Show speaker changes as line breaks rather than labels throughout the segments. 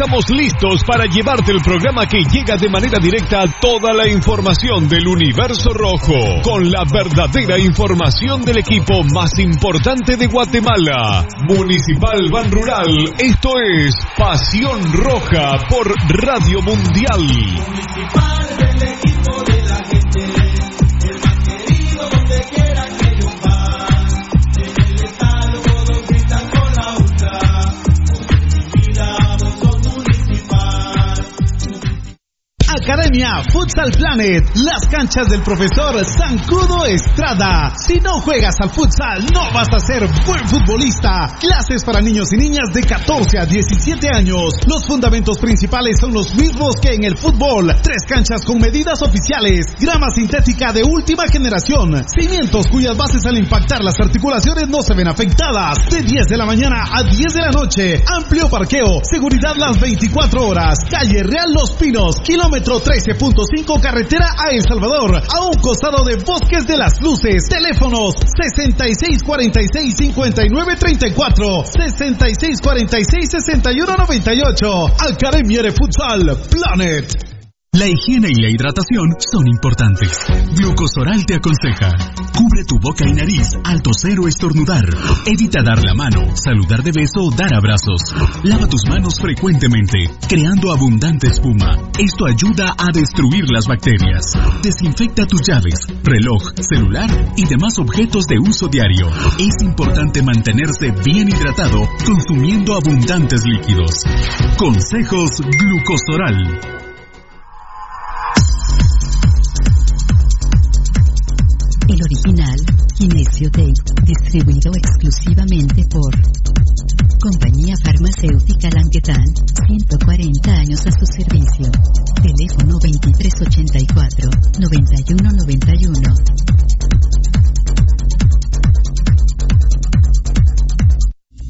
Estamos listos para llevarte el programa que llega de manera directa a toda la información del universo rojo, con la verdadera información del equipo más importante de Guatemala. Municipal Ban Rural, esto es Pasión Roja por Radio Mundial.
Academia Futsal Planet, las canchas del profesor Sancudo Estrada. Si no juegas al futsal, no vas a ser buen futbolista. Clases para niños y niñas de 14 a 17 años. Los fundamentos principales son los mismos que en el fútbol. Tres canchas con medidas oficiales. Grama sintética de última generación. Cimientos cuyas bases al impactar las articulaciones no se ven afectadas. De 10 de la mañana a 10 de la noche. Amplio parqueo. Seguridad las 24 horas. Calle Real Los Pinos. Kilómetro 13.5 carretera a El Salvador, a un costado de Bosques de las Luces. Teléfonos 6646-5934, 6646-6198. Academia de Futsal Planet.
La higiene y la hidratación son importantes. Glucosoral te aconseja. Cubre tu boca y nariz al toser o estornudar. Evita dar la mano, saludar de beso o dar abrazos. Lava tus manos frecuentemente, creando abundante espuma. Esto ayuda a destruir las bacterias. Desinfecta tus llaves, reloj, celular y demás objetos de uso diario. Es importante mantenerse bien hidratado consumiendo abundantes líquidos. Consejos Glucosoral.
El original, Kinesio Tape, distribuido exclusivamente por Compañía Farmacéutica Languetan, 140 años a su servicio. Teléfono 2384-9191.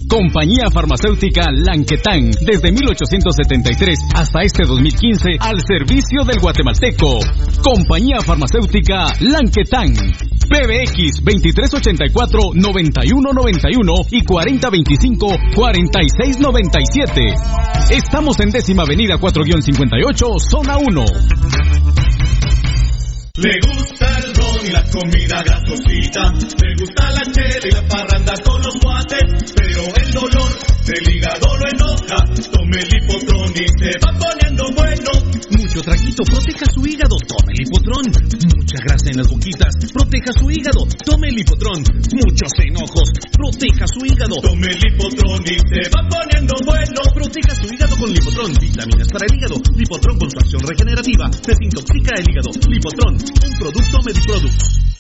Compañía Farmacéutica Lanquetán, desde 1873 hasta este 2015, al servicio del guatemalteco. Compañía Farmacéutica Lanquetán. PBX 2384-9191 y 4025-4697. Estamos en décima avenida 4-58, zona 1.
Le gusta el ron y la comida grasosita. Le gusta la chela y la parranda con los guates. Tome y se va poniendo bueno.
Mucho traguito, proteja su hígado, tome el hipotrón. Mucha grasa en las boquitas, proteja su hígado, tome el hipotrón. Muchos enojos, proteja su hígado.
Tome el hipotrón y se va poniendo bueno.
Proteja su hígado con Lipotrón, vitaminas para el hígado. Lipotrón con su acción regenerativa, desintoxica el hígado. Lipotrón, un producto Mediproduct.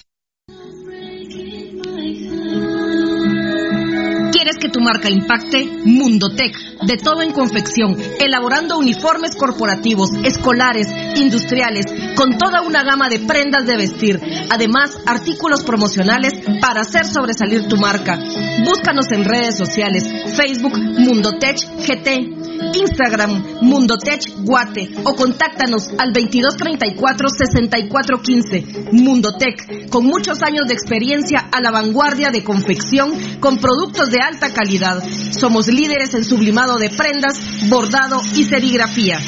¿Quieres que tu marca impacte? Mundotech, de todo en confección, elaborando uniformes corporativos, escolares, industriales, con toda una gama de prendas de vestir. Además, artículos promocionales para hacer sobresalir tu marca. Búscanos en redes sociales, Facebook Mundotech GT, Instagram Mundotech Guate o contáctanos al 2234-6415. Mundotech, con muchos años de experiencia a la vanguardia de confección con productos de alta calidad. Somos líderes en sublimado de prendas, bordado y serigrafía.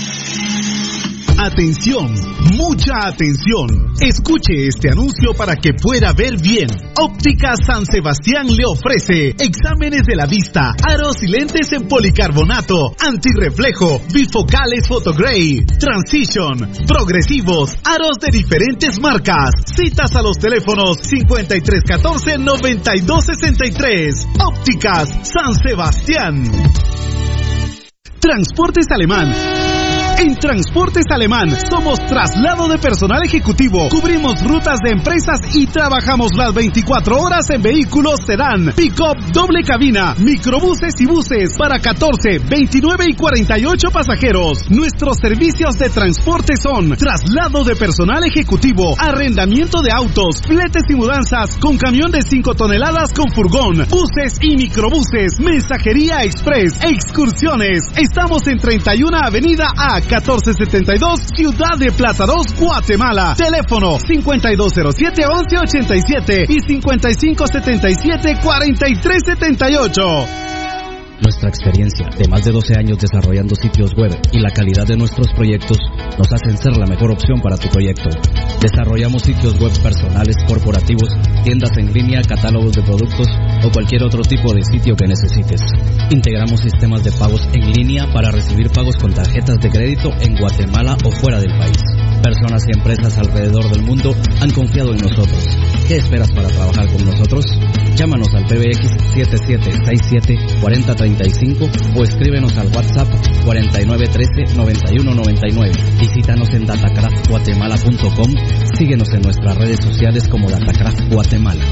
Atención, mucha atención. Escuche este anuncio para que pueda ver bien. Óptica San Sebastián le ofrece exámenes de la vista, aros y lentes en policarbonato, antirreflejo, bifocales photogray, transition, progresivos, aros de diferentes marcas. Citas a los teléfonos 5314-9263. Ópticas San Sebastián. Transportes Alemán. En Transportes Alemán. Somos traslado de personal ejecutivo, cubrimos rutas de empresas y trabajamos las 24 horas en vehículos sedán, pick-up, doble cabina, microbuses y buses para 14, 29 y 48 pasajeros. Nuestros servicios de transporte son traslado de personal ejecutivo, arrendamiento de autos, fletes y mudanzas con camión de 5 toneladas con furgón, buses y microbuses, mensajería express, excursiones. Estamos en 31 Avenida A 1472, Ciudad de Plaza 2, Guatemala. Teléfono 5207-1187 y 5577-4378.
Nuestra experiencia de más de 12 años desarrollando sitios web y la calidad de nuestros proyectos nos hacen ser la mejor opción para tu proyecto. Desarrollamos sitios web personales, corporativos, tiendas en línea, catálogos de productos o cualquier otro tipo de sitio que necesites. Integramos sistemas de pagos en línea para recibir pagos con tarjetas de crédito en Guatemala o fuera del país. Personas y empresas alrededor del mundo han confiado en nosotros. ¿Qué esperas para trabajar con nosotros? Llámanos al PBX 7767-4035 o escríbenos al WhatsApp 4913-9199. Visítanos en datacraftguatemala.com. Síguenos en nuestras redes sociales como Datacraft Guatemala.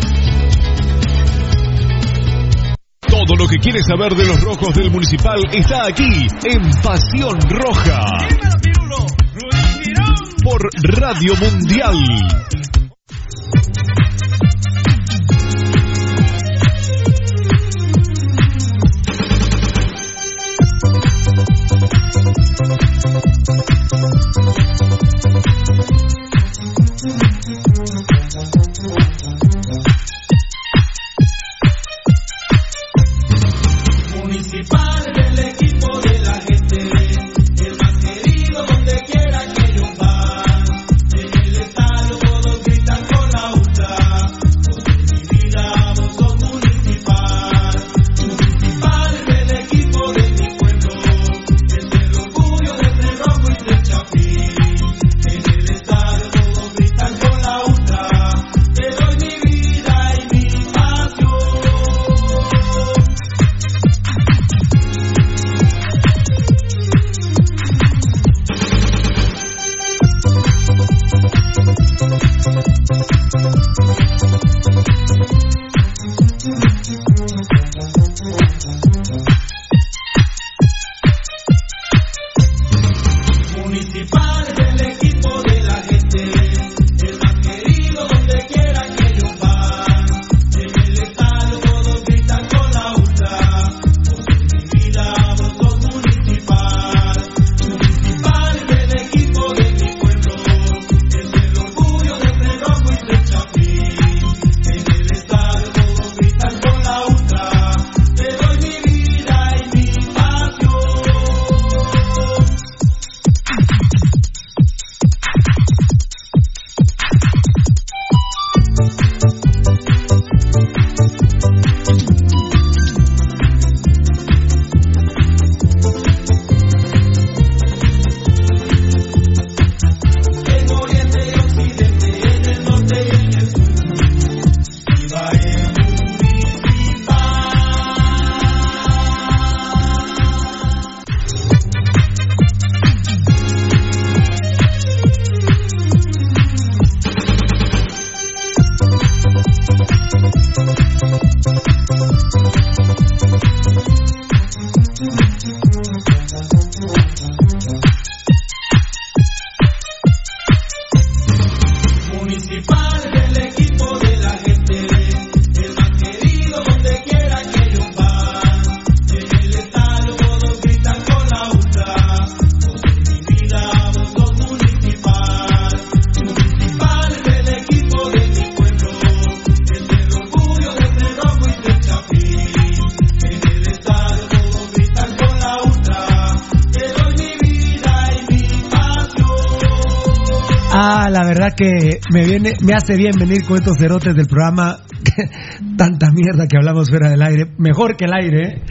Todo lo que quieres saber de los rojos del municipal está aquí en Pasión Roja. Por Radio Mundial.
Que
me viene, me hace bien venir con estos cerotes del programa. Tanta mierda que hablamos fuera del aire. Mejor que el aire. ¿eh?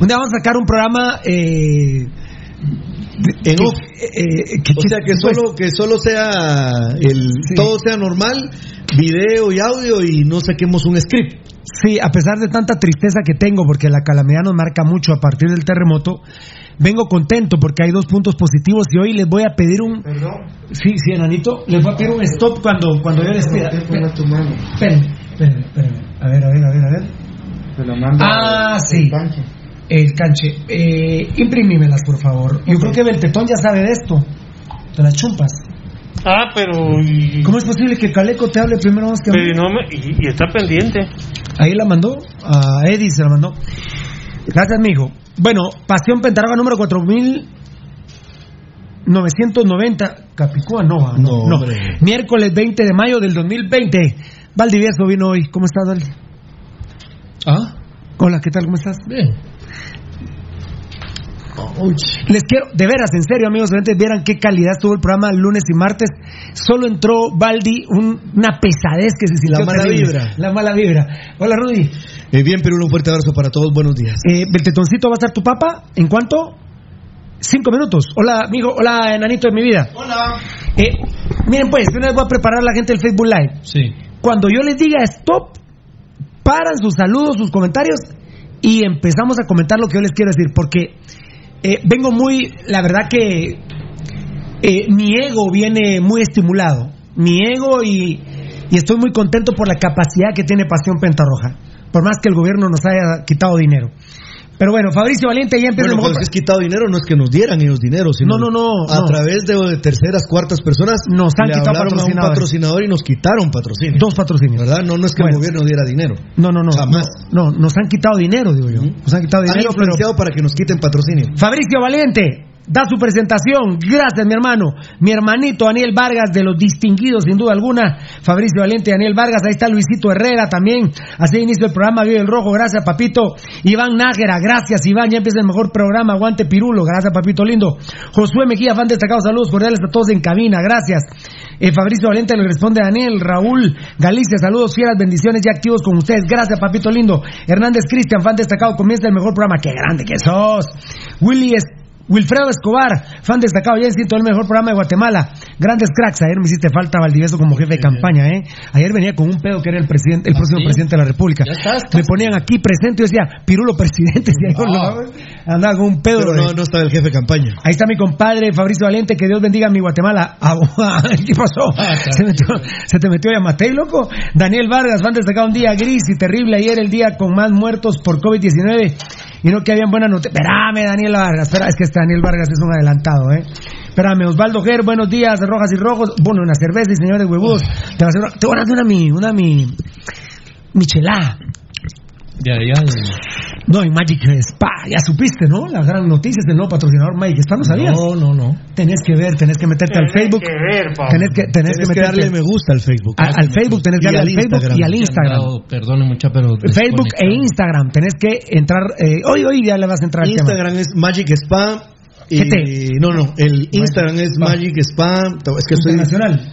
Un día vamos a sacar un programa. Eh,
En
que-
off.
eh, que-
O sea que
pues,
solo que solo sea el todo sea normal, video y audio y no saquemos un script.
Sí, a pesar de tanta tristeza que tengo, porque la calamidad nos marca mucho a partir del terremoto, vengo contento porque hay dos puntos positivos y hoy les voy a pedir un... Sí, sí, enanito, les voy a pedir un stop cuando, cuando yo les pida. Esperen, esperen, esperen. A ver, a ver, a ver, a ver. Ah, sí. El canche. Eh, imprimímelas, por favor. Yo creo que Beltetón ya sabe de esto. De las chumpas.
Ah, pero. y-
¿Cómo es posible que Caleco te hable primero más que a mí?
pero no me- y, y está pendiente.
Ahí la mandó, a Eddie se la mandó. Gracias, mijo. Bueno, Pasión Pentarroga número 4990, Capicúa, no, ah, no, no.
hombre.
Miércoles 20 de mayo del 2020. Valdivieso vino hoy. ¿Cómo estás, Valdi?
Ah,
Hola, ¿qué tal? ¿Cómo estás?
bien.
Les quiero, de veras, en serio, amigos, vieran qué calidad estuvo el programa lunes y martes. Solo entró Baldi, un- una pesadez que se sintió
La mala
terrible.
vibra.
La mala vibra. Hola, Rudy.
Eh, bien, Perú, un fuerte abrazo para todos. Buenos días.
Eh, ¿Beltetoncito va a estar tu papa? ¿En cuánto? Cinco minutos. Hola, amigo. Hola, enanito de mi vida.
Hola.
Eh, miren, pues, yo les voy a preparar a la gente del Facebook Live.
Sí.
Cuando yo les diga stop, paran sus saludos, sus comentarios y empezamos a comentar lo que yo les quiero decir. Porque eh, vengo muy, la verdad que eh, mi ego viene muy estimulado. Mi ego y, y estoy muy contento por la capacidad que tiene Pasión Pentarroja. Por más que el gobierno nos haya quitado dinero. Pero bueno, Fabricio Valiente ya empieza
Bueno,
el mejor-
cuando es quitado dinero, no es que nos dieran ellos dinero, sino
No, no, no,
a
no.
través de terceras, cuartas personas
Nos han
le
quitado
hablaron a un
patrocinadores.
patrocinador y nos quitaron patrocinio.
Dos patrocinios.
¿Verdad? No, no es que
Bueno.
el gobierno diera dinero.
No, no, no.
Jamás.
No, no, nos han quitado dinero, digo yo. Nos han quitado
Han
dinero, pero
influenciado para que nos quiten patrocinio.
Fabricio Valiente da su presentación. Gracias, mi hermano. Mi hermanito Daniel Vargas, de los distinguidos, sin duda alguna. Fabricio Valiente, Daniel Vargas. Ahí está Luisito Herrera también. Así inicio el programa Vive el Rojo. Gracias, papito. Iván Nájera. Gracias, Iván. Ya empieza el mejor programa. Aguante Pirulo. Gracias, papito lindo. Josué Mejía, fan destacado. Saludos cordiales a todos en cabina. Gracias. Eh, Fabricio Valente le responde a Daniel. Raúl Galicia, saludos, fieras, bendiciones ya activos con ustedes. Gracias, papito lindo. Hernández Cristian, fan destacado. Comienza el mejor programa. Qué grande que sos. Willy. Wilfredo Escobar, fan destacado, ya en todo el mejor programa de Guatemala. Grandes cracks, ayer me hiciste falta Valdivieso como jefe de campaña, ¿eh? Ayer venía con un pedo que era el presidente, el próximo
sí?
presidente de la República.
Ya estás,
Me ponían aquí presente, yo decía, Pirulo presidente, decía no, andaba con un pedo.
Pero
de-
no, no estaba el jefe de campaña.
Ahí está mi compadre Fabricio Valiente, que Dios bendiga a mi Guatemala. Ah, ¿Qué pasó? ¿Se, metió- se te metió Yamatei, loco? Daniel Vargas, van destacado un día gris y terrible ayer, el día con más muertos por COVID-19. Y no que habían buenas noticias. Espérame, Daniel Vargas. Espera, es que este Daniel Vargas es un adelantado, ¿eh? Espérame, Osvaldo Ger, buenos días, rojas y rojos. Bueno, una cerveza y señores huevudos. Te voy a te voy a hacer una mi, una mi, michelada.
De allá.
No, en Magic Spa, ya supiste, ¿no? La gran noticia es del nuevo patrocinador Magic Spa, ¿no sabías?
No, no, no.
Tenés que ver, tenés que meterte al Facebook.
que ver.
Tenés que, tenés que
darle me gusta al Facebook.
a- al Facebook, tenés que
Y
darle al Facebook
Instagram.
y al Instagram.
Perdone mucha, pero.
Facebook e. Instagram, tenés que entrar, eh, hoy, hoy ya le vas a entrar al tema.
Instagram es Magic Spa. Y, no, no, el Instagram es
Spa.
Magic Spa. Es que soy.
Internacional.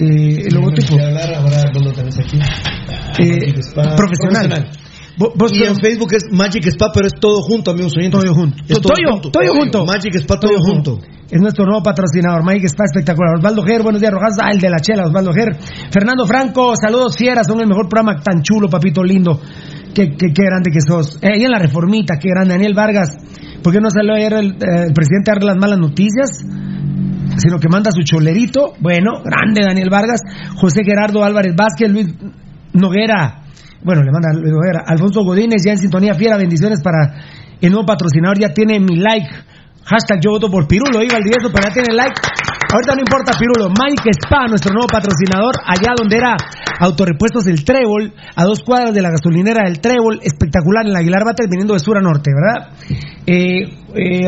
Eh, el logotipo.
Ahora lo tenés aquí.
Eh,
Magic Spa.
profesional. Vos
Y en Facebook es Magic Spa, pero es todo junto, amigos oyentes.
Todo junto.
Es todo
Toyo,
junto.
Toyo junto.
Magic Spa, todo junto.
Es nuestro nuevo patrocinador, Mike Spa espectacular. Osvaldo Ger, buenos días, Rojas. Ah, el de la chela, Osvaldo Ger. Fernando Franco, saludos fieras, son el mejor programa tan chulo, papito lindo. Qué, qué, qué grande que sos. Eh, ahí en la reformita, qué grande. Daniel Vargas, ¿por qué no salió ayer el, eh, el presidente a dar las malas noticias? Sino que manda su cholerito. Bueno, grande Daniel Vargas. José Gerardo Álvarez Vázquez, Luis Noguera. Bueno, le manda a Luis Noguera. Alfonso Godínez, ya en sintonía fiera. Bendiciones para el nuevo patrocinador. Ya tiene mi like. Hashtag yo voto por Pirulo, iba al eso, pero ya tiene like. Ahorita no importa Pirulo. Mike Spa, nuestro nuevo patrocinador, allá donde era Autorepuestos del Trébol, a dos cuadras de la gasolinera del Trébol, espectacular en la Aguilar Bates, viniendo de sur a norte, ¿verdad? Eh, eh,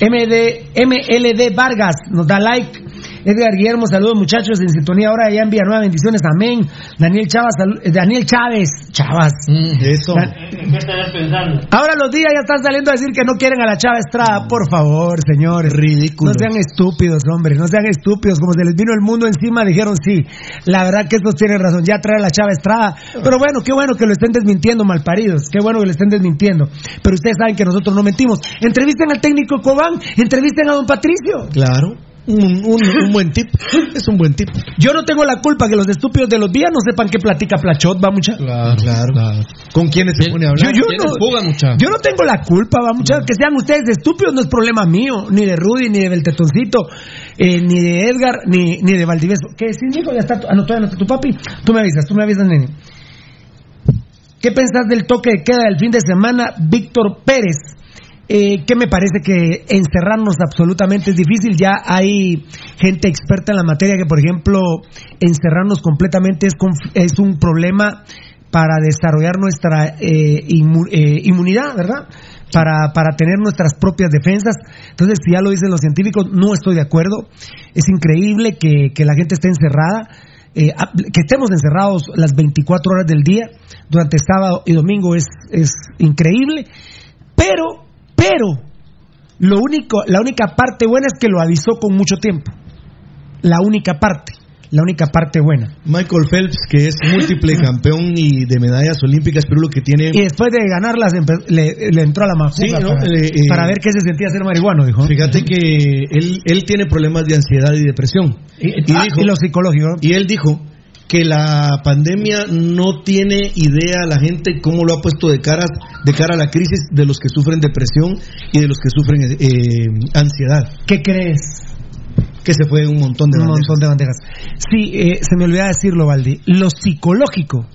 MD, MLD Vargas nos da like. Edgar Guillermo, saludos muchachos en sintonía ahora ya en Villanueva, bendiciones, amén. Daniel Chávez, salu- eh, Daniel Chávez, Chavas.
Eso.
Dan-
¿Qué estás pensando?
Ahora los días ya están saliendo a decir que no quieren a la Chava Estrada. Por favor, señores.
Ridículo.
No sean estúpidos, hombre. No sean estúpidos. Como se les vino el mundo encima, dijeron sí. La verdad que estos tienen razón. Ya trae a la Chava Estrada. Pero bueno, qué bueno que lo estén desmintiendo, malparidos. Qué bueno que lo estén desmintiendo. Pero ustedes saben que nosotros no mentimos. Entrevisten al técnico Cobán. Entrevisten a don Patricio.
Claro. Un, un, un buen tip. Es un buen tip.
Yo no tengo la culpa que los estúpidos de los días no sepan qué platica Plachot, va mucha.
Claro,
Claro. ¿Con quiénes se pone a hablar?
yo
¿Quiénes
no,
jugan, mucha?
yo no tengo la culpa, va mucha. Que sean ustedes estúpidos no es problema mío, ni de Rudy, ni de Beltetoncito, eh, ni de Edgar, ni, ni de Valdivieso. ¿Qué sí, hijo? Ya está, ah, no, todavía no está tu papi. Tú me avisas, tú me avisas, nene. ¿Qué pensás del toque de queda del fin de semana, Víctor Pérez? Eh, que me parece que encerrarnos absolutamente es difícil. Ya hay gente experta en la materia que, por ejemplo, encerrarnos completamente es, es un problema para desarrollar nuestra eh, eh, inmunidad, ¿verdad? Para, para tener nuestras propias defensas. Entonces, si ya lo dicen los científicos, no estoy de acuerdo. Es increíble que, que la gente esté encerrada. eh, que estemos encerrados las 24 horas del día durante sábado y domingo es, es increíble Pero, pero, lo único, la única parte buena es que lo avisó con mucho tiempo. La única parte, la única parte buena.
Michael Phelps, que es múltiple campeón y de medallas olímpicas, pero lo que tiene.
Y después de ganarlas le, le entró a la mafuga
Sí, ¿no?
para,
Eh, eh,
para ver qué se sentía ser marihuano, dijo.
Fíjate que él, él tiene problemas de ansiedad y depresión.
Y, ah, y lo psicológico.
Y él dijo que la pandemia no tiene idea la gente cómo lo ha puesto de cara, de cara a la crisis de los que sufren depresión y de los que sufren eh, ansiedad.
¿Qué crees?
Que se fue un montón de
un
bandejas.
montón de bandejas. Sí, eh, se me olvidaba decirlo, Valdi. Lo psicológico.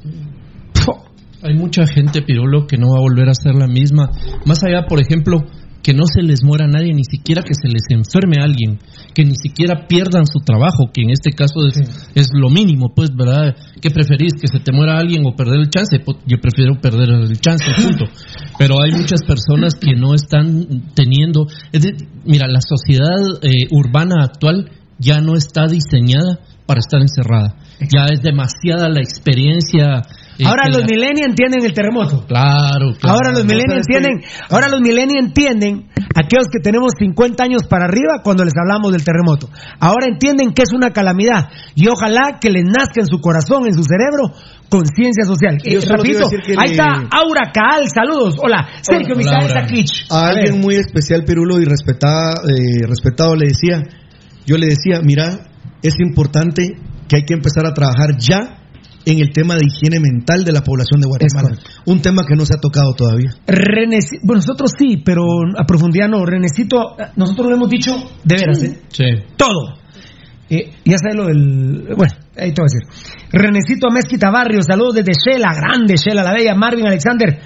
Hay mucha gente, Pirulo, que no va a volver a ser la misma. Más allá, por ejemplo, que no se les muera a nadie, ni siquiera que se les enferme a alguien, que ni siquiera pierdan su trabajo, que en este caso es, es lo mínimo, pues, ¿verdad? ¿Qué preferís? ¿Que se te muera alguien o perder el chance? Pues, yo prefiero perder el chance, punto. Pero hay muchas personas que no están teniendo... es de- mira, la sociedad eh, urbana actual ya no está diseñada para estar encerrada. Ya es demasiada la experiencia.
Ahora los
la-
millennials entienden el terremoto.
Claro, claro.
Ahora los millennials entienden, ahora los millennials entienden aquellos que tenemos 50 años para arriba cuando les hablamos del terremoto. Ahora entienden que es una calamidad y ojalá que les nazca en su corazón, en su cerebro, conciencia social.
Yo
Eh,
que
ahí
le-
está Aura Caal, saludos. Hola, Sergio
Hola,
Misael. Sakich.
A
A
alguien
ver.
muy especial, Pirulo, y respetada, eh, respetado, le decía, yo le decía, mira, es importante que hay que empezar a trabajar ya en el tema de higiene mental de la población de Guatemala. Un tema que no se ha tocado todavía.
Reneci- bueno, nosotros sí, pero a profundidad no. Renecito, nosotros lo hemos dicho de veras, ¿eh?
Sí.
Todo. Eh, ya sabes lo del. Bueno, ahí te voy a decir. Renecito Mezquita Barrio, saludos desde Shela, grande Shela, la bella, Marvin Alexander.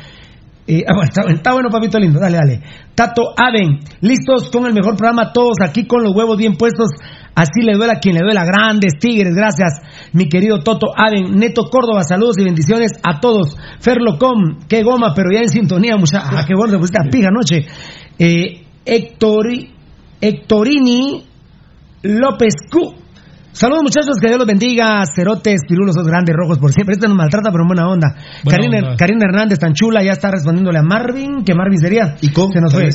Eh, ah, bueno, está, está bueno, papito lindo, dale, dale. Tato Aven, listos con el mejor programa, todos aquí con los huevos bien puestos. Así le duela a quien le duela, grandes tigres, gracias, mi querido Toto Aven. Neto Córdoba, saludos y bendiciones a todos. Ferlocom, qué goma, pero ya en sintonía, mucha. Ah, qué bueno, pues esta pija anoche. Eh, Héctori, Héctorini López Q. Saludos muchachos, que Dios los bendiga. Cerotes, pirulos, sos grandes, rojos por siempre. Este nos maltrata, pero en buena onda.
Buena
Karina,
onda.
Karina Hernández, tan chula, ya está respondiéndole a Marvin. que Marvin sería?
¿Y cómo?
Se nos fue.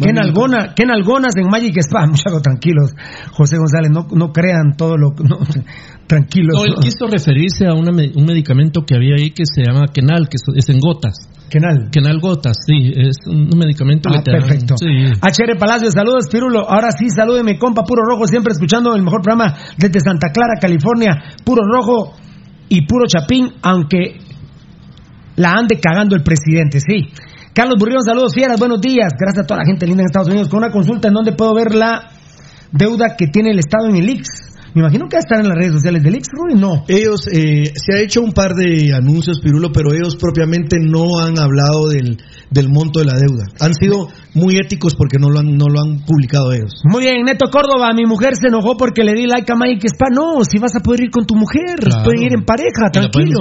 Vez.
¿Qué
Marvin,
nalgona, qué nalgonas en Magic Spa? Muchachos, tranquilos. José González, no, no crean todo lo... No, tranquilos.
No, él quiso referirse a una un medicamento que había ahí que se llama Kenal, que es- en gotas.
Kenal.
Kenal gotas, sí, es un medicamento
Ah,
que te
perfecto.
sí.
HR Palacio, saludos, Pirulo. Ahora sí, salúdeme, compa Puro Rojo, siempre escuchando el mejor programa desde Santa Clara, California. Puro Rojo y Puro Chapín, aunque la ande cagando el presidente, sí. Carlos Burrión, saludos, fieras, buenos días. Gracias a toda la gente linda en Estados Unidos. Con una consulta en donde puedo ver la deuda que tiene el Estado en el IX. Me imagino que va a estar en las redes sociales del IX, Rui, no.
Ellos, eh, se ha hecho un par de anuncios, Pirulo, pero ellos propiamente no han hablado del, del monto de la deuda. Han sido muy éticos porque no lo han, no lo han publicado ellos.
Muy bien, Neto Córdoba, mi mujer se enojó porque le di like a Magic Spa. No, si vas a poder ir con tu mujer,
Claro.
pueden ir en pareja, tranquilo.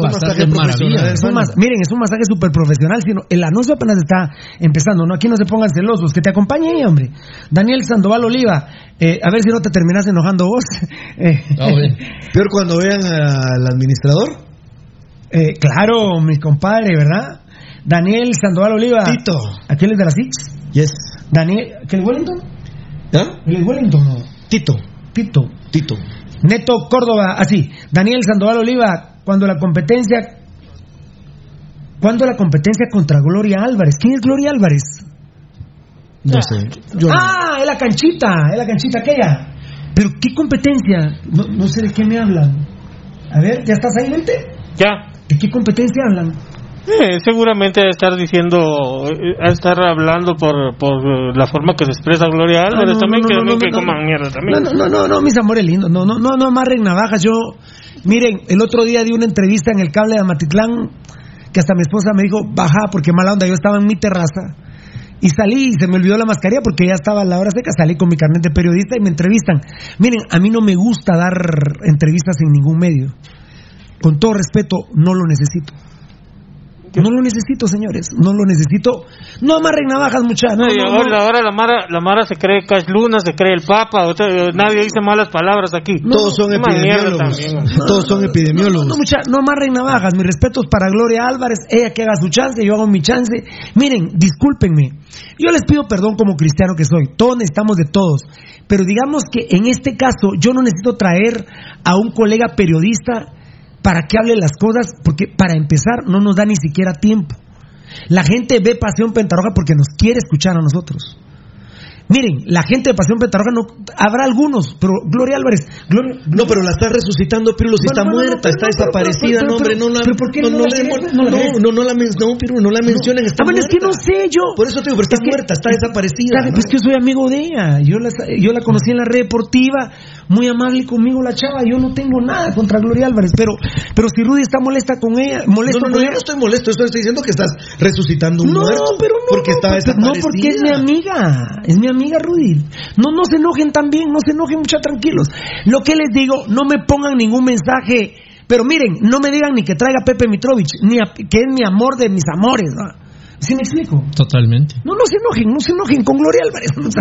Es un mas- miren, es un masaje súper profesional. Sino, el anuncio apenas está empezando, ¿no? Aquí no se pongan celosos, que te acompañe hombre. Daniel Sandoval Oliva, eh, a ver si no te terminas enojando vos.
Ah.
Peor cuando vean al administrador.
eh, claro, mi compadre, ¿verdad? Daniel Sandoval Oliva.
Tito.
¿Aquel es de las Six?
Yes.
Daniel, ¿aquel Wellington?
¿Ah?
¿El Wellington no?
Tito.
Tito.
Tito.
Neto Córdoba, así. Daniel Sandoval Oliva, cuando la competencia. ¿Cuándo la competencia contra Gloria Álvarez? ¿Quién es Gloria Álvarez?
No sé. Yo no.
ah, es la canchita, es la canchita aquella. Pero ¿qué competencia? No, no sé de qué me hablan. A ver, ¿ya estás ahí, mente?
Ya.
¿De qué competencia hablan?
Eh, seguramente de estar diciendo, eh, de estar hablando por, por eh, la forma que se expresa Gloria Álvarez
no,
también,
no,
que, que coman mierda también.
No, no, no, no, no, mis amores lindos, no, no, no, no amarren navajas. Yo, miren, el otro día di una entrevista en el cable de Amatitlán que hasta mi esposa me dijo, baja, porque mala onda, yo estaba en mi terraza y salí y se me olvidó la mascarilla porque ya estaba la hora seca, salí con mi carnet de periodista y me entrevistan. Miren, a mí no me gusta dar entrevistas en ningún medio. Con todo respeto, no lo necesito. No lo necesito, señores. No lo necesito. No amarren navajas, muchachos. No,
No, ahora,
no.
ahora la, Mara, la Mara se cree Cash Luna, se cree el Papa, o sea, nadie dice malas palabras aquí.
Todos son epidemiólogos.
también.
Todos son epidemiólogos.
No, mucha, no amarren navajas. Mis respetos para Gloria Álvarez. Ella que haga su chance, yo hago mi chance. Miren, discúlpenme. Yo les pido perdón como cristiano que soy. Todos necesitamos de todos. Pero digamos que en este caso yo no necesito traer a un colega periodista para que hable las cosas, porque para empezar no nos da ni siquiera tiempo. La gente ve Pasión Pentarroja porque nos quiere escuchar a nosotros. Miren, la gente de Pasión Pentarroja no habrá algunos, pero Gloria Álvarez, Gloria,
No, pero la está resucitando, Pirulo, si está
Bueno, no, no,
muerta, está desaparecida, no, hombre, no la
pero ¿por qué no
no,
No la
no, no la men- no, Pirulo, no la mencionen, está
Ah, bueno, es que no sé yo.
Por eso te digo, pero está
Es que-
muerta, está
es-
desaparecida.
Claro, pues que yo soy amigo de ella. Yo la, yo la conocí en la red deportiva, muy amable conmigo la chava. Yo no tengo nada contra Gloria Álvarez, pero, pero si Rudy está molesta con ella,
No,
molesto
no, no,
con
yo
ella.
no estoy molesto, estoy diciendo que estás resucitando un
No,
muerto.
pero no,
porque
no,
está
no, porque es mi amiga, es mi amiga Rudy. No, no se enojen también, no se enojen mucho tranquilos. Lo que les digo, no me pongan ningún mensaje, pero miren, no me digan ni que traiga Pepe Mitrovich, ni a- que es mi amor de mis amores, ¿no? ¿Sí me explico?
Totalmente.
No, no se enojen, no se enojen con Gloria Álvarez. Un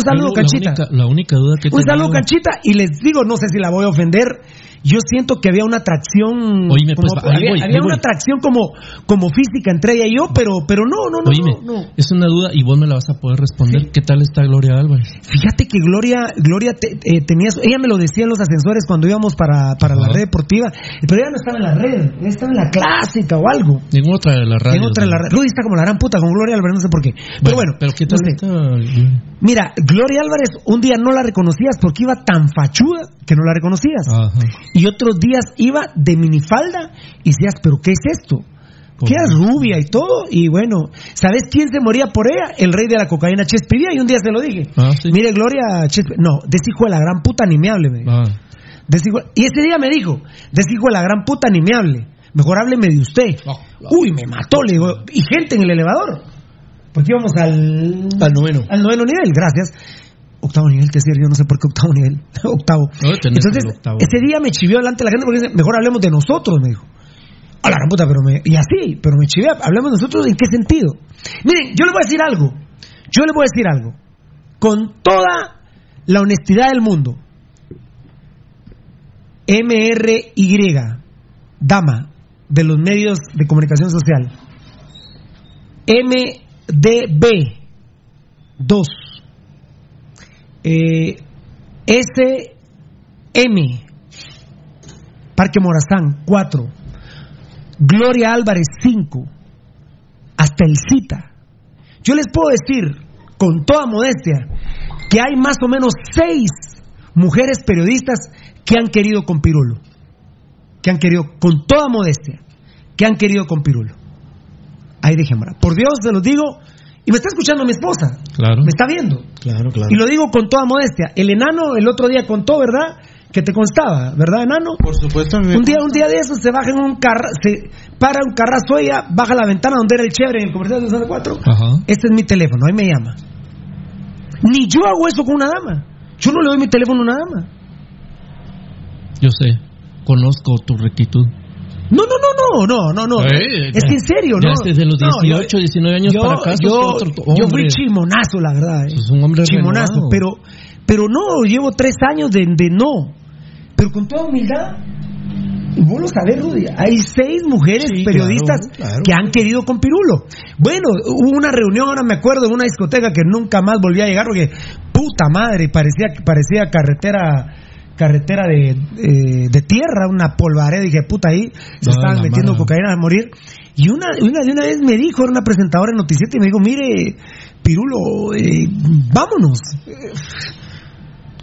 saludo,
Yo, la única- La única duda que
Un saludo, Canchita. Y les digo, no sé si la voy a ofender. Yo siento que había una atracción.
Oíme, pues,
había,
voy,
había
ahí
una atracción como, como física entre ella y yo, pero, pero no, no, no,
Oíme,
no, no.
es una duda y vos me la vas a poder responder. ¿Qué tal está Gloria Álvarez?
Fíjate que Gloria, Gloria te- eh, tenía, ella me lo decía en los ascensores cuando íbamos para, para la red deportiva, pero ella no estaba en la red, ella estaba en la clásica o algo.
Ninguna otra de las radios.
En otra en la. Rudy está como la gran puta con Gloria Álvarez, no sé por qué. Pero bueno,
Pero ¿qué tal
no sé.
está?
Mira, Gloria Álvarez un día no la reconocías porque iba tan fachuda que no la reconocías.
Ajá.
Y otros días iba de minifalda y decías, pero ¿qué es esto? Que era rubia y todo, y bueno, ¿sabes quién se moría por ella? El rey de la cocaína, Chespiría, y un día se lo dije.
Ah, sí.
Mire, Gloria, Chesp- no, de hijo de la gran puta ni me hable, me dijo.
Ah.
Hijo- y ese día me dijo, de hijo de la gran puta ni me hable, mejor hábleme de usted.
Ah,
Uy, me mató, le digo, y gente en el elevador. Porque íbamos al...
Al noveno.
Al noveno nivel, gracias. Octavo nivel, te decía yo no sé por qué octavo nivel. octavo.
No,
Entonces,
octavo.
ese día me chivió delante de la gente porque dice, mejor hablemos de nosotros, me dijo. A la gran puta, pero me... Y así, pero me chivé, hablemos de nosotros, ¿en qué sentido? Miren, yo les voy a decir algo. Yo les voy a decir algo. Con toda la honestidad del mundo. MRY, dama de los medios de comunicación social. MDB, 2. Eh, SM, Parque Morazán, 4. Gloria Álvarez, 5. Hasta el CITA. Yo les puedo decir, con toda modestia, que hay más o menos 6 mujeres periodistas que han querido con Pirulo. Que han querido, con toda modestia, que han querido con Pirulo. Ahí dejémosla. Por Dios, se los digo. Y me está escuchando mi esposa.
Claro.
Me está viendo.
Claro, claro.
Y lo digo con toda modestia. El enano el otro día contó, ¿verdad? Que te constaba, ¿verdad, enano?
Por supuesto,
Un día, un día de esos se baja en un carro, se para un carrazo ella, baja la ventana donde era el chévere en el comercial de 4.
Ajá.
Este es mi teléfono, ahí me llama. Ni yo hago eso con una dama. Yo no le doy mi teléfono a una dama.
Yo sé. Conozco tu rectitud.
No, no, no, no, no, no, no.
Eh,
es que en serio, ¿no?
desde los
No,
18, 19 años
yo,
para acá,
Yo,
otro
yo fui chimonazo, la verdad. eh.
Sos un hombre
chimonazo,
renovado.
pero, pero no, llevo tres años de, de no. Pero con toda humildad, y vos lo sabés, Rudy, hay seis mujeres
Sí,
periodistas
claro, claro.
que han querido con Pirulo. Bueno, hubo una reunión, ahora me acuerdo, en una discoteca que nunca más volví a llegar porque, puta madre, parecía, parecía carretera carretera de, eh, de tierra, una polvareda, dije, puta, ahí se estaban metiendo
mala.
cocaína a morir. Y una, una de una vez me dijo, era una presentadora en Noticiete, y me dijo, mire, Pirulo, eh, vámonos.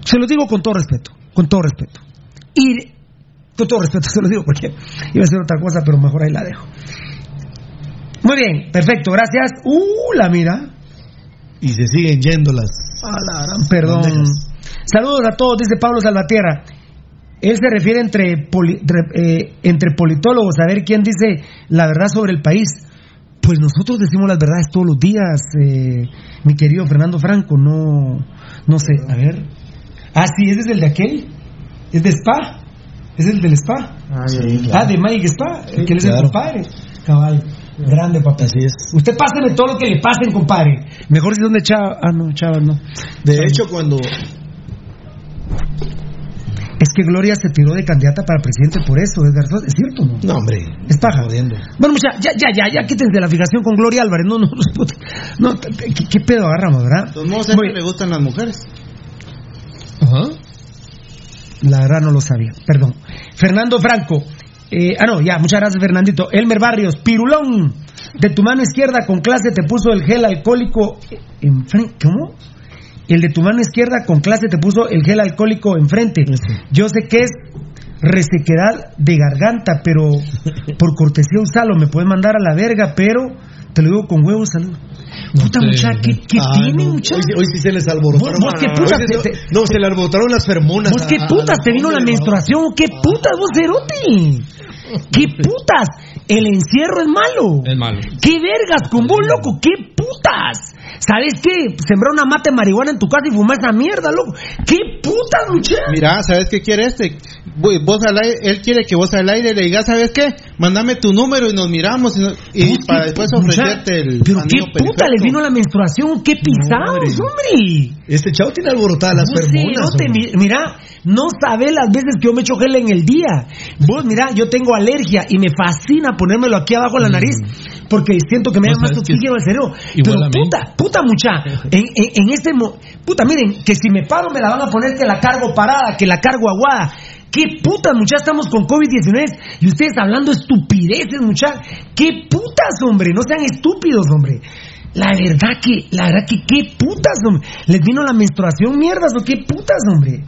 Se lo digo con todo respeto, con todo respeto. Y con todo respeto se lo digo porque iba a hacer otra cosa, pero mejor ahí la dejo. Muy bien, perfecto, gracias. Uh, la mira.
Y se siguen yendo las.
A la gran perdón.
Bandejas.
Saludos a todos, dice Pablo Salvatierra. Él se refiere entre, poli- eh, entre politólogos a ver quién dice la verdad sobre el país. Pues nosotros decimos las verdades todos los días, eh, mi querido Fernando Franco. No, no sé, a ver. Ah, sí, ese es el de aquel. Es de Spa. Es el del Spa.
Sí,
Ah, de Mike Spa, el que él es
claro.
el compadre. Cabal. Grande, papá.
Así es.
Usted páseme todo lo que le pasen, compadre. Mejor si son de Chava. Ah, no, Chava no.
De hecho, cuando
Es que Gloria se tiró de candidata para presidente por eso, Edgar Sosa. ¿Es cierto o no?
No, hombre.
Es paja. Bueno, mucha, ya, ya, ya, ya quítense la fijación con Gloria Álvarez. No, no, no. no ¿qué, qué pedo agarramos, verdad?
Todos modos, a le gustan las mujeres.
Ajá.
La verdad no lo sabía, perdón. Fernando Franco. eh, ah, no, ya, muchas gracias, Fernandito. Elmer Barrios, Pirulón. De tu mano izquierda con clase te puso el gel alcohólico enfrente. ¿Cómo? El de tu mano izquierda con clase te puso el gel alcohólico enfrente. Yo sé que es resequedad de garganta, pero por cortesía usalo, me puedes mandar a la verga, pero te lo digo con huevos, salud. Puta
sé.
muchacha, ¿qué, qué
Ah,
tiene,
no.
muchacha?
Hoy, sí- hoy sí se les alborotaron.
Vos- qué putas
no, se le alborotaron las fermonas.
¿Vos qué
a
putas te vino la menstruación? ¿Qué putas vos, cerote? ¿Qué putas? El encierro es malo.
Es malo.
¿Qué vergas con vos, loco? ¿Qué putas? ¿Sabes qué? Sembrar una mate de marihuana en tu casa y fumar esa mierda, loco. ¿Qué putas, muchacha?
Mira, ¿sabes qué quiere este? Voy- Vos al aire, él quiere que vos al aire le digas, ¿sabes qué? Mándame tu número y nos miramos y, no- y para después ofrecerte el
Pero qué puta, les
perfecto.
vino la menstruación. ¿Qué pisados, hombre?
Este chavo tiene alborotadas las fermonas.
cerote,
hombre.
mi- mira, no sabés las veces que yo me echo gel en el día. Vos, mira, yo tengo alergia y me fascina ponérmelo aquí abajo de la nariz porque siento que me da más oxígeno al cerebro. Pero puta, puta mucha, en, en- en este... mo- Puta, miren, que si me paro me la van a poner que la cargo parada, que la cargo aguada. ¿Qué putas, mucha? Estamos con COVID-19 y ustedes hablando estupideces, mucha. ¿Qué putas, hombre? No sean estúpidos, hombre. La verdad que, la verdad que, ¿qué putas, hombre? ¿Les vino la menstruación, mierdas o qué putas, hombre?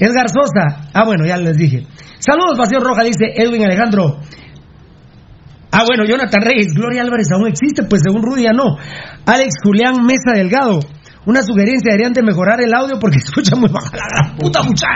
Edgar Sosa. Ah, bueno, ya les dije. Saludos, Pasión Roja, dice Edwin Alejandro. Ah, bueno, Jonathan Reyes. Gloria Álvarez aún existe, pues según Rudy ya no. Alex Julián Mesa Delgado. Una sugerencia, deberían de mejorar el audio porque escucha muy baja la gran puta mucha.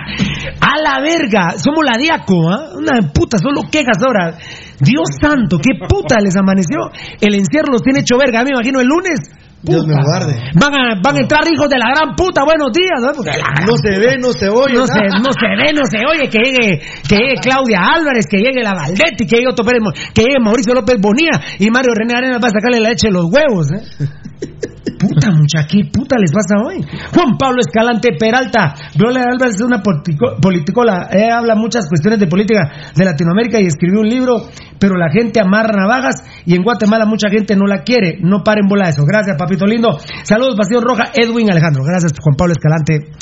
A la verga, somos la diaco, ¿ah? Una puta, solo quejas ahora. Dios santo, qué puta les amaneció. El encierro los tiene hecho verga, me imagino el lunes.
Dios me guarde.
Van a, van a entrar hijos de la gran puta, buenos días. ¿no?
Se ve, no se oye.
no se, no se ve, no se oye, que llegue, que llegue Claudia Álvarez, que llegue la Valdetti, que llegue Otto Pérez, que llegue Mauricio López Bonía y Mario René Arenas va a sacarle la leche de los huevos, ¿eh? Puta mucha, ¿qué puta les pasa hoy? Juan Pablo Escalante Peralta, Gloria Álvarez es una politico- politicola, eh, habla muchas cuestiones de política de Latinoamérica y escribió un libro, pero la gente amarra navajas y en Guatemala mucha gente no la quiere, no paren bola eso. Gracias, papito lindo. Saludos, Pasión Roja, Edwin Alejandro. Gracias, Juan Pablo Escalante.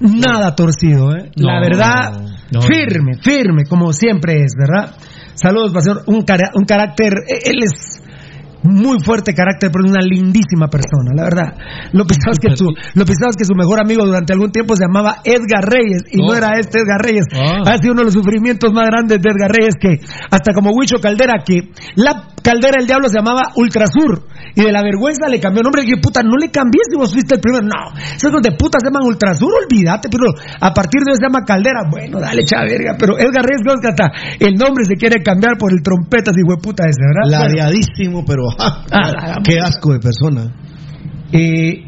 Nada torcido, ¿eh? La
No,
verdad,
no.
firme, firme, como siempre es, ¿verdad? Saludos, Pasión. Un, cara- un carácter, eh, él es muy fuerte carácter, pero es una lindísima persona, la verdad. Lo pensabas que su, lo pensabas que su mejor amigo durante algún tiempo se llamaba Edgar Reyes y no
Oh.
era este Edgar Reyes.
Ah.
Ha sido uno de los sufrimientos más grandes de Edgar Reyes que hasta como Huicho Caldera que la Caldera del Diablo se llamaba Ultrasur y de la vergüenza le cambió nombre y dije, puta, no le cambies si vos fuiste el primero. No, esos de puta se llaman Ultrasur, olvídate, pero a partir de hoy se llama Caldera. Bueno, dale, chava verga, pero Edgar Reyes hasta el nombre se quiere cambiar por el trompetas, hijo de puta ese, ¿verdad?
Ladeadísimo, pero
Ah, la-
qué asco de persona.
Eh,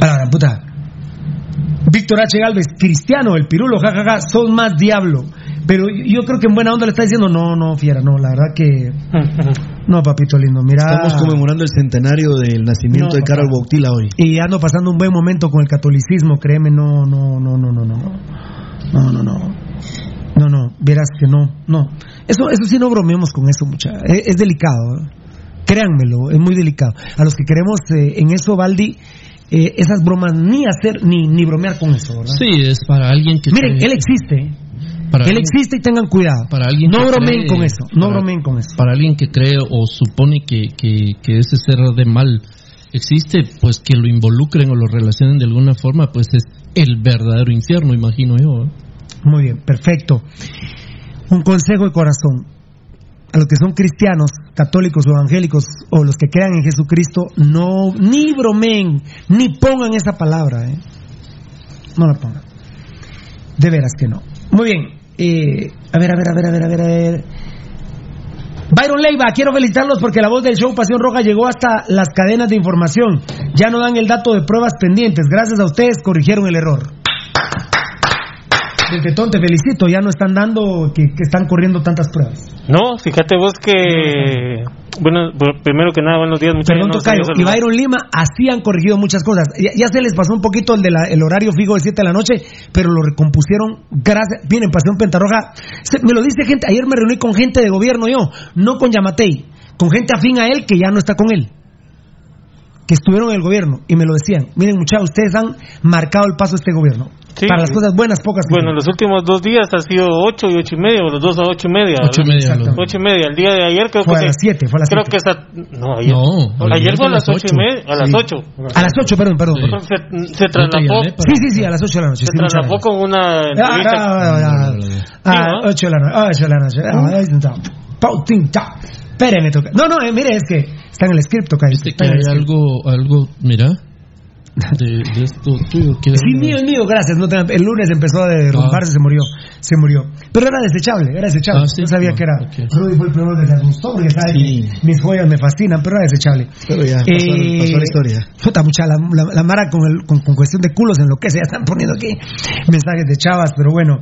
a la puta. Víctor H. Galvez, cristiano, el pirulo, jajaja, son más diablo. Pero yo creo que en buena onda le está diciendo, no, no, fiera, no, la verdad que. No, papito lindo, mira.
Estamos conmemorando el centenario del nacimiento
No,
de Carol. Bautila hoy.
Y ando pasando un buen momento con el catolicismo, créeme, no, no, no, no, no, no. No, no, no. No, no, verás que no, no. Eso, eso sí no bromeemos con eso, mucha. Es, es delicado, ¿eh? créanmelo, es muy delicado. A los que queremos eh, en eso, Baldi, eh, esas bromas ni hacer ni, ni bromear con eso, ¿verdad?
Sí, es para alguien que.
Miren,
cree-
él existe,
para
él
alguien-
existe y tengan cuidado.
Para alguien
no bromeen
cree-
con eso, no
para-
bromeen con eso.
Para alguien que cree o supone que, que, que ese ser de mal existe, pues que lo involucren o lo relacionen de alguna forma, pues es el verdadero infierno, imagino yo. ¿eh?
Muy bien, perfecto. Un consejo de corazón. A los que son cristianos, católicos o evangélicos, o los que crean en Jesucristo, no, ni bromeen, ni pongan esa palabra, ¿eh? No la pongan. De veras que no. Muy bien. Eh, a ver, a ver, a ver, a ver, a ver, a ver. Byron Leiva, quiero felicitarlos porque la voz del show Pasión Roja llegó hasta las cadenas de información. Ya no dan el dato de pruebas pendientes. Gracias a ustedes corrigieron el error. Tetón, te felicito, ya no están dando que, que están corriendo tantas pruebas.
No, fíjate vos que. Bueno, bu- primero que nada, buenos días, muchachos.
Perdón, Tocayo, y Byron Lima, así han corregido muchas cosas. Ya, ya se les pasó un poquito el, de la- el horario fijo de 7 de la noche, pero lo recompusieron gracias. Miren, Pasión Pentarroja, se- me lo dice gente, ayer me reuní con gente de gobierno yo, no con Yamatei, con gente afín a él que ya no está con él. Que estuvieron en el gobierno y me lo decían. Miren, muchachos, ustedes han marcado el paso de este gobierno.
Sí.
Para las cosas buenas, pocas.
Bueno, los últimos dos días ha sido 8 y 8 y media, o los dos a 8 y media.
Ocho y
¿verdad?
media,
Exacto.
lo-
Ocho y media. El día de ayer creo
Fue
que
a las
se-
siete, fue a las
Creo
siete.
que está. No, ayer.
No,
ayer fue a las 8 y media. A las
Sí.
8.
A las 8, perdón, perdón.
Sí.
Se, se trasladó.
Sí, sí, sí, a las 8 de la noche.
Se
sí, gracias.
con una
Ah, ah, ah, ah, ah,
¿no?
8 de la noche, 8 de la noche. Ah, ahí está. Pau, tin, ta. Espéreme, toca. No, no, eh, mire, es que está en el script, toca.
Viste que hay algo, algo, mira, de, de esto tuyo. que-
Sí, mío, es mío, gracias. No te- el lunes empezó a derrumbarse, se murió. Se murió. Pero era desechable, era desechable.
Ah, sí.
Yo sabía
Ah,
que era.
ok.
Rudy fue el primero que se asustó porque sabe
Sí.
que mis joyas me fascinan, pero era desechable.
Pero ya, pasó,
Eh,
pasó la historia.
Puta, mucha, la, la- la Mara con, el, con, con cuestión de culos en lo que se ya están poniendo aquí mensajes de chavas, pero bueno.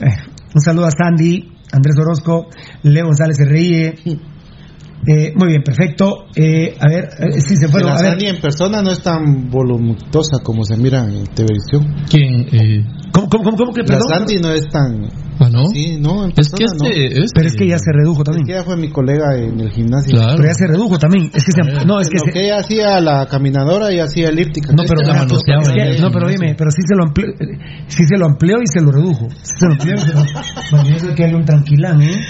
Eh, un saludo a Sandy, Andrés Orozco, Leo González se ríe. Eh, muy bien, perfecto. Eh, a ver, eh, sí se fueron.
la
A ver,
Sandy en persona no es tan voluminosa como se mira en televisión.
¿Quién? Eh,
¿cómo, cómo, cómo, cómo que
La
perdón?
Sandy no es tan...
ah, ¿no?
Sí, no, en
Es que
persona
este,
no.
este-
Pero es que ya se redujo también.
Es que ella fue mi colega en el gimnasio.
Claro.
Pero ya se redujo también. Es que se, no, es que
Lo
se,
que ella hacía la caminadora y hacía elíptica.
No, pero,
la
mira,
manoseaba
es que-
ahí.
no, pero dime, pero sí se lo amplió, sí se lo amplió y se lo redujo. Sí se lo amplió y se lo, bueno, eso hay que darle un tranquilán, ¿eh?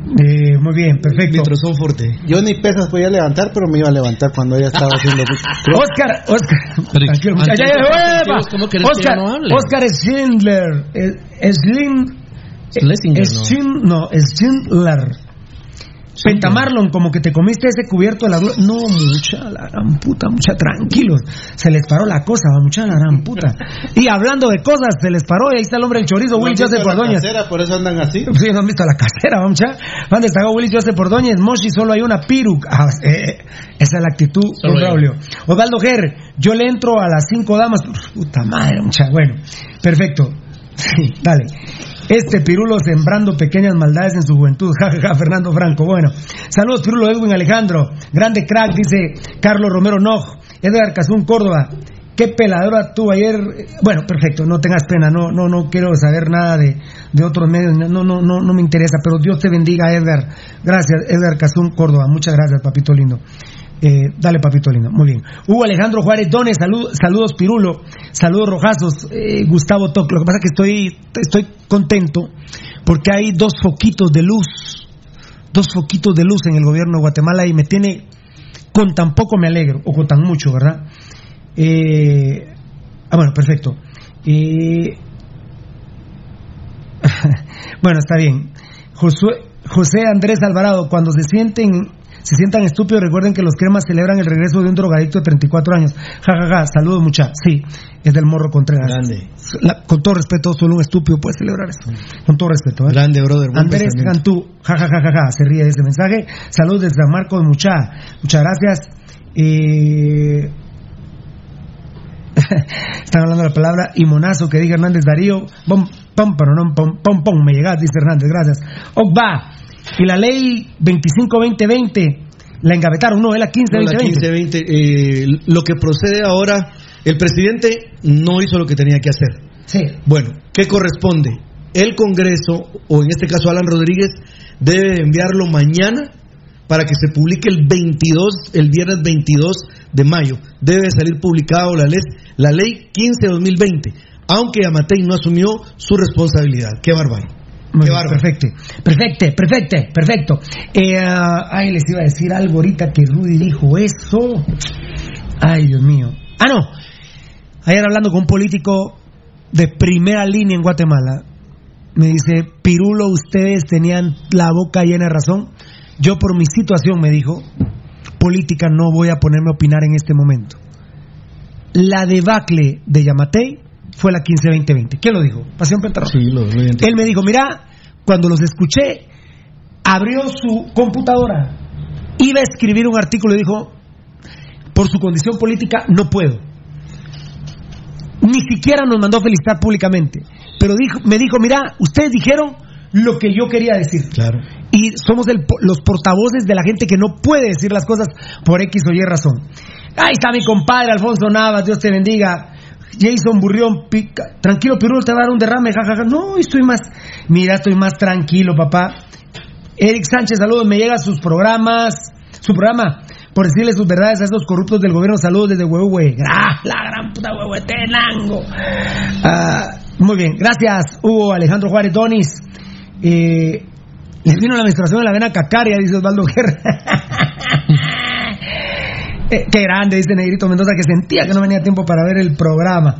Eh, muy bien, perfecto.
Mitrozón fuerte.
Yo ni pesas podía levantar, pero me iba a levantar cuando ella estaba haciendo...
Oscar, Oscar,
Pero,
tranquilo,
ante
muchacho,
estos
ya, ya,
objetivos,
epa.
¿cómo querés que
Oscar, Schindler, eh, Schlind-
Schlesinger,
es
¿no?
Schindler, Schindler. Pentamarlon, como que te comiste ese cubierto de la glo- No, mucha, la gran puta, mucha, tranquilos. Se les paró la cosa, mucha, la gran puta. Y hablando de cosas, se les paró y ahí está el hombre del chorizo,
¿No
Will Joseph Ordóñez.
casera, por eso andan así.
Sí, no han visto la casera, vamos ya. Van destacado Willy Joseph Ordóñez, Moshi, solo hay una piruc. Ah, eh, esa es la actitud Braulio. Osvaldo Ger, yo le entro a las cinco damas. Puta madre, mucha. Bueno, perfecto. Sí, dale. Este Pirulo sembrando pequeñas maldades en su juventud. Ja, ja, ja, Fernando Franco. Bueno, saludos Pirulo Edwin Alejandro. Grande crack, dice Carlos Romero Noj. Edgar Cazún Córdoba. Qué peladora tuvo ayer. Bueno, perfecto, no tengas pena, no, no, no quiero saber nada de, de otros medios, no, no, no, no me interesa, pero Dios te bendiga, Edgar. Gracias, Edgar Cazún Córdoba, muchas gracias, papito lindo. Eh, dale, papito lindo, muy bien. Hugo Alejandro Juárez Dones, salud- saludos Pirulo, saludos Rojazos, eh, Gustavo Toc. Lo que pasa es que estoy, estoy contento porque hay dos foquitos de luz, dos foquitos de luz en el gobierno de Guatemala y me tiene, con tan poco me alegro, o con tan mucho, ¿verdad? Eh, ah, bueno, perfecto. Eh, bueno, está bien. José Andrés Alvarado, cuando se sienten se sientan estúpidos, recuerden que los cremas celebran el regreso de un drogadicto de 34 años. Ja, ja, ja, saludos mucha. Sí, es del Morro Contreras.
Grande.
La- con todo respeto, solo un estúpido puede celebrar eso. Con todo respeto. ¿eh?
Grande, brother.
Andrés. Cantú, ja, ja, ja, ja, ja, se ríe de ese mensaje. Saludos desde San Marcos, mucha. Muchas gracias. Eh, Están hablando la palabra y monazo que diga Hernández Darío. Pom, pom, pero no, pom, pom, pom, me llegas, dice Hernández, gracias. Ogba, y la ley 25-2020 la engavetaron, no, es la
No, la
15-2020.
15-20, eh, lo que procede ahora, el presidente no hizo lo que tenía que hacer.
Sí.
Bueno, ¿qué corresponde? El Congreso, o en este caso Alan Rodríguez, debe enviarlo mañana para que se publique el 22, el viernes 22 de mayo. Debe salir publicado la ley, la ley 15-2020, aunque Amatei no asumió su responsabilidad. Qué bárbaro.
Muy
Qué
bien,
bárbaro.
perfecto, perfecto, perfecto, perfecto. Eh, ah, ay, les iba a decir algo ahorita que Rudy dijo eso. Ay, Dios mío. Ah, no. Ayer hablando con un político de primera línea en Guatemala, me dice, Pirulo, ustedes tenían la boca llena de razón. Yo por mi situación, me dijo, política no voy a ponerme a opinar en este momento. La debacle de Yamatei fue la 15-2020. ¿Quién lo dijo? Pasión Pentarroja.
Sí, lo, lo.
Él me dijo, mira, cuando los escuché, abrió su computadora, iba a escribir un artículo y dijo, por su condición política no puedo. Ni siquiera nos mandó a felicitar públicamente. pero dijo, me dijo, mira, ustedes dijeron lo que yo quería decir.
Claro.
Y somos el los portavoces de la gente que no puede decir las cosas por X o Y razón. Ahí está mi compadre Alfonso Navas, Dios te bendiga. Jason Burrión, pica. tranquilo, Pirulo, te va a dar un derrame, jajaja. No, estoy más, mira, estoy más tranquilo, papá. Eric Sánchez, saludos, me llega sus programas, su programa, por decirle sus verdades a esos corruptos del gobierno, saludos desde Huehue. La gran puta Huehuetenango. Ah, muy bien, gracias, Hugo Alejandro Juárez Donis. Eh, les vino la menstruación en la vena cacaria, dice Osvaldo Guerra. Eh, qué grande, dice Negrito Mendoza, que sentía que no venía tiempo para ver el programa.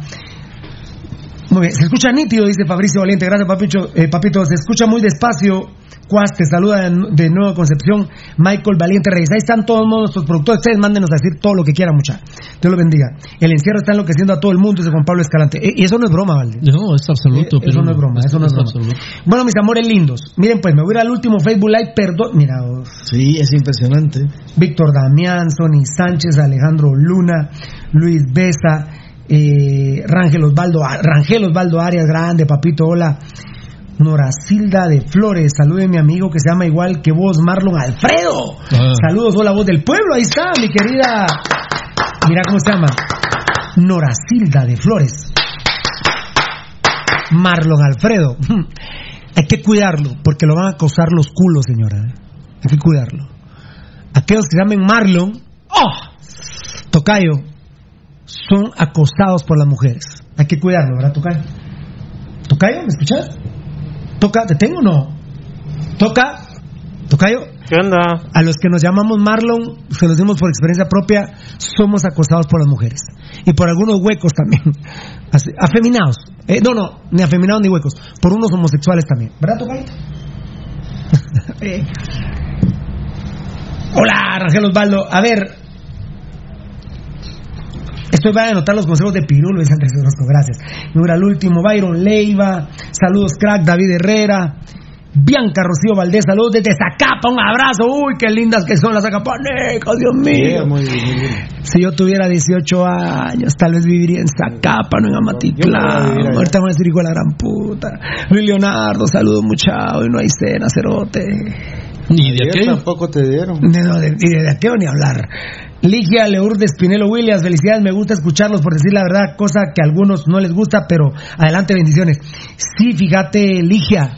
Muy bien, se escucha nítido, dice Fabricio Valiente. Gracias, papito. Eh, papito, se escucha muy despacio. Cuas, te saluda de, de Nueva Concepción. Michael Valiente Reyes. Ahí están todos nuestros productores. Ustedes mándenos a decir todo lo que quieran, mucha. Dios los bendiga. El encierro está enloqueciendo a todo el mundo, dice Juan Pablo Escalante. Eh, y eso no es broma, Valde.
No, es absoluto.
Eh, eso no es broma, eso no es broma. Bueno, mis amores lindos. Miren, pues me voy a ir al último Facebook Live. Perdón. Mira, oh,
Sí, es impresionante.
Víctor Damián, Sonny Sánchez, Alejandro Luna, Luis Besa, eh, Rangel Osvaldo, Rangel Osvaldo Arias, grande, papito, hola. Noracilda de Flores, salude a mi amigo que se llama igual que vos, Marlon Alfredo.
Ah.
Saludos, hola voz del pueblo, ahí está, mi querida. Mira cómo se llama. Noracilda de Flores. Marlon Alfredo. Hay que cuidarlo, porque lo van a acosar los culos, señora. Hay que cuidarlo. Aquellos que se llamen Marlon, ¡oh! Tocayo, son acosados por las mujeres. Hay que cuidarlo, ¿verdad, Tocayo? ¿Tocayo? ¿Me escuchas? ¿Toca? ¿Te tengo o no? ¿Toca? ¿Tocayo?
¿Qué onda?
A los que nos llamamos Marlon, se los dimos por experiencia propia, somos acosados por las mujeres. Y por algunos huecos también. Así, afeminados. Eh, no, no, ni afeminados ni huecos. Por unos homosexuales también. ¿Verdad, Tocayo? Eh. Hola, Rangel Osvaldo. A ver. Estoy para anotar los consejos de Pirulo, Luis Andrés Orozco, gracias. Y ahora el último, Byron Leiva, saludos crack, David Herrera, Bianca Rocío Valdés, saludos desde Zacapa, un abrazo, uy, qué lindas que son las zacapanecas, Dios mío.
muy bien, muy bien.
Si yo tuviera 18 años, tal vez viviría en Zacapa, no en
no a
Amatitlán.
allá.
Ahorita me voy a decir hijo de la gran puta. Luis Leonardo, saludos mucha, hoy no hay cena, cerote.
Ni de aquello.
tampoco te dieron.
No, de, y de aquello ni hablar. Ligia Leurdes Pinelo Williams, felicidades, me gusta escucharlos por decir la verdad, cosa que a algunos no les gusta, pero adelante, bendiciones. Sí, fíjate, Ligia,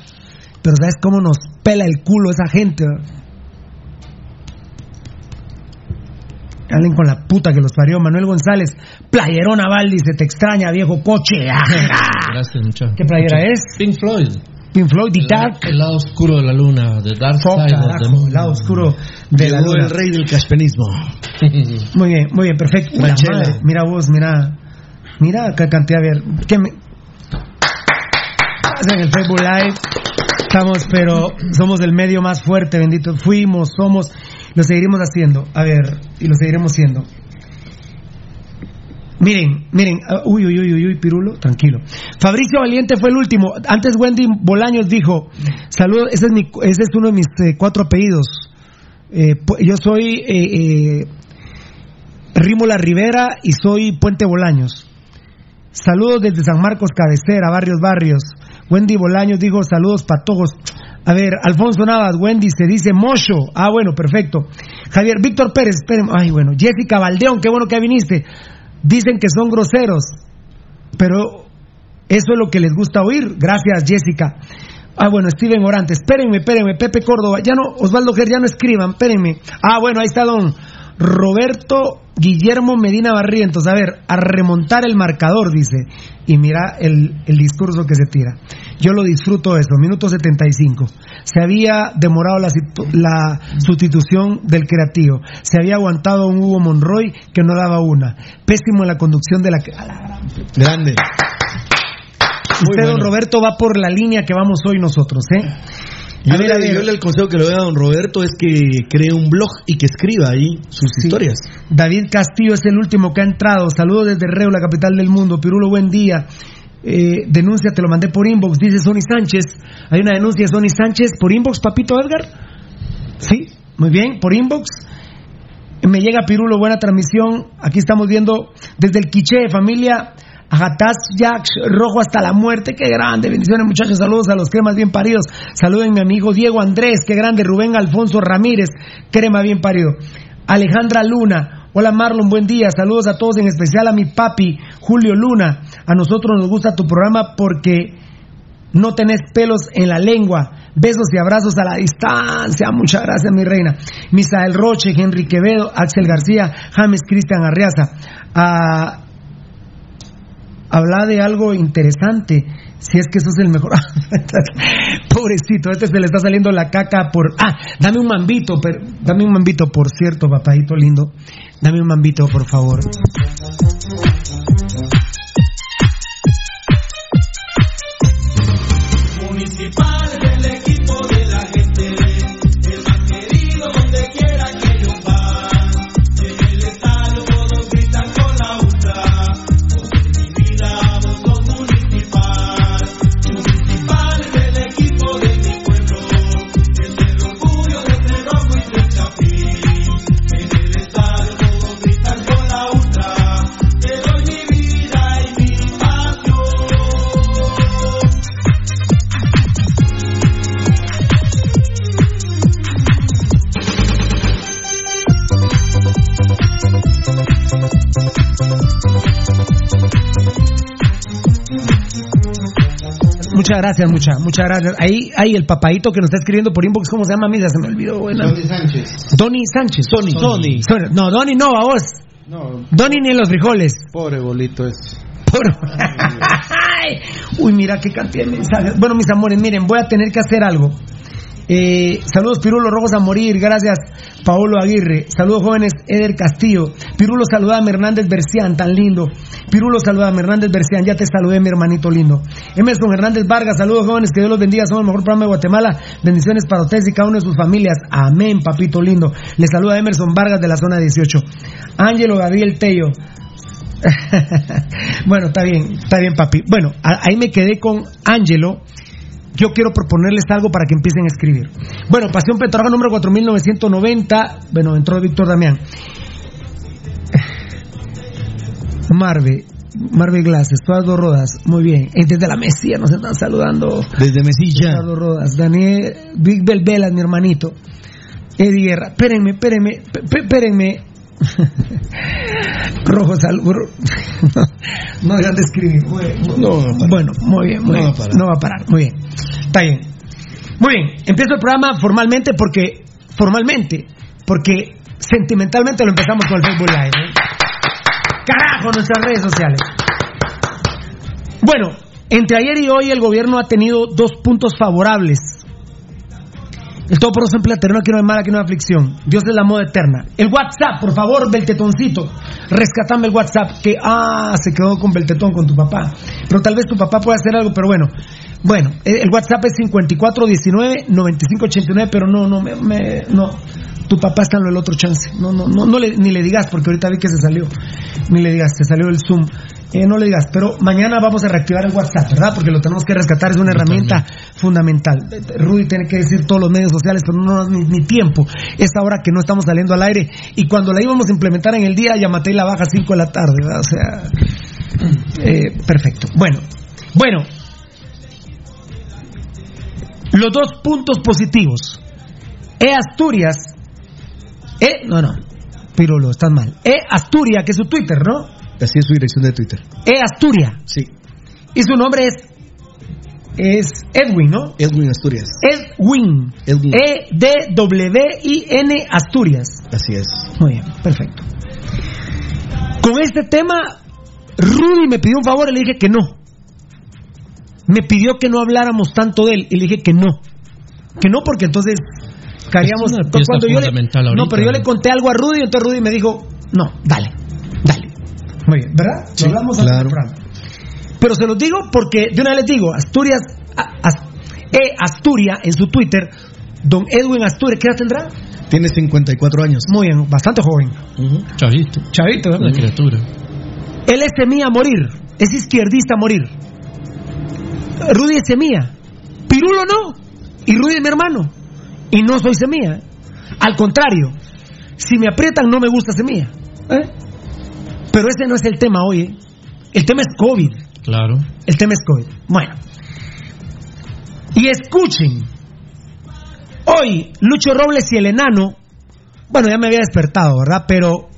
pero ¿sabes cómo nos pela el culo esa gente? Hablen con la puta que los parió. Manuel González, playerón Naval, dice, te extraña, viejo coche.
Gracias, muchacho.
¿Qué playera es?
Pink Floyd.
Pink Floyd, The Dark.
El lado oscuro de la luna, The Dark Side of the
carajo, el lado oscuro de la luna.
el rey del caspenismo.
Muy bien, muy bien, perfecto. Madre, Mira vos, mira. Mira qué cantidad, a ver. ¿qué me... En el Facebook Live estamos, pero somos el medio más fuerte, bendito. Fuimos, somos, lo seguiremos haciendo. A ver, y lo seguiremos siendo. Miren, miren, ah, uy, uy, uy, uy, Pirulo, tranquilo. Fabricio Valiente fue el último. Antes Wendy Bolaños dijo, saludos, ese es, mi, ese es uno de mis eh, cuatro apellidos. Eh, yo soy eh, eh, Rímola Rivera y soy Puente Bolaños. Saludos desde San Marcos Cabecera, Barrios Barrios. Wendy Bolaños dijo saludos patojos. A ver, Alfonso Navas, Wendy se dice Mocho. Ah, bueno, perfecto. Javier, Víctor Pérez, esperen. Ay, bueno. Jessica Valdeón, qué bueno que viniste. Dicen que son groseros, pero eso es lo que les gusta oír. Gracias, Jessica. Ah, bueno, Steven Orante, espérenme, espérenme, Pepe Córdoba, ya no, Osvaldo Ger, ya no escriban, espérenme. Ah, bueno, ahí está don Roberto Guillermo Medina Barrientos. A ver, a remontar el marcador, dice. Y mira el, el discurso que se tira. Yo lo disfruto eso, minuto 75. Se había demorado la, la sustitución del creativo. Se había aguantado un Hugo Monroy que no daba una. Pésimo en la conducción de la...
Grande.
Usted, don Roberto, va por la línea que vamos hoy nosotros, ¿eh?
Yo,
A ver,
le,
a ver.
yo le- el consejo que le doy a don Roberto es que cree un blog y que escriba ahí sus historias.
David Castillo es el último que ha entrado. Saludos desde Reu, la capital del mundo. Pirulo, buen día. Eh, denuncia, te lo mandé por inbox, dice Sony Sánchez. Hay una denuncia de Sony Sánchez por inbox, papito Edgar. Sí, muy bien, por inbox. Me llega Pirulo, buena transmisión. Aquí estamos viendo desde el Quiché, familia Agataz Jack Rojo hasta la muerte, qué grande. Bendiciones, muchachos. Saludos a los cremas bien paridos. Saluden a mi amigo Diego Andrés, qué grande. Rubén Alfonso Ramírez, crema bien parido. Alejandra Luna. Hola Marlon, buen día. Saludos a todos, en especial a mi papi Julio Luna. A nosotros nos gusta tu programa porque no tenés pelos en la lengua. Besos y abrazos a la distancia. Muchas gracias, mi reina. Misael Roche, Henry Quevedo, Axel García, James Cristian Arriaza. Ah, habla de algo interesante. Si es que eso es el mejor. Pobrecito, este se le está saliendo la caca por. Ah, dame un mambito, pero, dame un mambito, por cierto, papadito lindo. Dame un mambito, por favor. Muchas gracias, muchas, muchas gracias. Ahí, ahí el papadito que nos está escribiendo por inbox, ¿cómo se llama? Mira, se me olvidó. Bueno.
Tony Sánchez.
Donny Sánchez.
Tony. Tony.
No, Donny no, a vos.
No,
Donny ni en los frijoles.
pobre bolito es.
Ay, Uy, mira qué cantidad de mensajes. Bueno, mis amores, miren, voy a tener que hacer algo. Eh, saludos Pirulo Rojos a morir, gracias Paolo Aguirre. Saludos jóvenes Eder Castillo. Pirulo saludame Hernández Bercián, tan lindo. Pirulo saludame Hernández Bercián, ya te saludé mi hermanito lindo. Emerson Hernández Vargas, saludos jóvenes, que Dios los bendiga, somos el mejor programa de Guatemala. Bendiciones para ustedes y cada uno de sus familias. Amén, papito lindo. Les saluda Emerson Vargas de la zona 18. Ángelo Gabriel Tello. bueno, está bien, está bien, papi. Bueno, ahí me quedé con Ángelo. Yo quiero proponerles algo para que empiecen a escribir. Bueno, Pasión Petrolera número 4990. Bueno, entró Víctor Damián. Marve, Marve Glass, Estuardo Rodas, muy bien. Eh, Desde la Mesía nos están saludando.
Desde Mesilla.
Estuardo Rodas, Daniel, Big Bel Velas, mi hermanito. Eddie Guerra, espérenme, espérenme, espérenme. Rojo Salud. no dejan de escribir. Muy bien, muy-
No va a parar.
bueno, muy bien, muy
No
bien.
va a parar.
No va a parar, muy bien. Está bien. Muy bien, empiezo el programa formalmente porque. Formalmente, porque sentimentalmente lo empezamos con el Facebook Live. ¿eh? Carajo, nuestras redes sociales. Bueno, entre ayer y hoy el gobierno ha tenido dos puntos favorables. El todo por emplea terreno, aquí no hay mal, aquí no hay aflicción. Dios es la moda eterna. El WhatsApp, por favor, Beltetoncito. Rescatame el WhatsApp. Que, ah, se quedó con Beltetón, con tu papá. Pero tal vez tu papá pueda hacer algo, pero bueno. Bueno, el WhatsApp es 5419-9589, pero no, no, me, me- no. Tu papá está en el otro chance. No, no, no, no le, ni le digas, porque ahorita vi que se salió. Ni le digas, se salió el Zoom. Eh, no le digas, pero mañana vamos a reactivar el WhatsApp, ¿verdad? Porque lo tenemos que rescatar, es una herramienta fundamental. Rudy tiene que decir todos los medios sociales, pero no nos ni, ni tiempo. Es ahora que no estamos saliendo al aire. Y cuando la íbamos a implementar en el día, ya maté y la baja a 5 de la tarde, ¿verdad? O sea, eh, perfecto. Bueno, bueno. Los dos puntos positivos. E Asturias. E, no, no. Pirulo, estás mal. E Asturias, que es su Twitter, ¿no?
Así es su dirección de Twitter.
E Asturias.
Sí.
Y su nombre es. Es Edwin, ¿no?
Edwin Asturias.
Edwin.
Edwin.
E-D-W-I-N Asturias.
Así es.
Muy bien, perfecto. Con este tema, Rudy me pidió un favor y le dije que no. Me pidió que no habláramos tanto de él y le dije que no. Que no, porque entonces cuando yo le, no, pero yo le conté algo a Rudy y entonces Rudy me dijo: No, dale, dale. Muy bien, ¿verdad?
Sí,
hablamos
claro.
Pero se los digo porque de una vez les digo: Asturias, E Asturias en su Twitter, don Edwin Asturias, ¿qué edad tendrá?
Tiene 54 años.
Muy bien, bastante joven.
Chavito.
Chavito, ¿verdad?
Una criatura.
Él es semilla a morir, es izquierdista a morir. Rudy es semilla. Pirulo no. Y Rudy es mi hermano. Y no soy semilla. Al contrario, si me aprietan no me gusta semilla. ¿Eh? Pero ese no es el tema hoy. ¿eh? El tema es COVID.
Claro.
El tema es COVID. Bueno. Y escuchen. Hoy, Lucho Robles y el enano, bueno, ya me había despertado, ¿verdad? Pero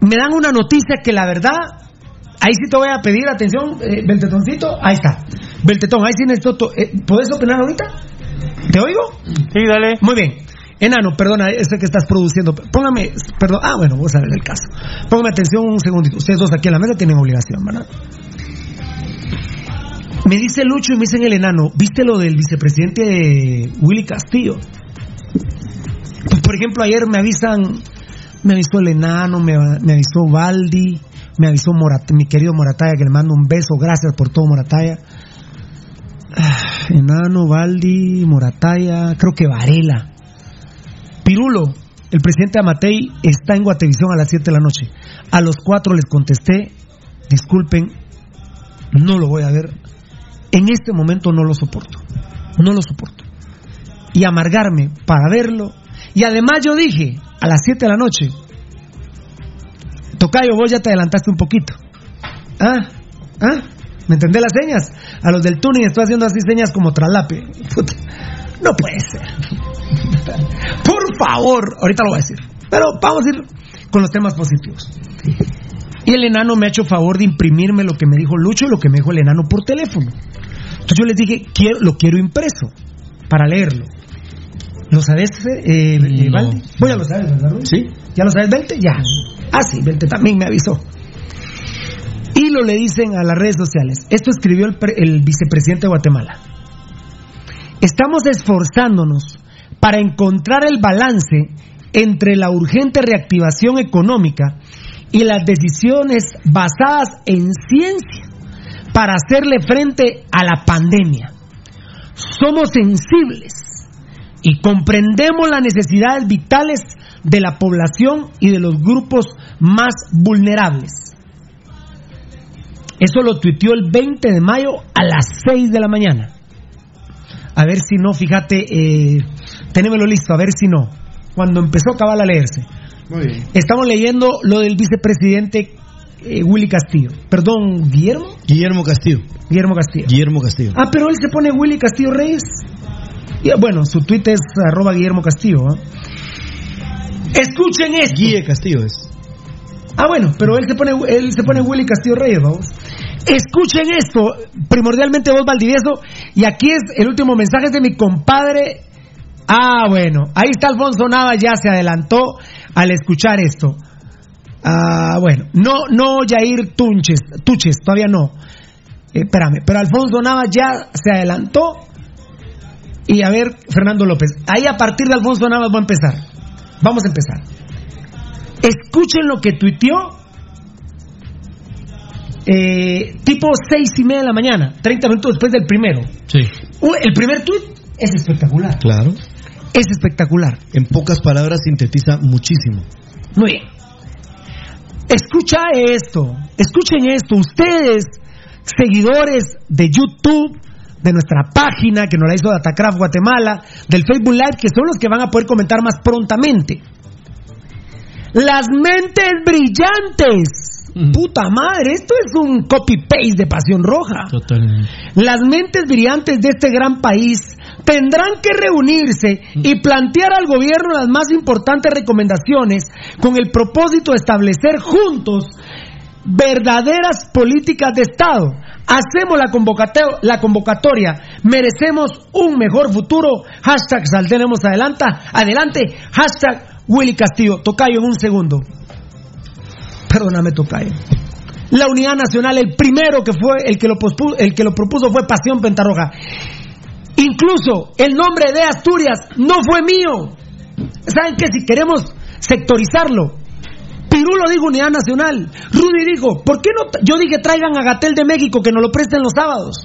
me dan una noticia que la verdad, ahí sí te voy a pedir atención, eh, Beltetoncito, ahí está. Beltetón, ahí sí necesito, to- eh, ¿puedes opinar ahorita? ¿Te oigo?
Sí, dale.
Muy bien. Enano, perdona, ese que estás produciendo. Póngame, perdón, ah, bueno, vos sabés el caso. Póngame atención un segundito. Ustedes dos aquí en la mesa tienen obligación, ¿verdad? Me dice Lucho y me dicen el enano, ¿viste lo del vicepresidente Willy Castillo? Pues, por ejemplo, ayer me avisan, me avisó el enano, me, me avisó Baldi, me avisó Morat- mi querido Morataya, que le mando un beso, gracias por todo, Morataya. Enano, Baldi, Morataya, creo que Varela. Pirulo, el presidente Amatei está en Guatevisión a las 7 de la noche. A los 4 les contesté, disculpen, no lo voy a ver. En este momento no lo soporto. No lo soporto. Y amargarme para verlo. Y además yo dije, a las 7 de la noche, Tocayo, vos ya te adelantaste un poquito. ¿Ah? ¿Ah? ¿Me entendés las señas? A los del tuning estoy haciendo así señas como traslape. Puta, No puede ser. Por favor, ahorita lo voy a decir. Pero vamos a ir con los temas positivos. Y el enano me ha hecho favor de imprimirme lo que me dijo Lucho y lo que me dijo el enano por teléfono. Entonces yo les dije, quiero, lo quiero impreso para leerlo. ¿Lo sabes, eh,
No.
Valdi? Vos ya lo sabes, ¿verdad?
Sí.
¿Ya lo sabes, Belte? Ya. Ah, sí, Belte también me avisó. Y lo le dicen a las redes sociales. Esto escribió el, el vicepresidente de Guatemala. Estamos esforzándonos para encontrar el balance entre la urgente reactivación económica y las decisiones basadas en ciencia para hacerle frente a la pandemia. Somos sensibles y comprendemos las necesidades vitales de la población y de los grupos más vulnerables. Eso lo tuiteó el 20 de mayo a las 6 de la mañana. A ver si no, fíjate, eh, tenémelo listo, a ver si no. Cuando empezó a acabar a leerse.
Muy bien.
Estamos leyendo lo del vicepresidente eh, Willy Castillo. Perdón, Guillermo.
Guillermo Castillo.
Guillermo Castillo.
Guillermo Castillo.
Ah, pero él se pone Willy Castillo Reyes. Y, bueno, su tweet es arroba Guillermo Castillo. ¿ah? Escuchen esto.
Guille Castillo es.
Ah, bueno, pero él se pone, él se pone Willy Castillo Reyes, vamos. Escuchen esto, primordialmente vos Valdivieso, y aquí es el último mensaje de mi compadre. Ah, bueno, ahí está Alfonso Nava, ya se adelantó al escuchar esto. Ah, bueno, no, no Jair Tunches, Tuches, todavía no. Eh, espérame, pero Alfonso Nava ya se adelantó. Y a ver, Fernando López, ahí a partir de Alfonso Nava voy a empezar. Vamos a empezar. Escuchen lo que tuiteó eh, tipo seis y media de la mañana, 30 minutos después del primero.
Sí.
Uh, el primer tuit es espectacular.
Claro.
Es espectacular.
En pocas palabras sintetiza muchísimo.
Muy bien. Escucha esto, escuchen esto, ustedes, seguidores de YouTube, de nuestra página que nos la hizo Datacraft Guatemala, del Facebook Live, que son los que van a poder comentar más prontamente. Las mentes brillantes. Puta madre, esto es un copy-paste de Pasión Roja.
Totalmente.
Las mentes brillantes de este gran país tendrán que reunirse y plantear al gobierno las más importantes recomendaciones con el propósito de establecer juntos verdaderas políticas de Estado. Hacemos la, convocate- la convocatoria, merecemos un mejor futuro. Hashtag saltenemos adelante, adelante. Hashtag Willy Castillo. Tocayo en un segundo. Perdóname, Tocayo. La Unidad Nacional, el primero que fue, el que lo, pospu- el que lo propuso fue Pasión Pentarroja. Incluso el nombre de Asturias no fue mío. ¿Saben qué? Si queremos sectorizarlo, Pirulo dijo Unidad Nacional. Rudy dijo, ¿por qué no? Yo dije, traigan a Gatel de México que nos lo presten los sábados.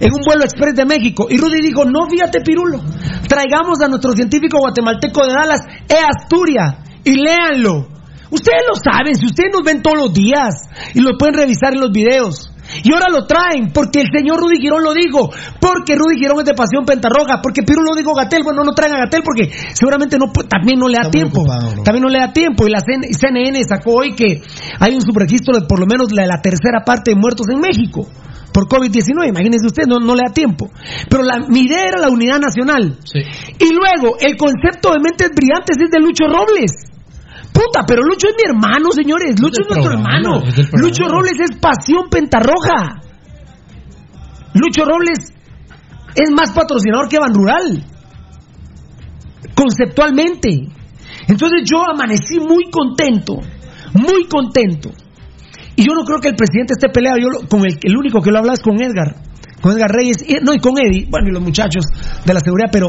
En un vuelo express de México. Y Rudy dijo, no, fíjate, Pirulo. Traigamos a nuestro científico guatemalteco de Dallas, E Asturias, y léanlo. Ustedes lo saben, si ustedes nos ven todos los días y lo pueden revisar en los videos. Y ahora lo traen porque el señor Rudy Girón lo dijo, porque Rudy Girón es de Pasión Pentarroja, porque Pirulo dijo Gatel, bueno, no traen a Gatel porque seguramente no también no le da
Está
tiempo.
ocupado, ¿no?
También no le da tiempo. Y la CN CNN sacó hoy que hay un subregistro de por lo menos la, la tercera parte de muertos en México por COVID-19. Imagínense usted, no, no le da tiempo. Pero la, mi idea era la unidad nacional.
Sí.
Y luego, el concepto de mentes brillantes es de Lucho Robles. Puta, pero Lucho es mi hermano, señores. Lucho es, nuestro hermano.
es.
Lucho Robles es pasión pentarroja. Lucho Robles es más patrocinador que Ban Rural. Conceptualmente. Entonces yo amanecí muy contento, muy contento. Y yo no creo que el presidente esté peleado. Yo lo- con el, el único que lo habla es con Edgar, con Edgar Reyes, y- no, y con Eddie, bueno, y los muchachos de la seguridad, pero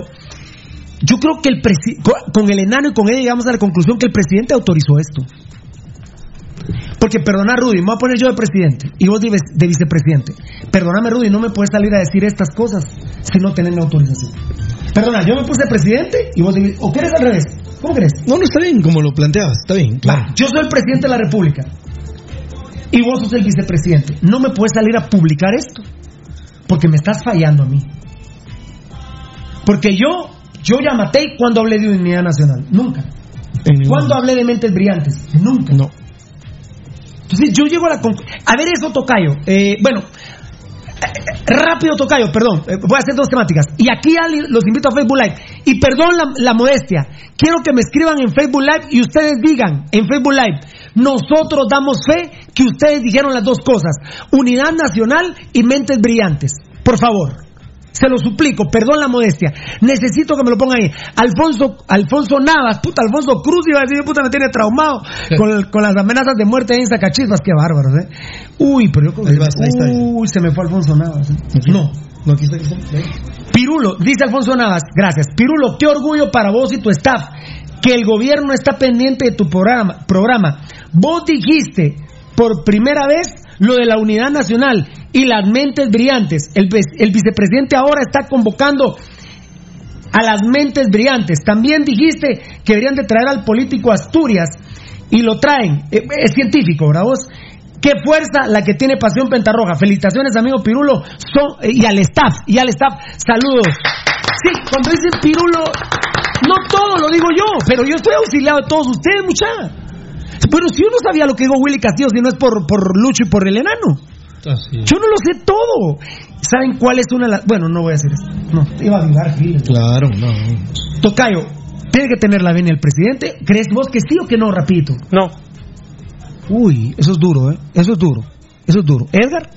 yo creo que el presi- con, el enano y con Eddie llegamos a la conclusión que el presidente autorizó esto. Porque perdona Rudy, me voy a poner yo de presidente y vos de, vice- de vicepresidente. Perdóname Rudy, no me puedes salir a decir estas cosas si no tenés mi autorización. Perdona, yo me puse presidente y vos de ¿O quieres al revés? ¿Cómo crees?
No, no está bien como lo planteabas, está bien, claro.
Va, yo soy el presidente de la República y vos sos el vicepresidente. No me puedes salir a publicar esto porque me estás fallando a mí. Porque yo, yo ya maté cuando hablé de unidad nacional. Nunca. ¿Cuándo hablé de mentes brillantes? Nunca.
No.
Entonces yo llego a la conclusión. A ver eso, Tocayo. Eh, bueno, eh, rápido, Tocayo, perdón. eh, voy a hacer dos temáticas. Y aquí los invito a Facebook Live. Y perdón la, la modestia. Quiero que me escriban en Facebook Live y ustedes digan en Facebook Live. Nosotros damos fe que ustedes dijeron las dos cosas. Unidad nacional y mentes brillantes. Por favor. Se lo suplico, perdón la modestia. Necesito que me lo pongan ahí. Alfonso, Alfonso Navas, puta, Alfonso Cruz iba a decir, puta, me tiene traumado con, con las amenazas de muerte en Zacachispas, qué bárbaros, ¿eh? Uy, pero yo creo que
Ahí vas, ahí está.
Uy, se me fue Alfonso Navas. ¿eh? No.
No, aquí está, aquí está.
Pirulo, dice Alfonso Navas, gracias. Pirulo, qué orgullo para vos y tu staff que el gobierno está pendiente de tu programa. programa. Vos dijiste por primera vez lo de la unidad nacional y las mentes brillantes. El, vice- el vicepresidente ahora está convocando a las mentes brillantes. También dijiste que deberían de traer al político Asturias y lo traen. Eh, Es científico, ¿verdad vos? Qué fuerza la que tiene Pasión Pentarroja. Felicitaciones, amigo Pirulo, eh, y al staff, y al staff, saludos. Sí, cuando dicen Pirulo, no todo lo digo yo, pero yo estoy auxiliado de todos ustedes, muchachos. Pero si yo no sabía lo que dijo Willy Castillo, si no es por, por Lucho y por el enano. Yo no lo sé todo. ¿Saben cuál es una de las.? Bueno, no voy a decir eso. No, iba a vibrar Gil.
Claro, no.
Tocayo, tiene que tener la venia el presidente. ¿Crees vos que sí o que no, rapidito?
No,
Uy, eso es duro, ¿eh? Eso es duro. Eso es duro. ¿Edgar?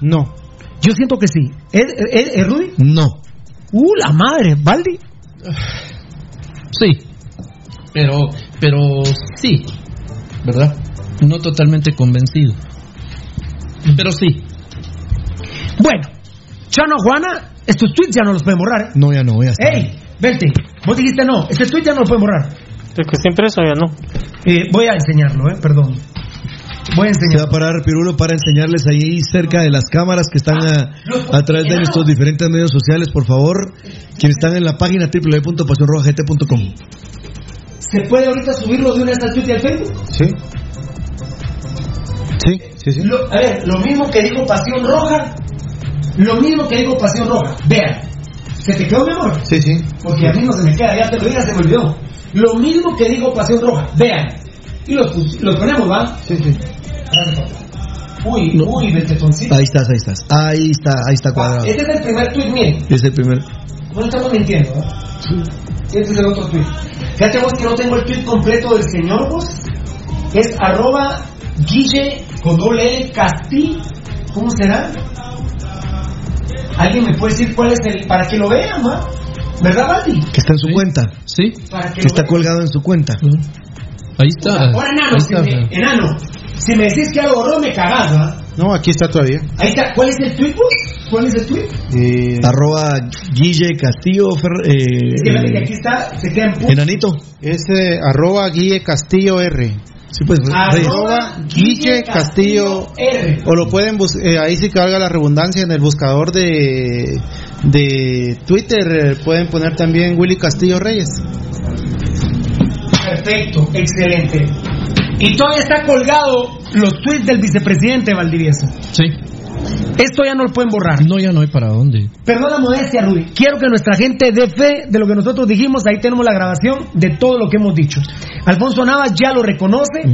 No.
Yo siento que sí. ¿Ed, Ed- Ed- Rudy?
No.
Uh, la madre. ¿Baldi?
Sí. Pero, pero sí. ¿Verdad? No totalmente convencido. Pero sí.
Bueno, Chano Juana, estos tweets ya no los pueden borrar, ¿eh?
No, ya no, ya está.
¡Ey! Vente. Vos dijiste no. Este tweet ya no lo pueden borrar.
el que siempre eso ya no.
Eh, voy a enseñarlo, ¿eh? Perdón. Voy a
Se
enseñar.
va a parar Pirulo para enseñarles ahí cerca de las cámaras que están a, a través de nuestros diferentes medios sociales, por favor, quienes están en la página www.pasionrojagt.com.
¿Se puede ahorita subirlo de una vez al Facebook?
Sí. Sí, sí, sí.
Lo- a ver, lo mismo que dijo Pasión Roja, lo mismo que dijo Pasión Roja. Vean, ¿se te quedó, mi amor?
Sí, sí.
Porque a mí no se me queda, ya te lo dije, se me olvidó. Lo mismo que dijo Pasión Roja, vean. Y los, los ponemos, ¿va?
Sí, sí.
Uy, uy, Beltetoncito.
Ahí estás, ahí estás. Ahí está, ahí está
Va,
cuadrado.
Este es el primer tweet mío.
Es el primer.
No estamos mintiendo, ¿eh? Este es el otro tweet. Fíjate vos que no tengo el tweet completo del señor vos. Es arroba Guille con doble E Casti. ¿Cómo será? ¿Alguien me puede decir cuál es el. para que lo vean, ¿va? ¿Verdad, Baldi?
Que está en su cuenta.
Sí.
Para que
está
vean.
colgado en su cuenta.
Ahí está.
Ahora, enano,
Ahí
si
está.
me, enano, si me decís que algo borró, me cagás, ¿va?
No, aquí está todavía.
Ahí está. ¿Cuál es el tweet? ¿Cuál es el tweet?
Eh,
Arroba Guille Castillo Fer- eh,
Es que aquí está, se queda en punto.
Enanito.
es eh, arroba Guille Castillo R.
Sí, pues. Reyes.
Arroba
Guille Castillo
R.
O lo pueden buscar, ahí sí que valga la redundancia, en el buscador de, de Twitter eh, pueden poner también Willy Castillo Reyes.
Perfecto, excelente. Y todavía está colgado los tweets del vicepresidente Valdivieso.
Sí.
Esto ya no lo pueden borrar.
No, ya no hay para dónde.
Perdón la modestia, Rudy. Quiero que nuestra gente dé fe de lo que nosotros dijimos. Ahí tenemos la grabación de todo lo que hemos dicho. Alfonso Navas ya lo reconoce.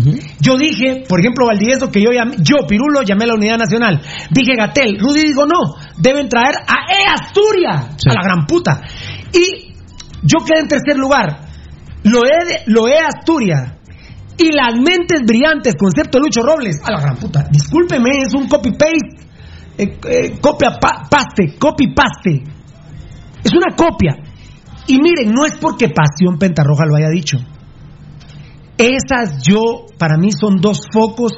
Yo dije, por ejemplo, Valdivieso, que yo llamé, yo, Pirulo, llamé a la Unidad Nacional. Dije Gatel. Rudy dijo, no, deben traer a E Asturias, a la gran puta. Y yo quedé en tercer lugar. Lo E, de- lo e Asturias. Y las mentes brillantes, concepto de Lucho Robles, a la gran puta. Discúlpeme, es un copy-paste. Eh, eh, copia, pa- paste, copy-paste. Es una copia. Y miren, no es porque Pasión Pentarroja lo haya dicho. Esas yo, para mí son dos focos,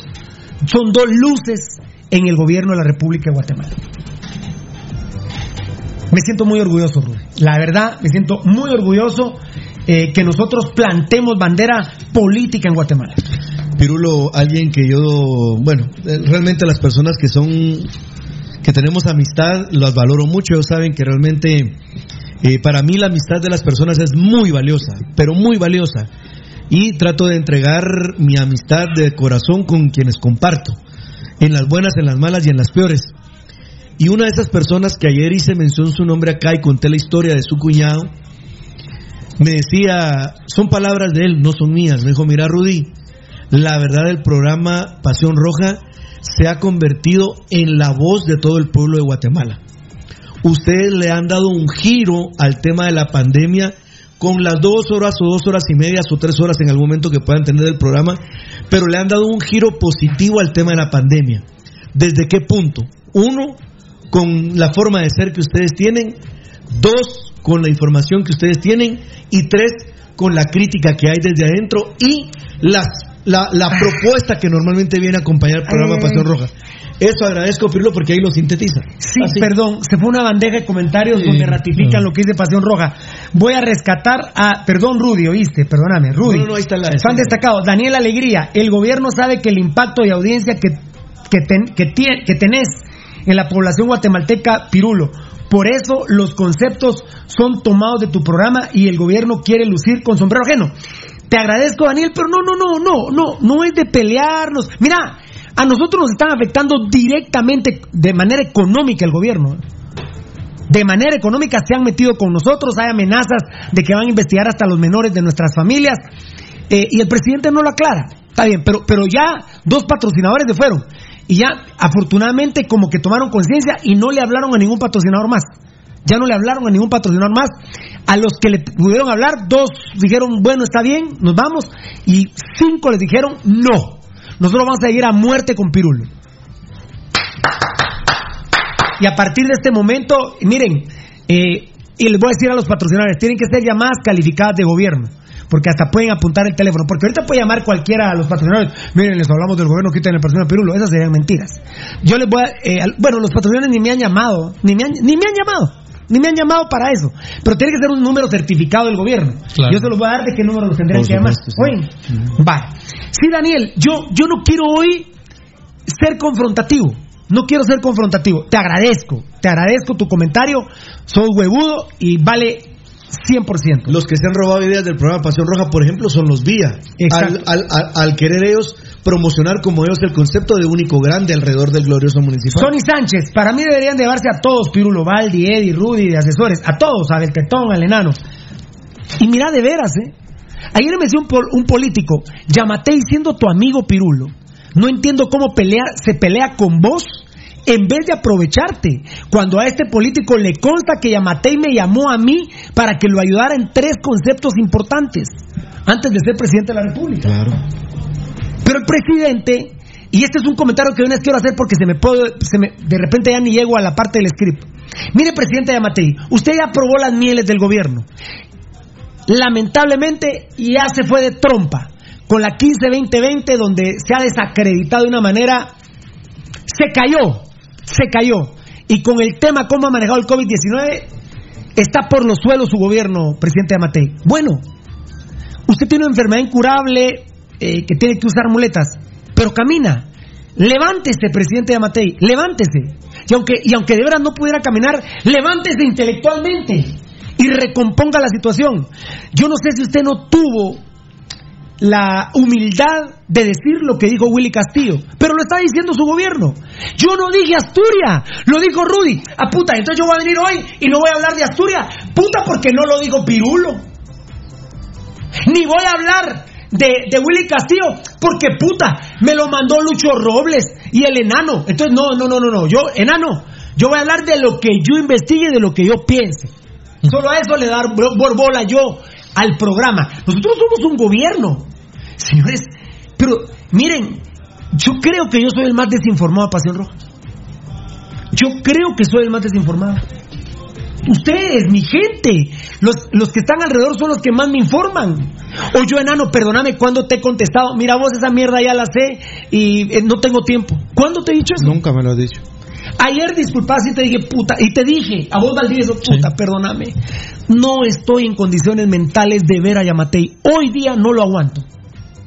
son dos luces en el gobierno de la República de Guatemala. Me siento muy orgulloso, Rudy. La verdad, me siento muy orgulloso eh, que nosotros plantemos bandera política en Guatemala.
Pirulo, alguien que yo, bueno, eh, realmente las personas que son, que tenemos amistad, las valoro mucho. Ellos saben que realmente, eh, para mí la amistad de las personas es muy valiosa, pero muy valiosa. Y trato de entregar mi amistad de corazón con quienes comparto, en las buenas, en las malas y en las peores. Y una de esas personas que ayer hice mención su nombre acá y conté la historia de su cuñado, me decía, son palabras de él, no son mías. Me dijo, mira Rudy, la verdad el programa Pasión Roja se ha convertido en la voz de todo el pueblo de Guatemala. Ustedes le han dado un giro al tema de la pandemia con las dos horas o dos horas y media o tres horas en algún momento que puedan tener el programa, pero le han dado un giro positivo al tema de la pandemia. ¿Desde qué punto? Uno, con la forma de ser que ustedes tienen. Dos, con la información que ustedes tienen. Y tres, con la crítica que hay desde adentro y las, la, la propuesta que normalmente viene a acompañar el programa
Ay.
Pasión Roja. Eso agradezco, Pirlo, porque ahí lo sintetiza.
Sí, perdón, se fue una bandeja de comentarios donde ratifican lo que dice Pasión Roja. Voy a rescatar a, perdón Rudy, oíste, perdóname, Rudy.
No, no, ahí está la-
Fan destacado, Daniel Alegría, el gobierno sabe que el impacto de audiencia que, que, ten- que, tie- que tenés en la población guatemalteca, Pirulo. Por eso los conceptos son tomados de tu programa y el gobierno quiere lucir con sombrero ajeno. Te agradezco, Daniel, pero no, no, no, no, no, no es de pelearnos. Mira, a nosotros nos están afectando directamente de manera económica el gobierno. De manera económica se han metido con nosotros, hay amenazas de que van a investigar hasta los menores de nuestras familias eh, y el presidente no lo aclara. Está bien, pero, pero ya dos patrocinadores se fueron y ya afortunadamente como que tomaron conciencia y no le hablaron a ningún patrocinador más. Ya no le hablaron a ningún patrocinador más. A los que le pudieron hablar, dos dijeron, bueno, está bien, nos vamos. Y cinco les dijeron, no. Nosotros vamos a seguir a muerte con Pirulo. Y a partir de este momento, miren, eh, y les voy a decir a los patrocinadores, tienen que ser llamadas calificadas de gobierno. Porque hasta pueden apuntar el teléfono. Porque ahorita puede llamar cualquiera a los patrocinadores. Miren, les hablamos del gobierno, quiten el patrocinador Pirulo. Esas serían mentiras. Yo les voy a. eh, bueno, los patrocinadores ni me han llamado. Ni me han, ni me han llamado. Ni me han llamado para eso. Pero tiene que ser un número certificado del gobierno.
Claro.
Yo se los voy a dar de qué número los tendrían
Por
que llamar. Oye, va. Sí, Daniel, yo, yo no quiero hoy ser confrontativo. No quiero ser confrontativo. Te agradezco. Te agradezco tu comentario. Soy huevudo y vale 100%.
Los que se han robado ideas del programa Pasión Roja, por ejemplo, son los Vía. Al, al- al- al querer ellos promocionar como ellos el concepto de único grande alrededor del glorioso municipal.
Sonny Sánchez, para mí deberían llevarse a todos, Pirulo, Valdi, Eddie, Rudy, de asesores, a todos, a Beltetón, al enano. Y mira, de veras, ¿eh? Ayer me decía un, pol- un político, Yamatei siendo tu amigo Pirulo, no entiendo cómo pelea, se pelea con vos en vez de aprovecharte. Cuando a este político le consta que Yamatei me llamó a mí para que lo ayudara en tres conceptos importantes antes de ser presidente de la República.
Claro.
Pero el presidente, y este es un comentario que una vez quiero hacer porque se me puede, se me, de repente ya ni llego a la parte del script. Mire, presidente Yamatei, usted ya aprobó las mieles del gobierno. Lamentablemente ya se fue de trompa con la 15-20-20 donde se ha desacreditado de una manera, se cayó, se cayó. Y con el tema cómo ha manejado el COVID-19, está por los suelos su gobierno, presidente Yamatei. Bueno, usted tiene una enfermedad incurable eh, que tiene que usar muletas, pero camina. Levántese, presidente Yamatei, levántese. Y aunque, y aunque de verdad no pudiera caminar, levántese intelectualmente y recomponga la situación. Yo no sé si usted no tuvo la humildad de decir lo que dijo Willy Castillo, pero lo está diciendo su gobierno. Yo no dije Asturias, lo dijo Rudy. Ah, puta, entonces yo voy a venir hoy y no voy a hablar de Asturias. Puta, porque no lo dijo Pirulo. Ni voy a hablar de, de Willy Castillo, porque puta, me lo mandó Lucho Robles y el enano. Entonces, no, no, no, no, no. Yo, enano, yo voy a hablar de lo que yo investigue, de lo que yo piense. Solo a eso le dar por bola yo al programa. Nosotros somos un gobierno. Señores, pero miren, yo creo que yo soy el más desinformado, Pasión Roja. Yo creo que soy el más desinformado. Ustedes, mi gente, los, los que están alrededor son los que más me informan. O yo, enano, perdóname, ¿cuándo te he contestado? Mira, vos esa mierda ya la sé y eh, no tengo tiempo. ¿Cuándo te he dicho eso?
Nunca me lo has dicho.
Ayer disculpas y te dije, puta, y te dije, a vos Valdivieso, puta, perdóname. No estoy en condiciones mentales de ver a Yamatei. Hoy día no lo aguanto.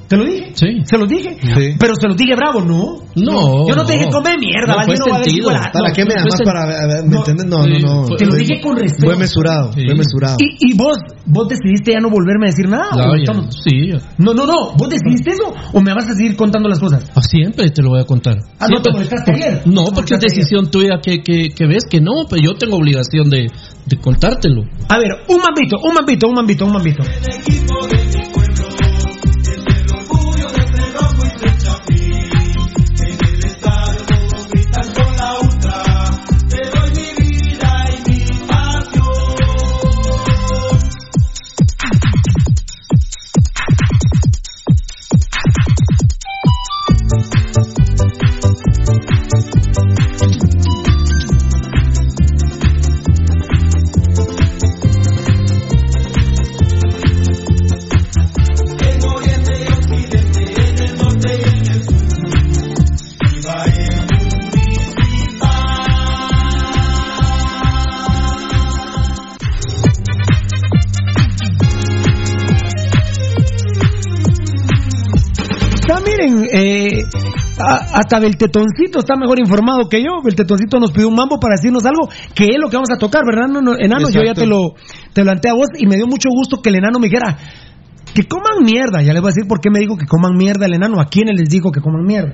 ¿Te lo dije?
Sí.
¿Se lo dije?
Sí.
Pero se lo dije bravo, ¿no?
No,
Yo no te dije,
no.
come mierda,
No fue
no voy a
sentido.
¿Para
No,
qué me
sen-
para.? ¿Me entiendes? No, no, no.
Te lo dije con respeto.
Fue mesurado,
Sí.
fue mesurado.
Y, y vos, vos decidiste ya no volverme a decir nada.
Ya,
¿o
ya,
estamos-
sí.
No, no, no. ¿Vos decidiste eso o me vas a seguir contando las cosas?
Ah, Siempre te lo voy a contar.
Ah, ¿no te
Siempre.
molestaste ayer?
No,
¿Te
porque es decisión tuya que, que, que ves que no, pero yo tengo obligación de, de contártelo.
A ver, un mambito, un mambito, un mambito, un mambito. A- hasta Beltetoncito está mejor informado que yo. Beltetoncito nos pidió un mambo para decirnos algo que es lo que vamos a tocar, ¿verdad? No, no, enano, yo ya te lo, te lo planteé a vos y me dio mucho gusto que el enano me dijera que coman mierda. Ya les voy a decir por qué me dijo que coman mierda el enano. ¿A quiénes les digo que coman mierda?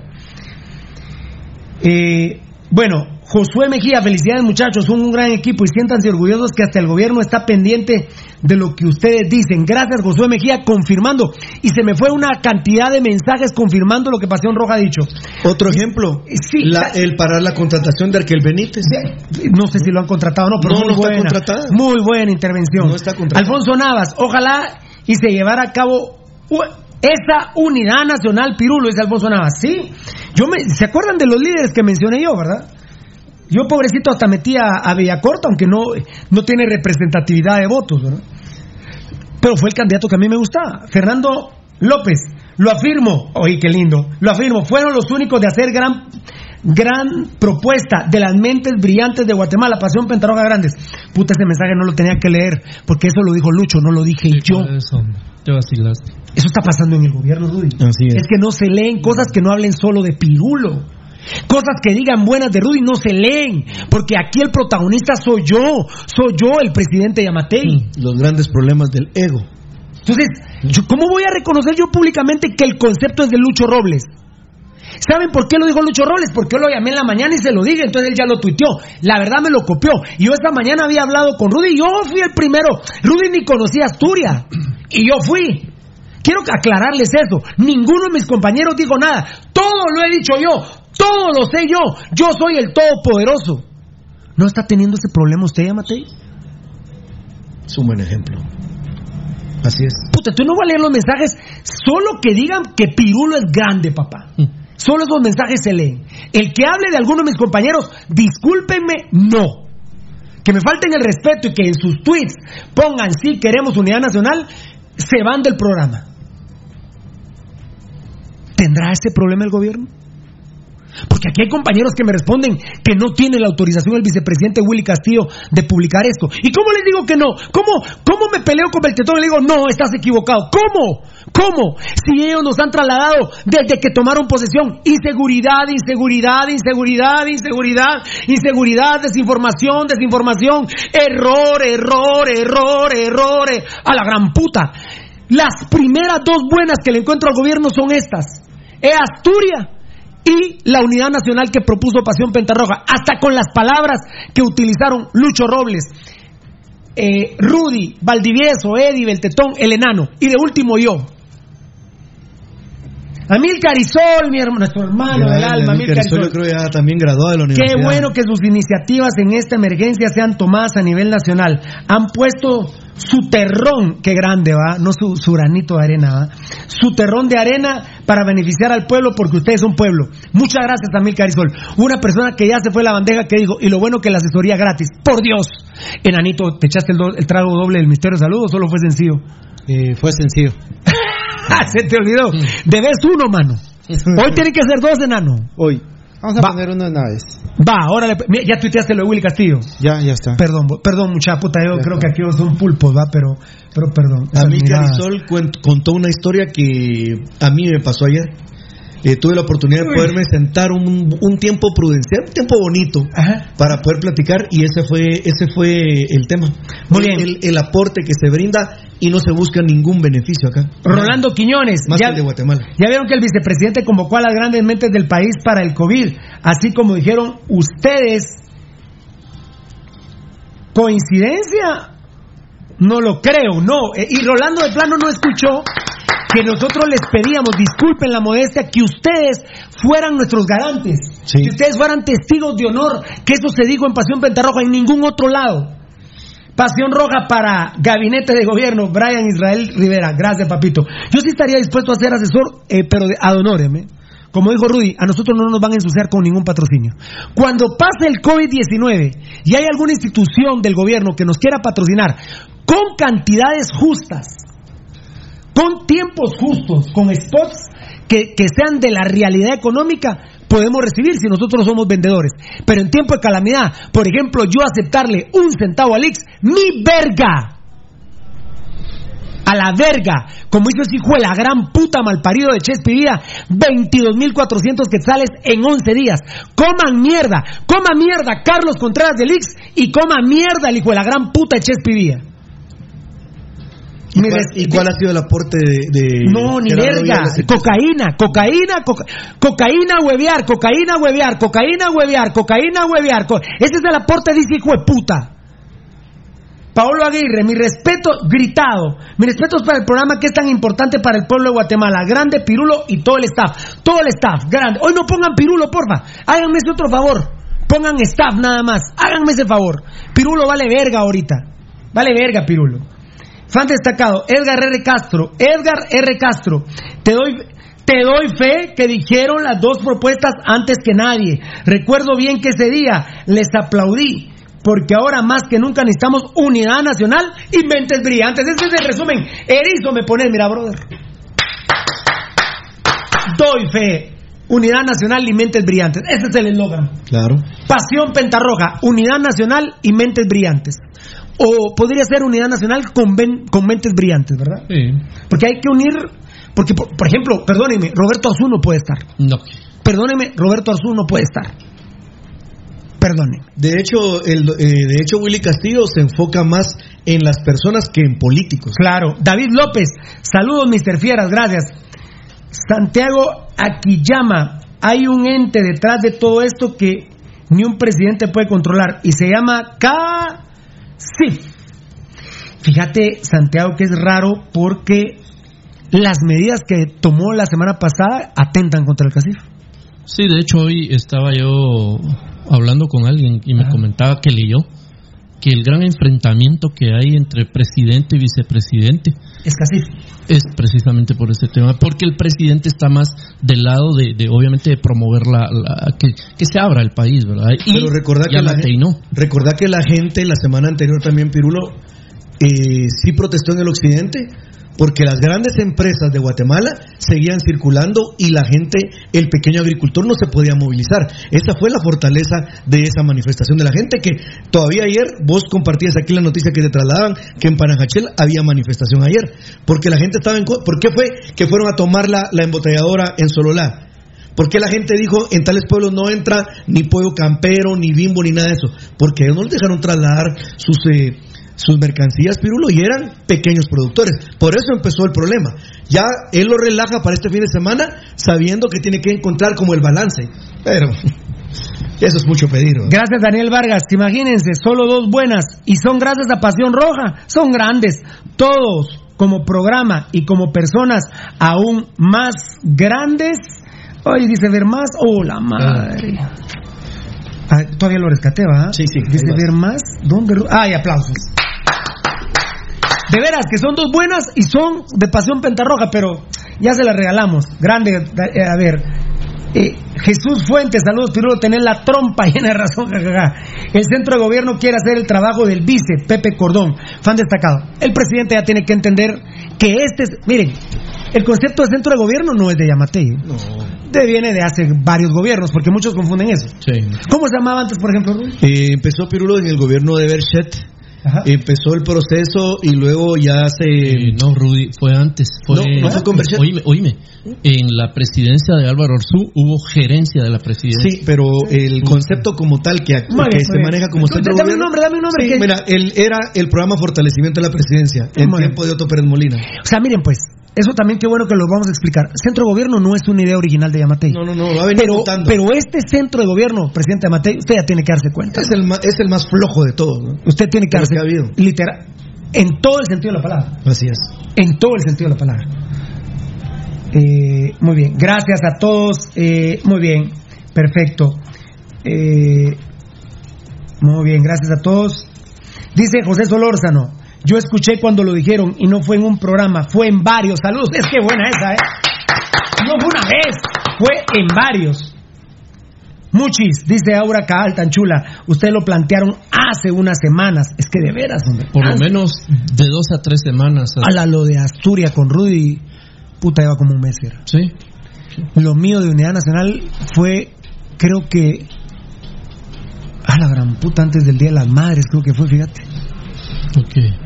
Eh, bueno, Josué Mejía, felicidades muchachos, son un gran equipo y siéntanse orgullosos que hasta el gobierno está pendiente de lo que ustedes dicen. Gracias Josué Mejía, confirmando. Y se me fue una cantidad de mensajes confirmando lo que Pasión Roja ha dicho.
Otro ejemplo,
Sí,
la-
sa-
el parar la contratación de Arquel Benítez.
No sé si lo han contratado o no, pero
No,
muy
no
buena. Muy buena intervención.
No está contratada.
Alfonso Navas, ojalá y se llevara a cabo esa unidad nacional Pirulo, dice Alfonso Navas. Sí, yo me, ¿se acuerdan de los líderes que mencioné yo, verdad? Yo, pobrecito, hasta metí a, a Bellacorta, aunque no, no tiene representatividad de votos, ¿verdad? Pero fue el candidato que a mí me gustaba. Fernando López, lo afirmo, oye, qué lindo, lo afirmo, fueron los únicos de hacer gran, gran propuesta de las mentes brillantes de Guatemala, Pasión Pentaroga Grandes. Puta, ese mensaje no lo tenía que leer, porque eso lo dijo Lucho, no lo dije yo.
Por Eso,
está pasando en el gobierno, Rudy.
Así es.
que no se leen cosas que no hablen solo de Pirulo. Cosas que digan buenas de Rudy no se leen, porque aquí el protagonista soy yo, soy yo el presidente Yamatei.
Los grandes problemas del ego.
Entonces, yo- ¿cómo voy a reconocer yo públicamente que el concepto es de Lucho Robles? ¿Saben por qué lo dijo Lucho Robles? Porque yo lo llamé en la mañana y se lo dije, entonces él ya lo tuiteó. La verdad me lo copió. Y yo esta mañana había hablado con Rudy y yo fui el primero. Rudy ni conocía Asturias. Y yo fui. Quiero aclararles eso. Ninguno de mis compañeros dijo nada. Todo lo he dicho yo. Todo lo sé yo. Yo soy el todopoderoso. ¿No está teniendo ese problema usted, Yamatei?
Es un buen ejemplo. Así es.
Puta, tú no vas a leer los mensajes solo que digan que Pirulo es grande, papá. Solo esos mensajes se leen. El que hable de alguno de mis compañeros, discúlpenme, no. Que me falten el respeto y que en sus tweets pongan sí queremos unidad nacional, se van del programa. ¿Tendrá ese problema el gobierno? Porque aquí hay compañeros que me responden que no tiene la autorización el vicepresidente Willy Castillo de publicar esto. ¿Y cómo les digo que no? ¿Cómo, cómo me peleo con Beltetón y le digo, no, estás equivocado? ¿Cómo? ¿Cómo? Si ellos nos han trasladado desde que tomaron posesión, inseguridad, inseguridad, inseguridad, inseguridad, inseguridad, desinformación, desinformación, error, error, error, error, a la gran puta. Las primeras dos buenas que le encuentro al gobierno son estas. Es Asturias y la unidad nacional que propuso Pasión Pentarroja, hasta con las palabras que utilizaron Lucho Robles, eh, Rudy, Valdivieso, Eddie, Beltetón, el enano, y de último yo. Amil Carizol, mi hermano, nuestro hermano del alma, Amil
Carizol, yo creo ya también graduado de la universidad.
Qué bueno que sus iniciativas en esta emergencia sean tomadas a nivel nacional. Han puesto su terrón, qué grande va, no su, su granito de arena, va, su terrón de arena para beneficiar al pueblo porque ustedes son pueblo. Muchas gracias, Amil Carizol. Una persona que ya se fue la bandeja que dijo, y lo bueno que la asesoría gratis. Por Dios, enanito, ¿te echaste el, do- el trago doble del Ministerio de Salud o solo fue sencillo?
Eh, fue sencillo.
se te olvidó. Debes uno, mano. Hoy tiene que ser dos, enano.
Hoy. Vamos a
Va.
poner uno de una vez.
Va, ahora le- mira, ya tuiteaste lo de Willy Castillo.
Ya, ya está.
Perdón, perdón, mucha puta, yo creo que aquí son pulpos, va, pero, pero perdón.
A mí Carisol contó una historia que a mí me pasó ayer. Eh, tuve la oportunidad de poderme sentar un, un tiempo prudencial, un tiempo bonito, para poder platicar y ese fue ese fue el tema.
Muy
el,
bien.
El, el aporte que se brinda y no se busca ningún beneficio acá.
Rolando Quiñones,
Más
ya,
que el de Guatemala.
ya vieron que el vicepresidente convocó a las grandes mentes del país para el COVID, así como dijeron ustedes. ¿Coincidencia? No lo creo, no. Eh, Y Rolando de plano no escuchó que nosotros les pedíamos, disculpen la modestia, que ustedes fueran nuestros garantes, que ustedes fueran testigos de honor, que eso se dijo en Pasión Pentarroja en ningún otro lado. Pasión Roja para Gabinete de Gobierno, Brian Israel Rivera. Gracias, papito. Yo sí estaría dispuesto a ser asesor, eh, pero de, ad honorem, ¿eh? Como dijo Rudy, a nosotros no nos van a ensuciar con ningún patrocinio. Cuando pase el COVID-19 y hay alguna institución del gobierno que nos quiera patrocinar con cantidades justas, con tiempos justos, con spots que, que sean de la realidad económica, podemos recibir si nosotros somos vendedores. Pero en tiempo de calamidad, por ejemplo, yo aceptarle un centavo al Ix, mi verga. A la verga, como hizo ese hijo de la gran puta malparido de Chespiría, 22.400 quetzales en 11 días. Coman mierda, coma mierda Carlos Contreras del Ix y coma mierda el hijo de la gran puta de Chespiría.
¿Y cuál, y cuál ha sido el aporte de, de
No, ni verga. Cocaína, cocaína, coca- cocaína, huevear, cocaína, huevear, cocaína, huevear, cocaína, huevear. co- Ese es el aporte de ese hijo de puta. Paolo Aguirre, mi respeto gritado. Mi respeto es para el programa que es tan importante para el pueblo de Guatemala. Grande Pirulo y todo el staff. Todo el staff, grande. Hoy no pongan Pirulo, porfa. Háganme ese otro favor. Pongan staff nada más. Háganme ese favor. Pirulo vale verga ahorita. Vale verga, Pirulo. Fan destacado, Edgar R. Castro. Edgar R. Castro, te doy, te doy fe que dijeron las dos propuestas antes que nadie. Recuerdo bien que ese día les aplaudí. Porque ahora más que nunca necesitamos unidad nacional y mentes brillantes. Ese es el resumen. Erizo me pones, mira, brother. Doy fe. Unidad nacional y mentes brillantes. Ese es el eslogan.
Claro.
Pasión Pentarroja, Unidad Nacional y Mentes Brillantes. O podría ser Unidad Nacional con, ven- con Mentes Brillantes, ¿verdad?
Sí.
Porque hay que unir, porque por, por ejemplo, perdónenme, Roberto Arzú no puede estar.
No.
Perdónenme, Roberto Arzú no puede estar. Perdónenme.
De hecho, el, eh, de hecho, Willy Castillo se enfoca más en las personas que en políticos.
Claro. David López, saludos, Mr. Fieras, gracias. Santiago Aquiyama, hay un ente detrás de todo esto que ni un presidente puede controlar y se llama CACIF. Fíjate, Santiago, que es raro porque las medidas que tomó la semana pasada atentan contra el CACIF.
Sí, de hecho hoy estaba yo hablando con alguien y me comentaba que leyó que el gran enfrentamiento que hay entre presidente y vicepresidente
es CACIF.
Es precisamente por ese tema, porque el presidente está más del lado de, de, obviamente, de promover la, la- que, que se abra el país, ¿verdad? Y
Pero recordá que, la,
no.
recordá que la gente la semana anterior también, Pirulo, eh, sí protestó en el occidente porque las grandes empresas de Guatemala seguían circulando y la gente, el pequeño agricultor no se podía movilizar. Esa fue la fortaleza de esa manifestación de la gente que todavía ayer vos compartías aquí la noticia que te trasladaban que en Panajachel había manifestación ayer porque la gente estaba en... ¿Por qué fue que fueron a tomar la, la embotelladora en Sololá? ¿Por qué la gente dijo en tales pueblos no entra ni pollo campero, ni bimbo, ni nada de eso? Porque ellos no les dejaron trasladar sus, eh, sus mercancías, Pirulo, y eran pequeños productores. Por eso empezó el problema. Ya él lo relaja para este fin de semana, sabiendo que tiene que encontrar como el balance. Pero eso es mucho pedir. ¿no?
Gracias, Daniel Vargas. Imagínense, solo dos buenas. Y son gracias a Pasión Roja. Son grandes. Todos, como programa y como personas aún más grandes. Oye, dice ver más. Oh, la madre. Ah, todavía lo rescaté, ¿va?
Sí, sí.
Dice ver más. ¿Dónde? Ay, aplausos. De veras, que son dos buenas y son de Pasión Pentarroja, pero ya se las regalamos. Grande, eh, a ver. Eh, Jesús Fuentes, saludos, Pirulo, tener la trompa llena de razón, jajaja. El centro de gobierno quiere hacer el trabajo del vice, Pepe Cordón, fan destacado. El presidente ya tiene que entender que este es, miren, el concepto de centro de gobierno no es de Yamatei,
No.
de, viene de hace varios gobiernos, porque muchos confunden eso.
Sí.
¿Cómo se llamaba antes, por ejemplo?
Eh, empezó Pirulo en el gobierno de Berchet.
Ajá.
Empezó el proceso y luego ya se.
Eh, no, Rudy, fue antes. Fue,
No, no fue con Berchet.
Oíme, oíme, en la presidencia de Álvaro Orsú hubo gerencia de la presidencia.
Sí, pero el concepto como tal que,
Muy
que
bien,
se maneja como centro
dame un nombre, dame un nombre,
Sí,
que-
mira, él era el programa Fortalecimiento de la Presidencia en tiempo de Otto Pérez Molina.
O sea, miren pues, eso también qué bueno que lo vamos a explicar. Centro de gobierno no es una idea original de Yamatei.
No, no, no, va a venir
pero,
mutando.
pero este centro de gobierno, presidente Yamatei, usted ya tiene que darse cuenta.
Es el, es el más flojo de todos. ¿no?
Usted tiene que darse
ha habido.
literal, en todo el sentido de la palabra.
Así es.
En todo el sentido de la palabra. Eh, muy bien, gracias a todos. eh, muy bien, perfecto. Eh, muy bien, gracias a todos. Dice José Solórzano, yo escuché cuando lo dijeron y no fue en un programa, fue en varios. Saludos, es que buena esa, ¿eh? No fue una vez, fue en varios. Muchis, dice Aura Caal, tan chula. Ustedes lo plantearon hace unas semanas. Es que de veras, hombre.
Por lo menos de dos a tres semanas.
a la lo de Asturias con Rudy, puta, lleva como un mes. era.
Sí.
Lo mío de Unidad Nacional fue, creo que, a la gran puta, antes del Día de las Madres, creo que fue, fíjate.
Ok.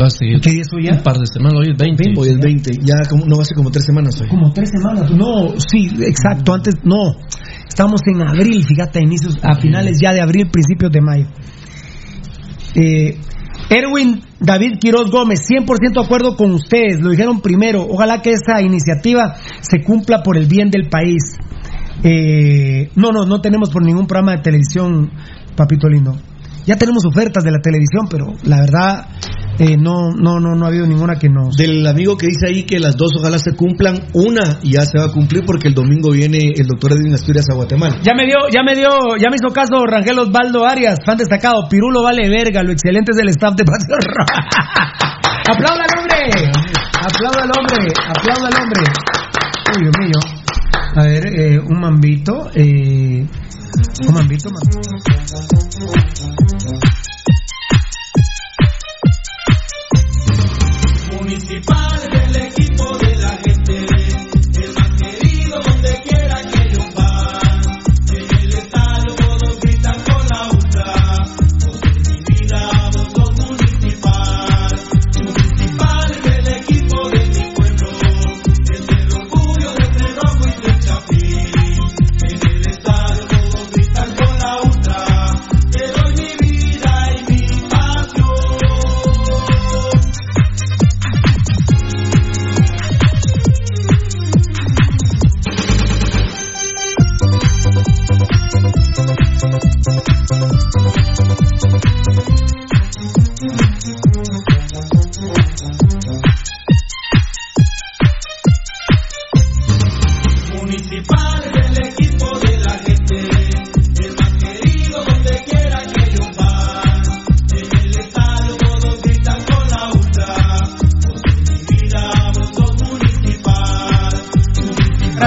Va a seguir.
¿Qué día es hoy ya?
Un par de semanas, hoy es 20.
Hoy es 20, ya como, no hace como tres semanas hoy.
Como tres semanas. No, sí, exacto, antes, no. Estamos en abril, fíjate, a inicios, a finales ya de abril, principios de mayo. Eh, Erwin David Quiroz Gómez, 100% de acuerdo con ustedes, lo dijeron primero. Ojalá que esa iniciativa se cumpla por el bien del país. Eh, no, no, no tenemos por ningún programa de televisión, papito lindo. Ya tenemos ofertas de la televisión, pero la verdad eh, no, no, no, no ha habido ninguna que nos.
Del amigo que dice ahí que las dos ojalá se cumplan, una ya se va a cumplir porque el domingo viene el doctor Edwin Asturias a Guatemala.
Ya me dio, ya me dio, ya me hizo caso Rangel Osvaldo Arias, fan destacado. Pirulo vale verga, lo excelente es del staff de Roja. ¡Aplauda al hombre! ¡Aplauda al hombre! ¡Aplauda al hombre! Uy, Dios mío. A ver, eh, un mambito. Eh, un mambito, mambito.
Municipal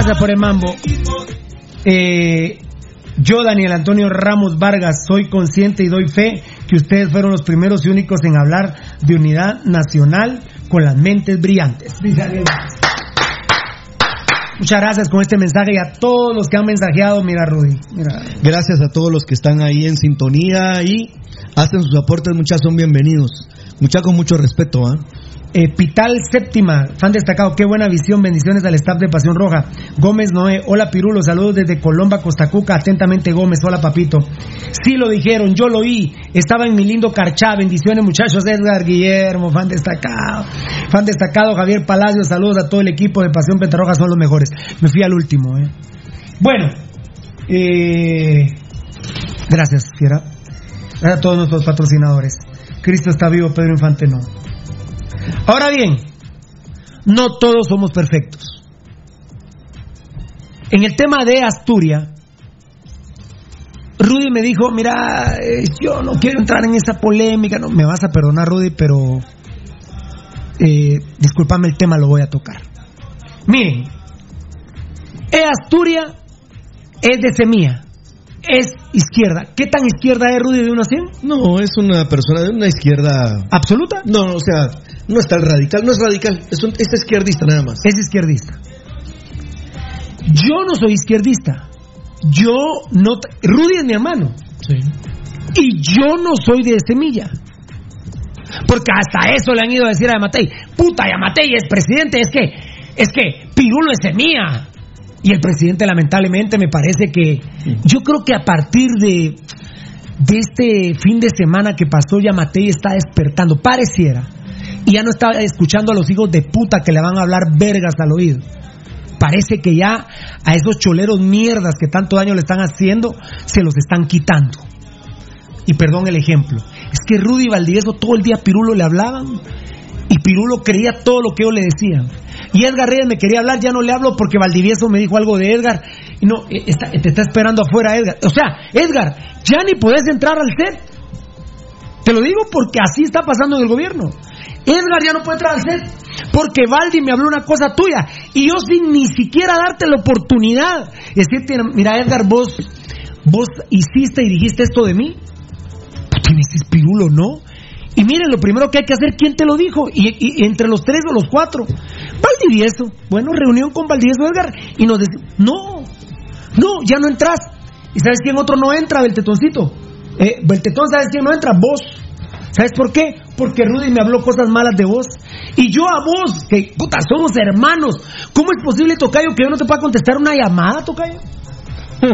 Gracias por el mambo. Eh, yo, Daniel Antonio Ramos Vargas, soy consciente y doy fe que ustedes fueron los primeros y únicos en hablar de unidad nacional con las mentes brillantes. Muchas gracias con este mensaje y a todos los que han mensajeado. Mira, Rudy.
Gracias a todos los que están ahí en sintonía y hacen sus aportes, muchas son bienvenidos. Muchas con mucho respeto, ¿ah?
Pital Séptima, fan destacado, qué buena visión, bendiciones al staff de Pasión Roja. Gómez Noé, hola Pirulo, saludos desde Colomba, Costa Cuca, atentamente Gómez, hola papito. Sí lo dijeron, yo lo oí, estaba en mi lindo Carchá, bendiciones muchachos, Edgar Guillermo, fan destacado. Fan destacado, Javier Palacio, saludos a todo el equipo de Pasión Pentarroja, son los mejores. Me fui al último, eh. Bueno, eh, gracias, Fiera. Gracias a todos nuestros patrocinadores. Cristo está vivo, Pedro Infante no. Ahora bien, no todos somos perfectos. En el tema de Asturias, Rudy me dijo, mira, eh, yo no quiero entrar en esa polémica, no, me vas a perdonar Rudy, pero eh, discúlpame el tema, lo voy a tocar. Miren, E Asturias es de semilla, es izquierda. ¿Qué tan izquierda es Rudy de una 100?
No, es una persona de una izquierda.
¿Absoluta?
No, o sea, no es tan radical, no es radical, es, un, es izquierdista nada más.
Es izquierdista. Yo no soy izquierdista. Yo no. Rudy es mi hermano.
Sí.
Y yo no soy de semilla. Porque hasta eso le han ido a decir a Yamatei. Puta, Yamatei es presidente. Es que, es que Pirulo es semilla. Y el presidente, lamentablemente, me parece que. Yo creo que a partir de. De este fin de semana que pasó, Yamatei está despertando. Pareciera. Y ya no está escuchando a los hijos de puta que le van a hablar vergas al oído parece que ya a esos choleros mierdas que tanto daño le están haciendo, se los están quitando. Y perdón el ejemplo, es que Rudy Valdivieso todo el día a Pirulo le hablaban y Pirulo creía todo lo que yo le decía. Y Edgar Reyes me quería hablar, ya no le hablo porque Valdivieso me dijo algo de Edgar. Y no, eh, está- te está esperando afuera Edgar. O sea, Edgar, ya ni podés entrar al set. Te lo digo porque así está pasando en el gobierno. Edgar ya no puede set porque Valdi me habló una cosa tuya y yo sin ni siquiera darte la oportunidad. Decirte, mira Edgar, vos, vos hiciste y dijiste esto de mí. Puta, me dices, Pirulo, ¿no? Y miren, lo primero que hay que hacer, ¿quién te lo dijo? Y, entre los tres o los cuatro. Valdivieso. Bueno, reunión con Valdivieso Edgar. Y nos decimos, no, no, ya no entras. ¿Y sabes quién otro no entra, Beltetoncito? Eh, Beltetón, ¿sabes quién no entra? Vos. ¿Sabes por qué? Porque Rudy me habló cosas malas de vos. Y yo a vos, que puta, somos hermanos. ¿Cómo es posible, Tocayo, que yo no te pueda contestar una llamada, Tocayo?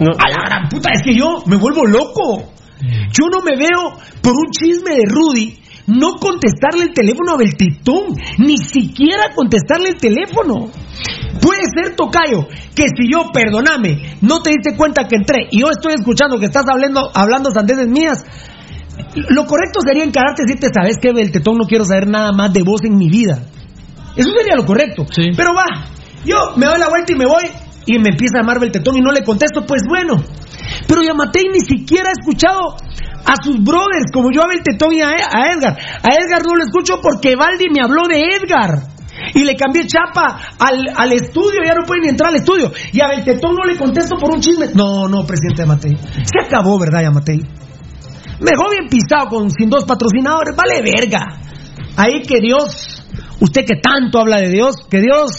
A la gran puta, es que yo me vuelvo loco. Yo no me veo por un chisme de Rudy no contestarle el teléfono a Beltitón, ni siquiera contestarle el teléfono. Puede ser, Tocayo, que si yo, perdóname, no te diste cuenta que entré y yo estoy escuchando que estás hablando, hablando sandeces mías, lo correcto sería encararte y decirte, ¿sabes qué, Beltetón? No quiero saber nada más de vos en mi vida. Eso sería lo correcto. Pero va, yo me doy la vuelta y me voy y me empieza a llamar Beltetón y no le contesto, pues bueno. Pero Yamatei ni siquiera ha escuchado a sus brothers, como yo a Beltetón y a, a Edgar. A Edgar no lo escucho porque Valdi me habló de Edgar. Y le cambié chapa al, al estudio, ya no puede ni entrar al estudio. Y a Beltetón no le contesto por un chisme. No, no, presidente Yamatei. Se acabó, ¿verdad, Yamatei? Me dejó bien pisado con sin dos patrocinadores, vale verga. Ahí que Dios, usted que tanto habla de Dios, que Dios,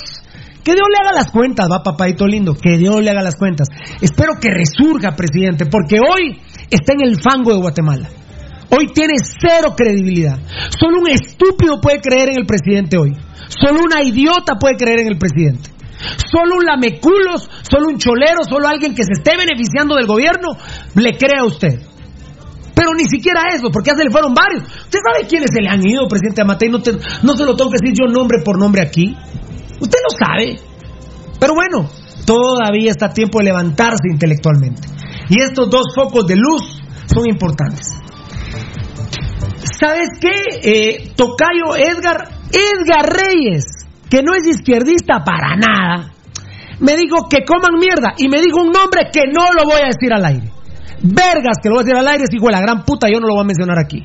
que Dios le haga las cuentas, va papadito lindo, que Dios le haga las cuentas. Espero que resurja, presidente, porque hoy está en el fango de Guatemala. Hoy tiene cero credibilidad. Solo un estúpido puede creer en el presidente hoy. Solo una idiota puede creer en el presidente. Solo un lameculos, solo un cholero, solo alguien que se esté beneficiando del gobierno le cree a usted. Pero ni siquiera eso, porque ya se le fueron varios. ¿Usted sabe quiénes se le han ido, presidente Amatei? No, no se lo tengo que decir yo nombre por nombre aquí. Usted lo sabe. Pero bueno, todavía está tiempo de levantarse intelectualmente. Y estos dos focos de luz son importantes. ¿Sabes qué? Eh, Tocayo Edgar, Edgar Reyes, que no es izquierdista para nada, me dijo que coman mierda y me dijo un nombre que no lo voy a decir al aire. Vergas, que lo voy a decir al aire, hijo de la gran puta, yo no lo voy a mencionar aquí.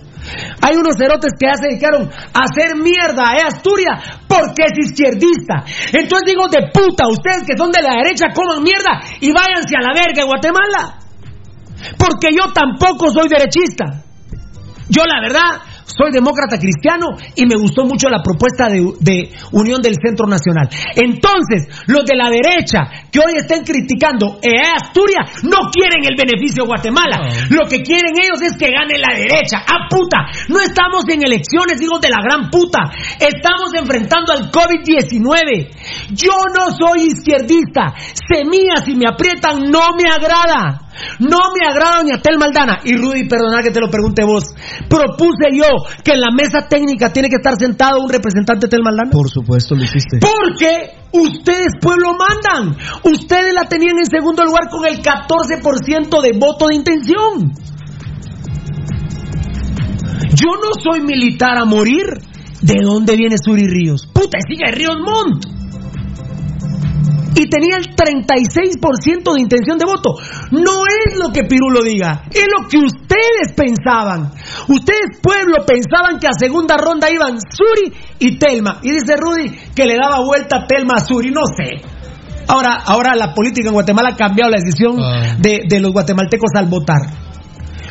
Hay unos cerotes que ya se dedicaron a hacer mierda a Asturias porque es izquierdista. Entonces digo, de puta, ustedes que son de la derecha coman mierda y váyanse a la verga Guatemala. Porque yo tampoco soy derechista. Yo la verdad, soy demócrata cristiano y me gustó mucho la propuesta de, de Unión del Centro Nacional. Entonces, los de la derecha que hoy estén criticando a Asturias no quieren el beneficio de Guatemala. Lo que quieren ellos es que gane la derecha. ¡Ah, puta! No estamos en elecciones, hijos de la gran puta. Estamos enfrentando al COVID-19. Yo no soy izquierdista. Semilla, si me aprietan, no me agrada. No me agrada doña Tel Maldana. Y Rudy, perdona que te lo pregunte vos. Propuse yo que en la mesa técnica tiene que estar sentado un representante de Tel Maldana.
Por supuesto, lo hiciste.
Porque ustedes pueblo mandan. Ustedes la tenían en segundo lugar con el 14% de voto de intención. Yo no soy militar a morir. ¿De dónde viene Suri Ríos? Puta, sigue Ríos Montt. Y tenía el 36% de intención de voto. No es lo que Pirulo diga, es lo que ustedes pensaban. Ustedes, pueblo, pensaban que a segunda ronda iban Suri y Telma. Y dice Rudy que le daba vuelta a Telma a Suri, no sé. Ahora, ahora la política en Guatemala ha cambiado la decisión
Ah.
de, de los guatemaltecos al votar.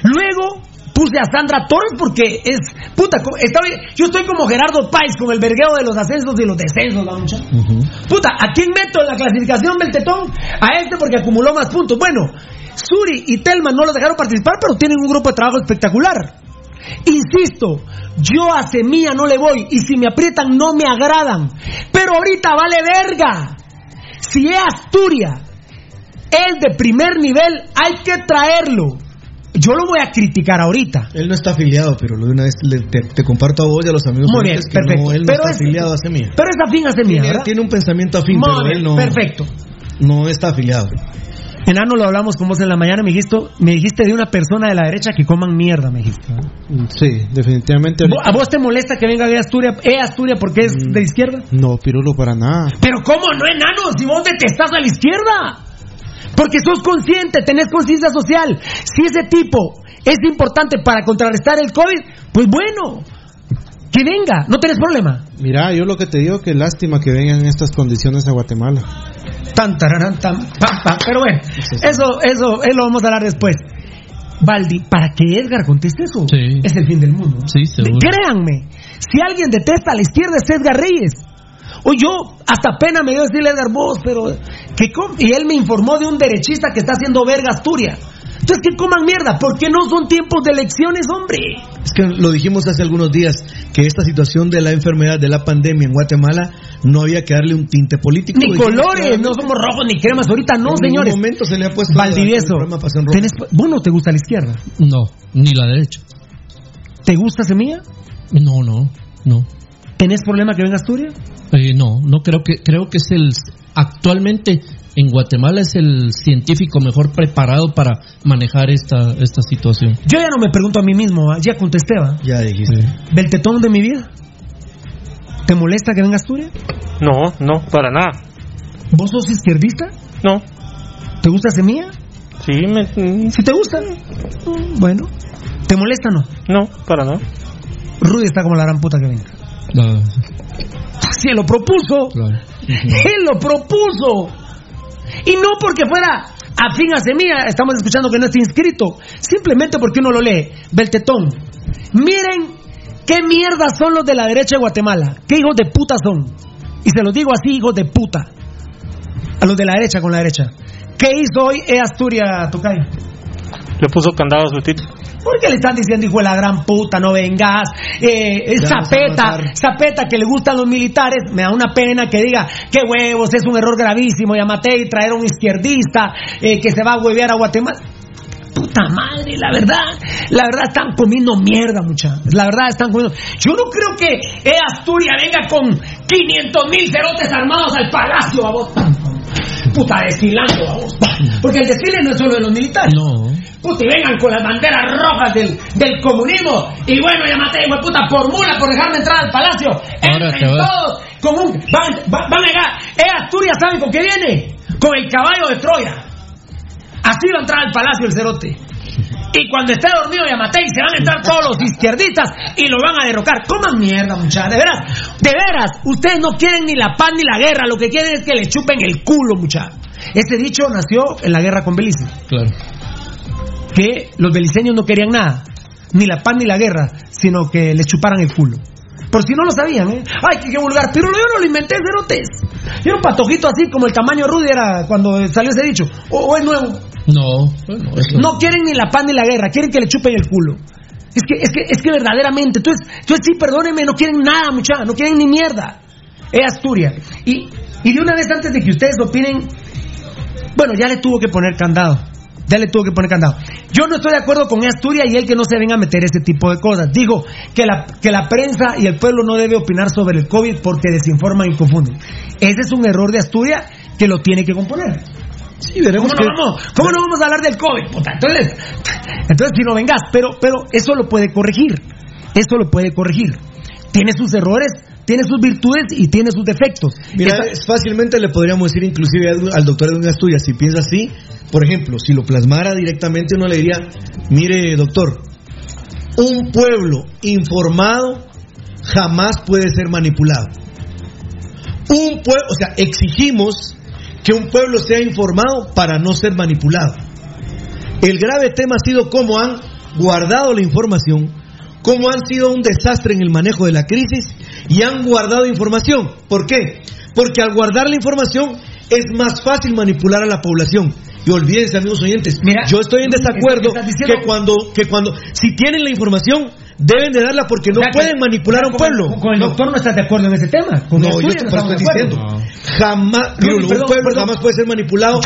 Luego puse a Sandra Torres porque es puta, estaba- yo estoy como Gerardo Páez con el vergueo de los ascensos y los descensos, ¿va, mucha? Puta, ¿a quién meto en la clasificación del tetón? A este porque acumuló más puntos. Bueno, Suri y Telma no los dejaron participar, pero tienen un grupo de trabajo espectacular. Insisto, yo a Semilla no le voy y si me aprietan no me agradan. Pero ahorita vale verga. Si es Asturias, es de primer nivel, hay que traerlo. Yo lo voy a criticar ahorita.
Él no está afiliado, pero lo de una vez le- te, te comparto a vos y a los amigos
Muy bien,
que
perfecto.
no, él no
Pero
está
es-
afiliado a Semilla.
Pero es afín a Semilla,
Tiene,
¿verdad?
tiene un pensamiento afín,
Muy
pero
bien,
él no,
Perfecto.
no está afiliado.
Enano, lo hablamos con vos en la mañana, me dijiste, me dijiste de una persona de la derecha que coman mierda, me dijiste.
Sí, definitivamente.
¿Vo- ¿A vos te molesta que venga de Asturias, eh, Asturias porque es de izquierda?
No, Pirulo, para nada.
Pero ¿cómo no, enano? Si vos detestás a la izquierda. Porque sos consciente, tenés conciencia social. Si ese tipo es importante para contrarrestar el COVID, pues bueno, que venga, no tenés problema.
Mira, yo lo que te digo que lástima que vengan en estas condiciones a Guatemala.
Tan, tararán, tan, pam, pam. Pero bueno, eso, eso, eso lo vamos a hablar después. Baldi, para que Edgar conteste eso,
Sí.
es el fin del mundo.
Sí, seguro.
Créanme, si alguien detesta a la izquierda es Edgar Reyes. O yo, hasta pena me dio decirle a Edgar vos, pero que y él me informó de un derechista que está haciendo verga Asturias. Entonces que coman mierda, porque no son tiempos de elecciones, hombre.
Es que lo dijimos hace algunos días, que esta situación de la enfermedad, de la pandemia en Guatemala, no había que darle un tinte político.
Ni colores, no somos rojos ni cremas ahorita, no,
En
señores.
ningún momento se le ha puesto
Valdivieso,
el programa Pasión Roja.
tenés- ¿vos no te gusta la izquierda?
No, ni la derecha.
¿Te gusta Semilla?
No, no, no.
¿Tenés problema que venga Asturias?
Eh, no, no creo que creo que es el actualmente en Guatemala es el científico mejor preparado para manejar esta esta situación.
Yo ya no me pregunto a mí mismo, ¿va? ya contesté, ¿va?
Ya dijiste.
¿Del tetón de mi vida? ¿Te molesta que venga Asturias?
No, no, para nada.
¿Vos sos izquierdista?
No.
¿Te gusta Semilla?
Sí, me,
Si te gusta, mm, bueno. ¿Te molesta o no?
no, para nada.
Rudy está como la gran puta que venga.
La-
Si él lo propuso,
claro.
él lo propuso. Y no porque fuera afín a Semilla, estamos escuchando que no está inscrito. Simplemente porque uno lo lee. Beltetón. Miren qué mierda son los de la derecha de Guatemala. Qué hijos de puta son. Y se los digo así, hijos de puta. A los de la derecha con la derecha. ¿Qué hizo hoy E Asturias, Tocayo?
Le puso candado a su título.
¿Por qué le están diciendo, hijo de la gran puta, no vengas? Eh, Zapeta,
a.
Zapeta, que le gustan los militares, me da una pena que diga, qué huevos, es un error gravísimo, Yamatei, traer a un izquierdista eh, que se va a huevear a Guatemala. Puta madre, la verdad, la verdad están comiendo mierda, mucha. La verdad están comiendo. Yo no creo que eh, Asturias venga con 500 mil cerotes armados al palacio, vamos. Puta, desfilando, vamos. Porque el desfile no es solo de los militares.
No.
Puta, y vengan con las banderas rojas del, del comunismo. Y bueno, ya maté, hijo puta, por mula, por dejarme entrar al palacio. Entren todos. Como un, van, van- van a llegar. Eh, Asturias, ¿saben con qué viene? Con el caballo de Troya. Así va a entrar al palacio el cerote. Y cuando esté dormido Yamatei, se van a entrar todos los izquierdistas y lo van a derrocar. Coman mierda, muchachos. De veras, de veras, ustedes no quieren ni la paz ni la guerra. Lo que quieren es que le chupen el culo, muchachos. Este dicho nació en la guerra con Belice
Claro.
que los beliceños no querían nada. ni la paz ni la guerra, sino que les chuparan el culo. Por si no lo sabían, ¿eh? Ay, qué, qué vulgar. Pero yo no lo inventé, cerotes. Era un patojito así, como el tamaño Rudy era cuando salió ese dicho. O, o es nuevo.
No, bueno, eso-
No quieren ni la paz ni la guerra, quieren que le chupen el culo. Es que, es que, es que verdaderamente, entonces, entonces sí, perdónenme, no quieren nada, muchachos, no quieren ni mierda. Es Asturias. Y, y de una vez antes de que ustedes opinen, bueno, ya le tuvo que poner candado. Ya le tuvo que poner candado. Yo no estoy de acuerdo con Asturias y él que no se venga a meter ese tipo de cosas. Digo que la, que la prensa y el pueblo no debe opinar sobre el COVID porque desinforman y confunden. Ese es un error de Asturias que lo tiene que componer.
Sí, veremos
¿Cómo,
que-
no vamos, ¿Cómo no vamos a hablar del COVID? puta? Entonces, entonces si no vengas, pero, pero eso lo puede corregir. Eso lo puede corregir. Tiene sus errores, tiene sus virtudes y tiene sus defectos.
Mira, fácilmente le podríamos decir inclusive al doctor Edwin Asturias, si piensa así, por ejemplo, si lo plasmara directamente uno le diría, mire doctor, un pueblo informado jamás puede ser manipulado. Un pueblo, o sea, exigimos que un pueblo sea informado para no ser manipulado. El grave tema ha sido cómo han guardado la información, cómo han sido un desastre en el manejo de la crisis y han guardado información. ¿Por qué? Porque al guardar la información es más fácil manipular a la población. Y olvídense, amigos oyentes, yo estoy en desacuerdo
diciendo-
que cuando, que cuando, si tienen la información, deben de darla porque no
O sea, que-
pueden manipular a un pueblo.
Con, con el doctor no estás de acuerdo en ese tema. Con
No, yo te-
no
estoy diciendo, jamás, Pirulo,
perdón,
un pueblo
perdón.
jamás puede ser manipulado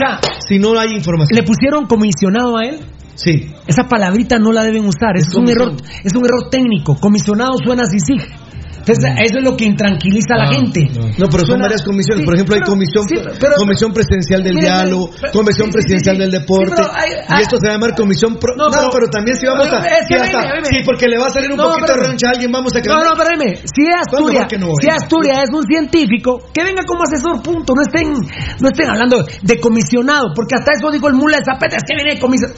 si no hay información.
¿Le pusieron comisionado a él?
Sí.
Esa palabrita no la deben usar, es,
Es
un error, es un error técnico. Comisionado suena así, sí. Entonces, eso es lo que intranquiliza a la.
No,
gente.
No, pero son varias comisiones.
sí,
Por ejemplo, hay
pero-
comisión,
sí, pero-
comisión presidencial del diálogo,
pero-
comisión
sí,
presidencial del deporte.
pero
y esto se va a llamar comisión. pro- no,
No, pero-
pero, también si vamos a.
Es que
si hasta- sí, porque le va a salir un
No,
poquito
pero-
de rancha a alguien, vamos a
No,
creer.
no, espérame. Si Asturias,
no
si Asturias es un científico, que venga como asesor, punto. No estén, no estén hablando de comisionado, porque hasta eso dijo el mula de Zapeta, es que viene de comisionado.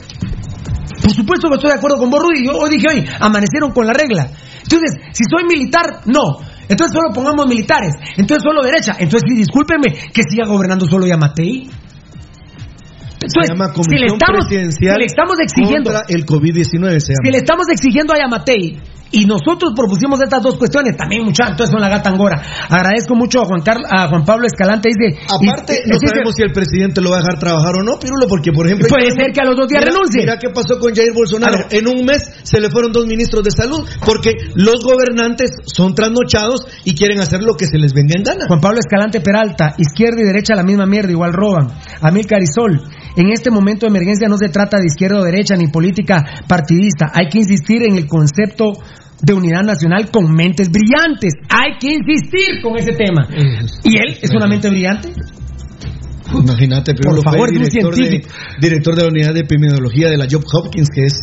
Por supuesto que estoy de acuerdo con vos, Rudy. Yo hoy dije hoy, amanecieron con la regla. Entonces, si soy militar, no. Entonces solo pongamos militares. Entonces solo derecha. Entonces, sí, discúlpenme que siga gobernando solo Yamatei.
se llama
si le estamos,
presidencial
si le estamos exigiendo
el COVID-19. Se llama.
si le estamos exigiendo a Yamatei y nosotros propusimos estas dos cuestiones, también muchachos, entonces son la gata angora. Agradezco mucho a Juan, Carl- a Juan Pablo Escalante, dice...
Aparte,
y-
no sabemos si el presidente lo va a dejar trabajar o no, Pirulo, porque, por ejemplo...
Puede ser que a los dos días
mira,
renuncie.
Mira qué pasó con Jair Bolsonaro.
A.
En un mes se le fueron dos ministros de salud, porque los gobernantes son trasnochados y quieren hacer lo que se les venga en gana.
Juan Pablo Escalante Peralta, izquierda y derecha la misma mierda, igual roban. Amil Carizol, en este momento de emergencia no se trata de izquierda o derecha ni política partidista. Hay que insistir en el concepto de unidad nacional con mentes brillantes. Hay que insistir con ese tema. ¿Y él es una mente brillante?
Imagínate, Pirulo
Por favor, un
director de, director de la unidad de epidemiología de la Job Hopkins, que es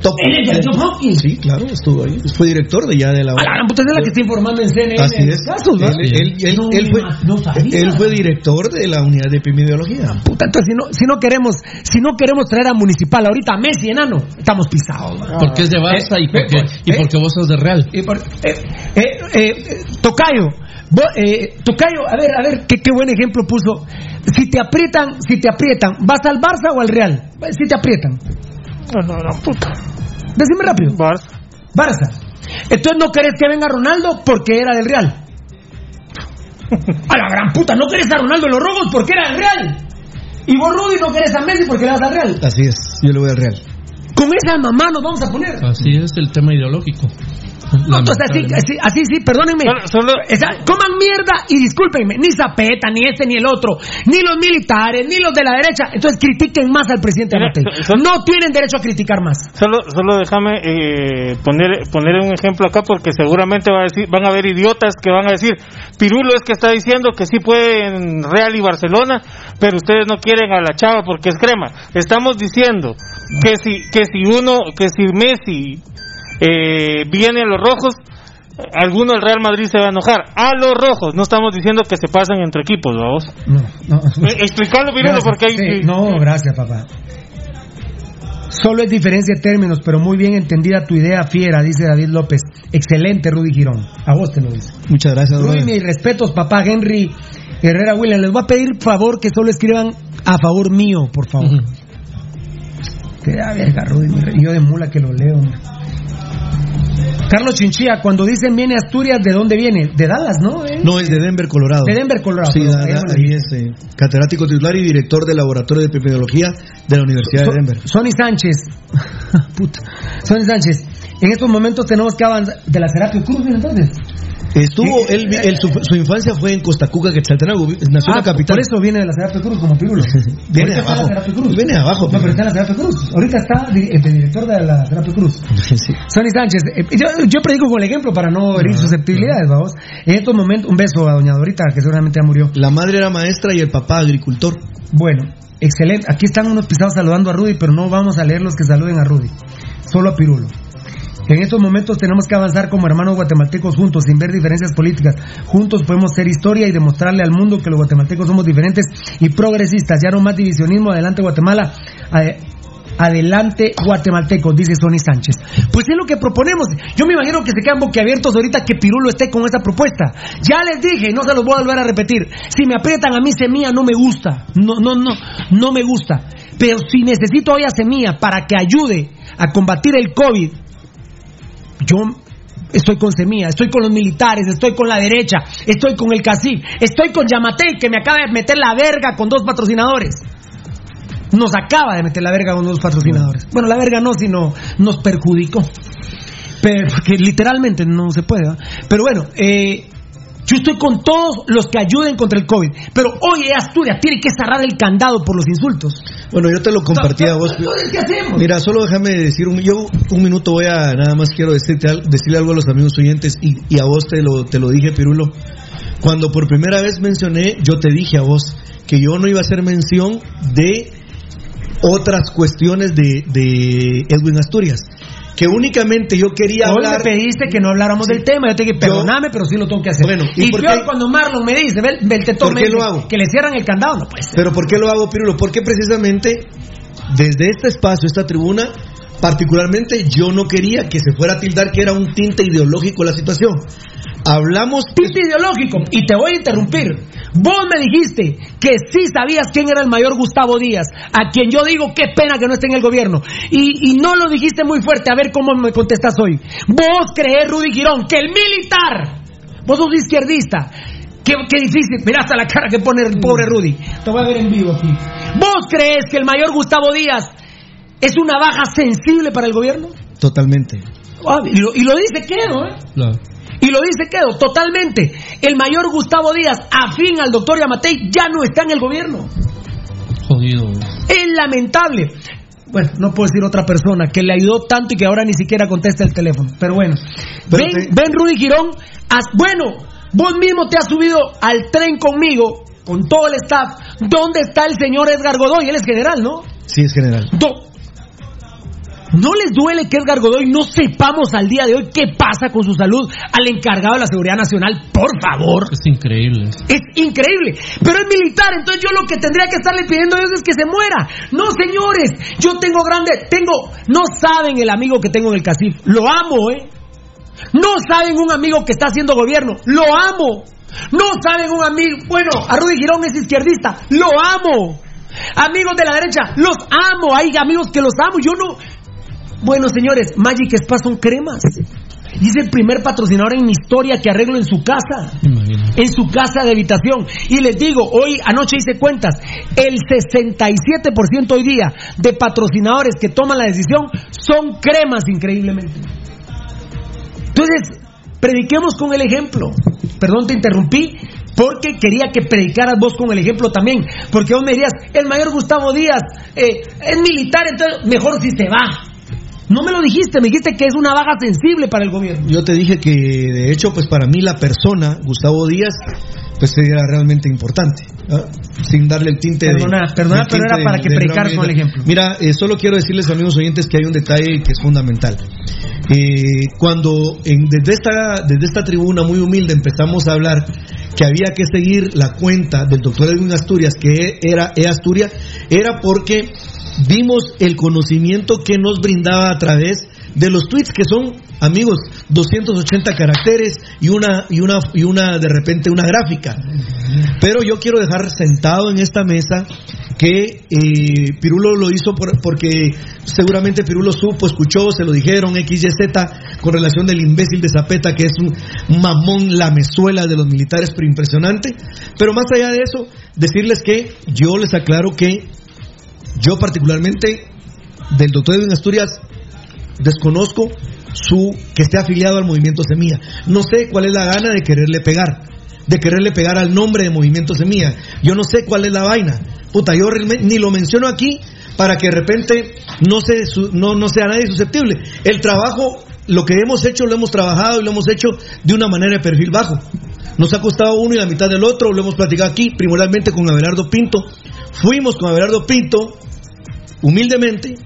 top.
¿Él es de la Johns Hopkins?
Sí, claro, estuvo ahí. Fue director de ya de la
A la puta es la que está informando en CNN.
Así es.
los casos, ¿no?
él, él- él-
No,
él fue,
no sabía.
él fue director de la unidad de epidemiología.
Puta, entonces si no, si no queremos, si no queremos traer a municipal ahorita a Messi enano, estamos pisados. ¿no?
Porque es de Barça y porque, y porque vos sos de Real.
Y por- eh, eh, eh, eh, Tocayo, vos, eh, Tocayo, a ver, a ver, qué, qué buen ejemplo puso. Si te aprietan, si te aprietan, ¿vas al Barça o al Real? Si te aprietan.
No, no, no, puta.
Decime rápido.
Barça.
Barça. Entonces no querés que venga Ronaldo porque era del Real. A la gran puta, no querés a Ronaldo en los rojos porque era del Real. Y vos, Rudy, no querés a Messi porque le vas al Real.
Así es, yo le voy al Real.
Con esa mamá nos vamos a poner.
Así es el tema ideológico.
No, entonces así, así, así, sí, perdónenme. Esa- coman mierda y discúlpenme, ni Zapeta, ni este, ni el otro, ni los militares, ni los de la derecha. Entonces critiquen más al presidente
Mira,
Matei.
so- so-
No tienen derecho a criticar más.
Solo, solo déjame eh, poner, poner un ejemplo acá porque seguramente va a decir, van a haber idiotas que van a decir, Pirulo es que está diciendo que sí pueden Real y Barcelona, pero ustedes no quieren a la chava porque es crema. Estamos diciendo que si, que si uno, que si Messi eh, viene a los rojos, alguno del Real Madrid se va a enojar. A los rojos, no estamos diciendo que se pasen entre equipos, vamos.
No, no.
Eh, Explicarlo,
Gracias.
porque hay...
Sí, no, gracias, papá. Solo es diferencia de términos, pero muy bien entendida tu idea fiera, dice David López. Excelente, Rudy Girón. A vos te lo dice.
Muchas gracias,
Rudy, mis respetos, papá Henry Herrera William. Les voy a pedir favor que solo escriban a favor mío, por favor. Rudy. mi re- Yo de mula que lo leo. Carlos Chinchilla, cuando dicen viene Asturias, ¿de dónde viene? De Dallas, ¿no? ¿Eh?
No, es de Denver, Colorado.
De Denver, Colorado.
Sí,
perdón,
da-
ahí
es eh, catedrático titular y director del Laboratorio de Epidemiología de la Universidad
So-
de Denver.
Sonny Sánchez. Puta. Sonny Sánchez. En estos momentos tenemos que avanzar. ¿De la Serapio Cruz, entonces?
Estuvo, él, él- su, su infancia fue en Costa Cuca, Quetzaltenango, nació en
Ah,
la capital.
Por eso viene de la Serapio Cruz, como Pirulo.
Viene
en
abajo.
Cruz.
Viene abajo,
No, pero está en la Cruz. Ahorita está el director de la Serapio Cruz.
Sí.
Sonny Sánchez, eh, yo, yo predico con el ejemplo para no herir susceptibilidades, vamos. En estos momentos, un beso a doña Dorita, que seguramente ya murió.
La madre era maestra y el papá agricultor.
Bueno, excelente. Aquí están unos pisados saludando a Rudy, pero no vamos a leer los que saluden a Rudy. Solo a Pirulo. En estos momentos tenemos que avanzar como hermanos guatemaltecos juntos, sin ver diferencias políticas. Juntos podemos ser historia y demostrarle al mundo que los guatemaltecos somos diferentes y progresistas. Ya no más divisionismo. Adelante Guatemala. Ade- Adelante guatemaltecos, dice Sonny Sánchez. Pues es lo que proponemos. Yo me imagino que se quedan boquiabiertos ahorita que Pirulo esté con esta propuesta. Ya les dije, no se los voy a volver a repetir. Si me aprietan a mí semilla no me gusta. No, no, no, no me gusta. Pero si necesito hoy a semilla para que ayude a combatir el COVID, yo estoy con Semilla, estoy con los militares, estoy con la derecha, estoy con el CACIF, estoy con Yamatei que me acaba de meter la verga con dos patrocinadores. Nos acaba de meter la verga con dos patrocinadores. Bueno, la verga no, sino nos perjudicó. Pero, porque literalmente no se puede. Pero bueno, eh, yo estoy con todos los que ayuden contra el COVID. Pero hoy Asturias tiene que cerrar el candado por los insultos.
Bueno, yo te lo compartí a vos.
¿qué hacemos?
Mira, solo déjame decir, un, yo un minuto voy a, nada más quiero decirte, decirle algo a los amigos oyentes y, y a vos te lo, te lo dije, Pirulo. Cuando por primera vez mencioné, yo te dije a vos que yo no iba a hacer mención de otras cuestiones de, de Edwin Asturias. Que únicamente yo quería
Hoy
hablar...
me pediste que no habláramos del tema. Yo te dije, perdóname, pero sí lo tengo que hacer.
Bueno, ¿y
y
por
peor
qué?
cuando Marlon me dice, ve, ve el tetón
¿Por
me
qué
dice
lo hago?
que le cierran el candado. No puede ser.
Pero ¿por qué lo hago, Pirulo? Porque precisamente desde este espacio, esta tribuna, particularmente yo no quería que se fuera a tildar que era un tinte ideológico la situación. Hablamos...
Tinte ideológico. Y te voy a interrumpir. Vos me dijiste que sí sabías quién era el mayor Gustavo Díaz, a quien yo digo qué pena que no esté en el gobierno. Y, y no lo dijiste muy fuerte. A ver cómo me contestas hoy. Vos crees, Rudy Girón, que el militar, vos sos izquierdista. Qué, qué difícil, mira hasta la cara que pone el pobre Rudy. Te voy a ver en vivo aquí. ¿Vos crees que el mayor Gustavo Díaz es una baja sensible para el gobierno?
Totalmente.
Ah, y, lo, y lo dice Quedo, ¿eh?
Claro.
Y lo dice Quedo, totalmente. El mayor Gustavo Díaz, afín al doctor Yamatei, ya no está en el gobierno.
Jodido.
Es lamentable. Bueno, no puedo decir otra persona que le ayudó tanto y que ahora ni siquiera contesta el teléfono. Pero bueno,
Pero
ven,
te-
ven Rudy Girón. haz- bueno, vos mismo te has subido al tren conmigo, con todo el staff. ¿Dónde está el señor Edgar Godoy? Él es general, ¿no?
Sí, es general.
Do- ¿No les duele que Edgar Godoy no sepamos al día de hoy qué pasa con su salud al encargado de la seguridad nacional? Por favor.
Es increíble.
Es increíble. Pero es militar, entonces yo lo que tendría que estarle pidiendo a Dios es que se muera. No, señores, yo tengo grande, tengo, no saben el amigo que tengo en el CACIF. Lo amo, ¿eh? No saben un amigo que está haciendo gobierno. Lo amo. No saben un amigo, bueno, a Rudy Girón es izquierdista. Lo amo. Amigos de la derecha, los amo. Hay amigos que los amo. Yo no. Bueno, señores, Magic Spa son cremas. Y es el primer patrocinador en mi historia que arreglo en su casa
Imagínate.
en su casa de habitación. Y les digo, hoy anoche hice cuentas, el 67% hoy día de patrocinadores que toman la decisión son cremas increíblemente. Entonces, prediquemos con el ejemplo. Perdón, te interrumpí. Porque quería que predicaras vos con el ejemplo también. Porque vos me dirías, el mayor Gustavo Díaz eh, es militar, entonces mejor si se va. No me lo dijiste, me dijiste que es una baja sensible para el gobierno.
Yo te dije que, de hecho, pues para mí la persona, Gustavo Díaz, pues era realmente importante. Sin darle el tinte
Perdona,
de.
perdona, pero era para que
de drama.
con el ejemplo.
Mira, eh, solo quiero decirles, amigos oyentes, que hay un detalle que es fundamental. Eh, cuando en- desde, esta, desde esta tribuna muy humilde empezamos a hablar que había que seguir la cuenta del doctor Edwin Asturias, que era E Asturias, era porque vimos el conocimiento que nos brindaba a través de los tweets que son amigos 280 caracteres y una y una y una de repente una gráfica pero yo quiero dejar sentado en esta mesa que eh, Pirulo lo hizo por- porque seguramente Pirulo supo, escuchó, se lo dijeron, XYZ, con relación del imbécil de Zapeta, que es un mamón lamezuela de los militares, pero impresionante. Pero más allá de eso, decirles que yo les aclaro que yo particularmente del doctor Edwin Asturias desconozco su que esté afiliado al movimiento Semilla. No sé cuál es la gana de quererle pegar, de quererle pegar al nombre de movimiento Semilla. Yo no sé cuál es la vaina. Puta, yo ni lo menciono aquí para que de repente no, se, no, no sea nadie susceptible. El trabajo, lo que hemos hecho, lo hemos trabajado y lo hemos hecho de una manera de perfil bajo. Nos ha costado uno y la mitad del otro, lo hemos platicado aquí, primordialmente con Abelardo Pinto. Fuimos con Abelardo Pinto, humildemente,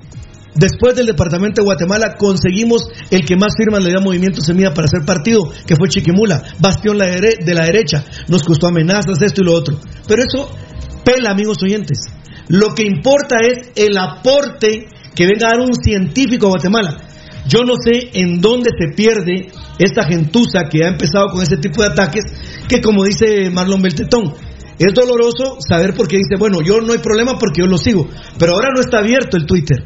Después del departamento de Guatemala conseguimos el que más firmas le dio a Movimiento Semilla para hacer partido, que fue Chiquimula, bastión de la derecha. Nos costó amenazas, esto y lo otro. Pero eso pela, amigos oyentes. Lo que importa es el aporte que venga a dar un científico a Guatemala. Yo no sé en dónde se pierde esta gentuza que ha empezado con ese tipo de ataques, que como dice Marlon Beltetón, es doloroso saber por qué dice, bueno, yo no hay problema porque yo lo sigo, pero ahora no está abierto el Twitter.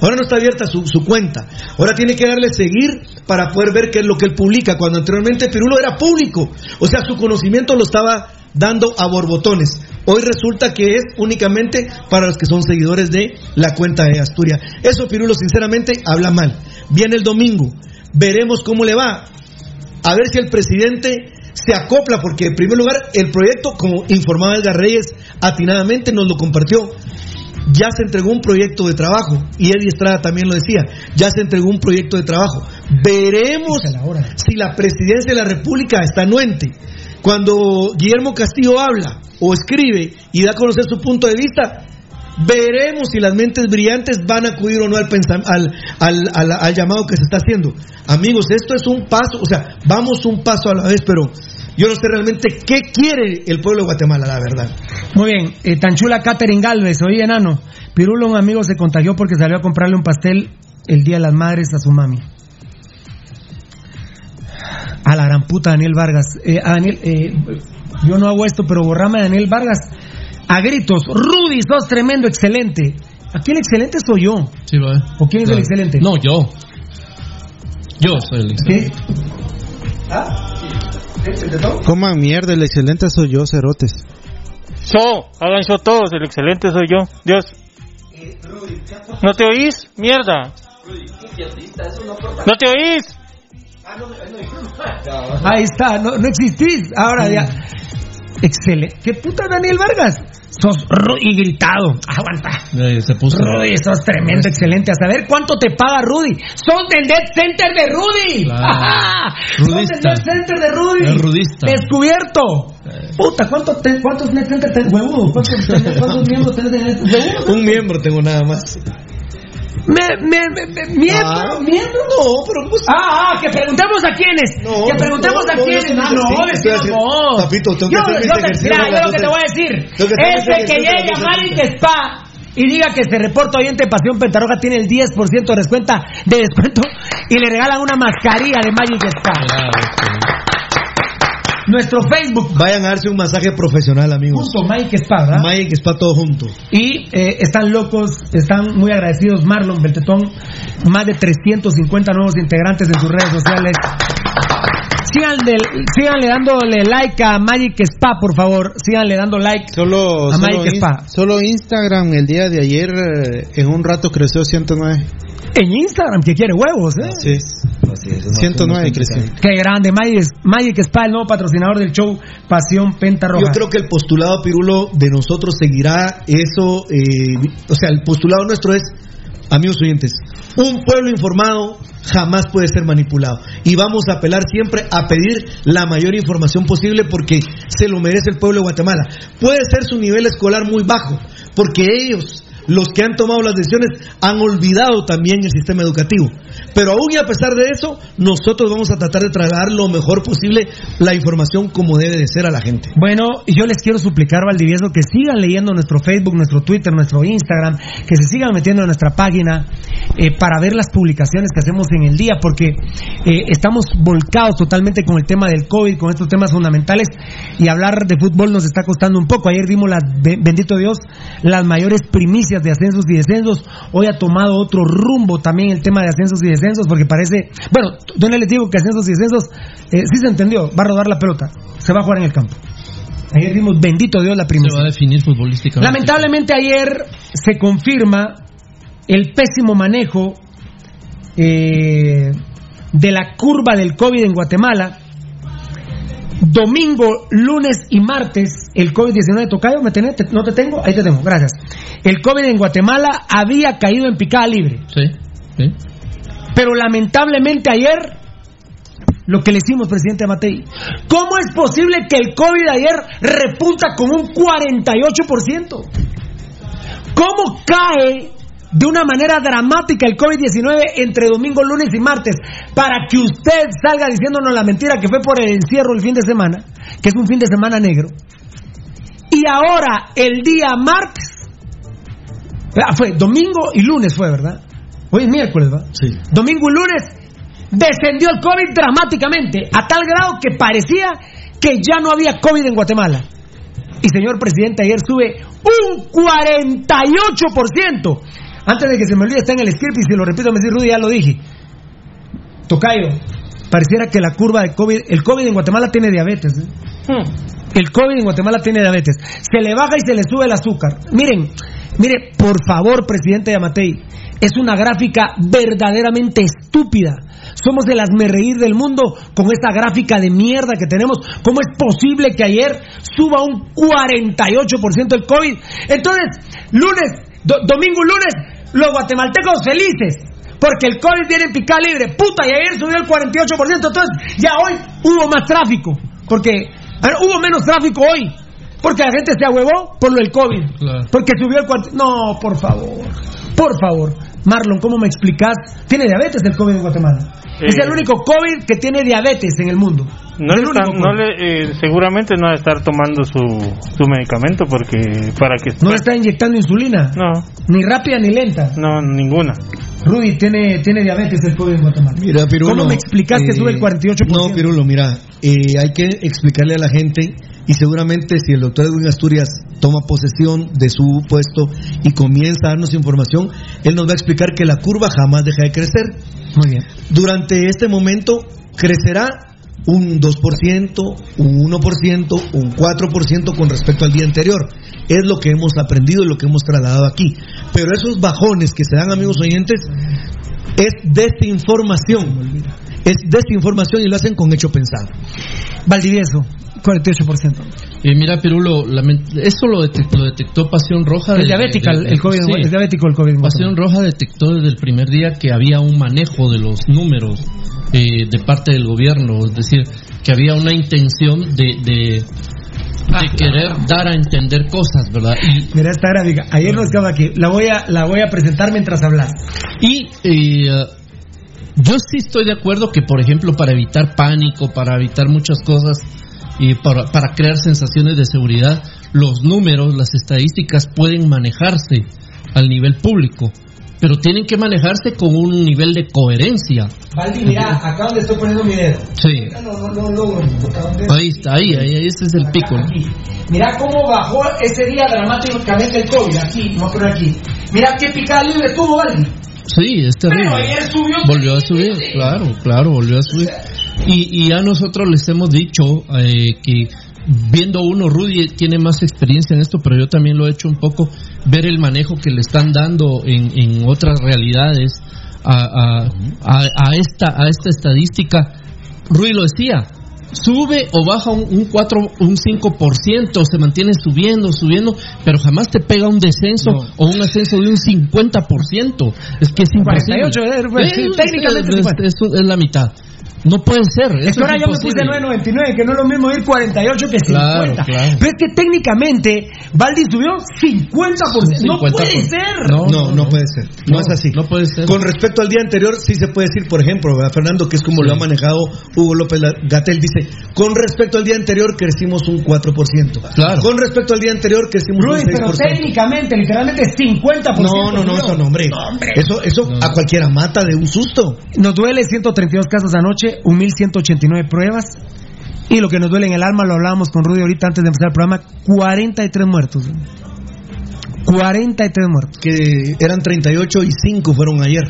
Ahora no está abierta su, su cuenta. Ahora tiene que darle seguir para poder ver qué es lo que él publica. Cuando anteriormente Pirulo era público. O sea, su conocimiento lo estaba dando a borbotones. Hoy resulta que es únicamente para los que son seguidores de la cuenta de Asturias. Eso Pirulo sinceramente habla mal. Viene el domingo. Veremos cómo le va. A ver si el presidente se acopla, porque en primer lugar el proyecto, como informaba Edgar Reyes atinadamente, nos lo compartió ya se entregó un proyecto de trabajo y Eddie Estrada también lo decía, ya se entregó un proyecto de trabajo. Veremos si la presidencia de la República está anuente. Cuando Guillermo Castillo habla o escribe y da a conocer su punto de vista, veremos si las mentes brillantes van a acudir o no al, al, al- al- llamado que se está haciendo. Amigos, esto es un paso, o sea, vamos un paso a la vez, pero yo no sé realmente qué quiere el pueblo de Guatemala, la verdad.
Muy bien, eh, tan Galvez, oye enano, Pirulo un amigo se contagió porque salió a comprarle un pastel el Día de las Madres a su mami. A la gran puta Daniel Vargas. Eh, a Daniel, eh, yo no hago esto, pero borrame a Daniel Vargas. A gritos, Rudy, sos tremendo, excelente. Aquí el excelente soy yo.
Sí, lo es.
¿O quién es el excelente?
No, yo. Yo soy el excelente.
Coman mierda, el excelente soy yo, cerotes.
Show, hagan show todos, el excelente soy yo. Dios. ¿No te oís? Mierda. ¿No te oís?
Ahí está, no, no existís. Ahora ya. Excelente. ¿Qué puta Daniel Vargas? Sos y gritado. Aguanta.
Eh, se puso.
Rudy, sos tremendo, excelente. A saber cuánto te paga Rudy. Sos del Dead Center de Rudy.
Claro.
Sos del. Dead Center de Rudy.
Es rudista.
Descubierto. Puta, ¿cuánto te- ¿cuántos Dead Center tenés? Huevudo. ¿Cuántos, cuántos miembros tenés en? Huevudo.
Un miembro tengo nada más.
Me, me, me- me- miembro,
Ah,
miembro.
No, pero pues.
Ah, ah, que preguntemos a quiénes.
No,
que preguntemos
no,
a
no,
quiénes.
yo
Ah,
estoy
no, decimos.
Papito, tengo que
Yo- yo te- mira, yo lo que te voy a decir. Ese que llegue a. Magic Spa y diga que se reporta oyente Pasión Pentarroja tiene el 10% de descuento, de descuento y le regalan una mascarilla de Magic Spa. Nuestro Facebook.
Vayan a darse un masaje profesional, amigos.
Junto Spa, ¿verdad?
Magic Spa todo junto.
Y eh, están locos, están muy agradecidos Marlon Beltetón, más de 350 nuevos integrantes en sus redes sociales. Síganle, síganle dándole like a Magic Spa, por favor. Síganle dando like
Solo,
a
solo,
Magic
in-
Spa.
solo Instagram el día de ayer eh, en un rato creció 109.
En Instagram, que quiere huevos, ¿eh?
Sí. 109 creció.
Qué grande, Magic, Magic Spa, el nuevo patrocinador del show Pasión Penta Roja.
Yo creo que el postulado Pirulo de nosotros seguirá eso, eh, o sea, el postulado nuestro es, amigos oyentes, un pueblo informado jamás puede ser manipulado y vamos a apelar siempre a pedir la mayor información posible porque se lo merece el pueblo de Guatemala. Puede ser su nivel escolar muy bajo, porque ellos los que han tomado las decisiones han olvidado también el sistema educativo. Pero aún y a pesar de eso, nosotros vamos a tratar de trasladar lo mejor posible la información como debe de ser a la gente.
Bueno, yo les quiero suplicar, Valdivieso, que sigan leyendo nuestro Facebook, nuestro Twitter, nuestro Instagram, que se sigan metiendo en nuestra página eh, para ver las publicaciones que hacemos en el día, porque eh, estamos volcados totalmente con el tema del COVID, con estos temas fundamentales, y hablar de fútbol nos está costando un poco. Ayer dimos, las, be- bendito Dios, las mayores primicias de ascensos y descensos. Hoy ha tomado otro rumbo también el tema de ascensos y descensos, porque parece, bueno, donde les digo que ascensos y descensos, eh, sí se entendió, va a rodar la pelota, se va a jugar en el campo. Ayer dimos, bendito Dios, la
Se
primicia.
va a definir futbolísticamente.
Lamentablemente ayer se confirma el pésimo manejo eh, de la curva del COVID en Guatemala. Domingo, lunes y martes, el COVID-19 tocayo, ¿me tenés? Te- ¿No te tengo? Ahí te tengo, gracias. El COVID en Guatemala había caído en picada libre.
Sí, sí.
Pero lamentablemente ayer, lo que le hicimos, presidente Matei, ¿cómo es posible que el COVID ayer repunta con un 48%? ¿Cómo cae de una manera dramática el COVID-19 entre domingo, lunes y martes para que usted salga diciéndonos la mentira que fue por el encierro el fin de semana, que es un fin de semana negro? Y ahora, el día martes, ah, fue domingo y lunes fue, ¿verdad? Hoy es miércoles, ¿va?
Sí.
Domingo y lunes descendió el COVID dramáticamente, a tal grado que parecía que ya no había COVID en Guatemala. Y señor presidente, ayer sube un 48%. Antes de que se me olvide, está en el script y si lo repito, me dice Rudy, ya lo dije. Tocayo, pareciera que la curva de COVID, el COVID en Guatemala tiene diabetes. ¿eh? El COVID en Guatemala tiene diabetes. Se le baja y se le sube el azúcar. Miren, mire, por favor, presidente Yamatei, es una gráfica verdaderamente estúpida. Somos el reír del mundo con esta gráfica de mierda que tenemos. ¿Cómo es posible que ayer suba un 48% el COVID? Entonces, lunes, do- domingo y lunes, los guatemaltecos felices. Porque el COVID viene en picada libre. Puta, y ayer subió el 48%. Entonces, ya hoy hubo más tráfico. Porque ver, hubo menos tráfico hoy. Porque la gente se ahuevó por lo del COVID.
Claro.
Porque subió el cuarto. No, por favor. Por favor. Marlon, ¿cómo me explicas? Tiene diabetes el COVID en Guatemala. Es
Eh.
el único COVID que tiene diabetes en el mundo.
No
Es
le
el
no
COVID.
le, eh, seguramente no va a estar tomando su, su medicamento porque para que
No le está inyectando insulina.
no
Ni rápida ni lenta.
no ninguna
Rudy, tiene, tiene diabetes el COVID en Guatemala.
Mira, Pirulo,
¿Cómo me explicas que
eh,
sube el 48%?
No, Pirulo, mira, eh, hay que explicarle a la gente y seguramente si el doctor Edwin Asturias toma posesión de su puesto y comienza a darnos información, él nos va a explicar que la curva jamás deja de crecer.
Muy bien.
Durante este momento crecerá un 2%, un 1%, un 4% con respecto al día anterior. Es lo que hemos aprendido y lo que hemos trasladado aquí. Pero esos bajones que se dan, amigos oyentes, es desinformación. Es desinformación y lo hacen con hecho pensado.
Valdivieso, 48%.
Eh, mira, Pirulo, eso lo detectó, lo detectó Pasión Roja.
Diabética
de-
el, el COVID,
sí.
es diabético el COVID
Pasión. Roja detectó desde el primer día que había un manejo de los números eh, de parte del gobierno, es decir, que había una intención de, de, de querer dar a entender cosas, ¿verdad? Y,
Mira esta gráfica. Ayer nos quedaba aquí. La voy a, la voy a presentar mientras hablas.
y eh, yo sí estoy de acuerdo que, por ejemplo, para evitar pánico, para evitar muchas cosas y para, para crear sensaciones de seguridad, los números, las estadísticas pueden manejarse al nivel público, pero tienen que manejarse con un nivel de coherencia.
Valdi, mira, acá donde estoy poniendo mi dedo.
Sí.
No, no, no
Ahí está, ahí, ahí, ese es el pico.
Aquí. Mira cómo bajó ese día dramáticamente el COVID. Aquí, no pero aquí. Mira qué picada libre tuvo, Valdi.
Sí, es terrible.
Pero ayer subió
Volvió a subir, claro, claro, volvió a subir. Y, y a nosotros les hemos dicho eh, que viendo uno, Rudy tiene más experiencia en esto, pero yo también lo he hecho un poco, ver el manejo que le están dando en, en otras realidades a, a, a- esta, a esta estadística. Rudy lo decía, sube o baja un, un 4, un 5%, se mantiene subiendo, subiendo, pero jamás te pega un descenso o un ascenso de un 50%. Es que es imposible.
48, eh, pues,
es-
es
la mitad. No puede ser.
Es que ahora
es
yo me puse
imposible.
9.99, que no es lo mismo ir 48 que 50.
Claro, claro.
Pero es que técnicamente Valdi subió 50%. No
50%.
puede ser.
No, no, puede ser. No, es así.
No puede ser.
Con respecto al día anterior, sí se puede decir, por ejemplo, ¿verdad, Fernando, que es como lo ha manejado Hugo López Gatel, dice, con respecto al día anterior crecimos un 4%.
Claro.
Con respecto al día anterior crecimos
Luis,
un
pero
6%.
técnicamente, literalmente 50%.
No, no, no, eso no, hombre. Eso, eso a cualquiera mata de un susto.
Nos duele 132 casos anoche, 1.189 pruebas. Y lo que nos duele en el alma, lo hablábamos con Rudy ahorita antes de empezar el programa, 43 muertos. 43 muertos.
Que eran 38 y 5 fueron ayer.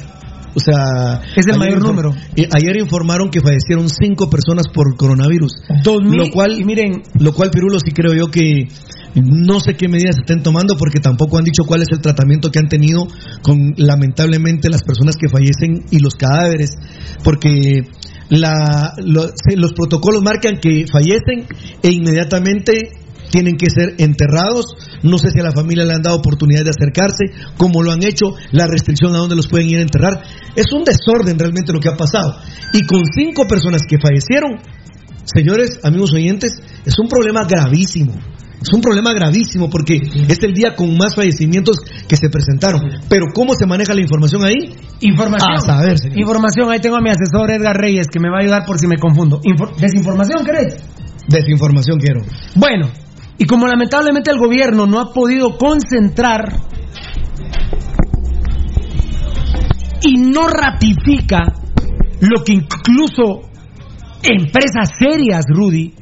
O sea,
Es el mayor número.
Ayer informaron que fallecieron 5 personas por coronavirus.
2000,
lo cual,
y miren,
lo cual Pirulo sí creo yo que no sé qué medidas estén tomando porque tampoco han dicho cuál es el tratamiento que han tenido con lamentablemente las personas que fallecen y los cadáveres porque la, los protocolos marcan que fallecen e inmediatamente tienen que ser enterrados. No sé si a la familia le han dado oportunidad de acercarse, como lo han hecho, la restricción a dónde los pueden ir a enterrar. Es un desorden realmente lo que ha pasado. Y con cinco personas que fallecieron, señores, amigos oyentes, es un problema gravísimo. Es un problema gravísimo porque es el día con más fallecimientos que se presentaron. Pero ¿cómo se maneja la información ahí?
información.
A saber, señor.
Información, ahí tengo a mi asesor Edgar Reyes que me va a ayudar por si me confundo. Infor- ¿Desinformación, crees?
Desinformación quiero.
Bueno, y como lamentablemente el gobierno no ha podido concentrar y no ratifica lo que incluso empresas serias, Rudy,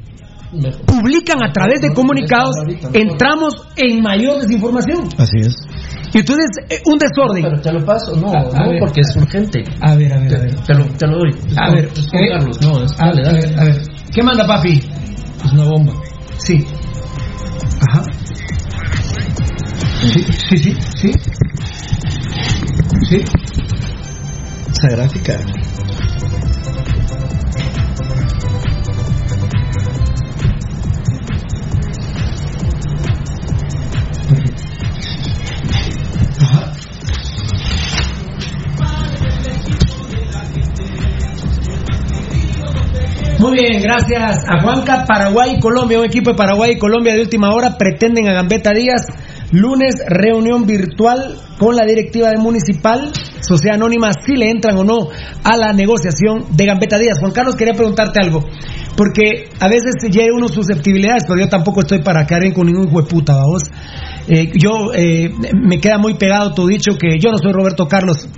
publican a través de comunicados, entramos en mayor desinformación.
Así es.
Y entonces, eh, un desorden.
Pero te lo paso, no,
A- a
no,
ver.
porque es urgente.
A ver, a ver, a ver.
Te lo, te lo doy.
A ver, eh,
Carlos, no, es,
A
dale,
ver, a ver, a ver. ¿Qué manda papi?
Es una bomba.
Sí. Ajá. Sí, sí, sí, sí. Sí.
Esa gráfica.
Muy bien, gracias a Juanca. Paraguay y Colombia, un equipo de Paraguay y Colombia de última hora pretenden a Gambetta Díaz. Lunes, reunión virtual con la directiva de Municipal, Sociedad Anónima, si le entran o no a la negociación de Gambetta Díaz. Juan Carlos, quería preguntarte algo, porque a veces llega uno susceptibilidades, pero yo tampoco estoy para caer bien con ningún hueputa, vamos. Eh, yo, eh, me queda muy pegado tu dicho que yo no soy Roberto Carlos,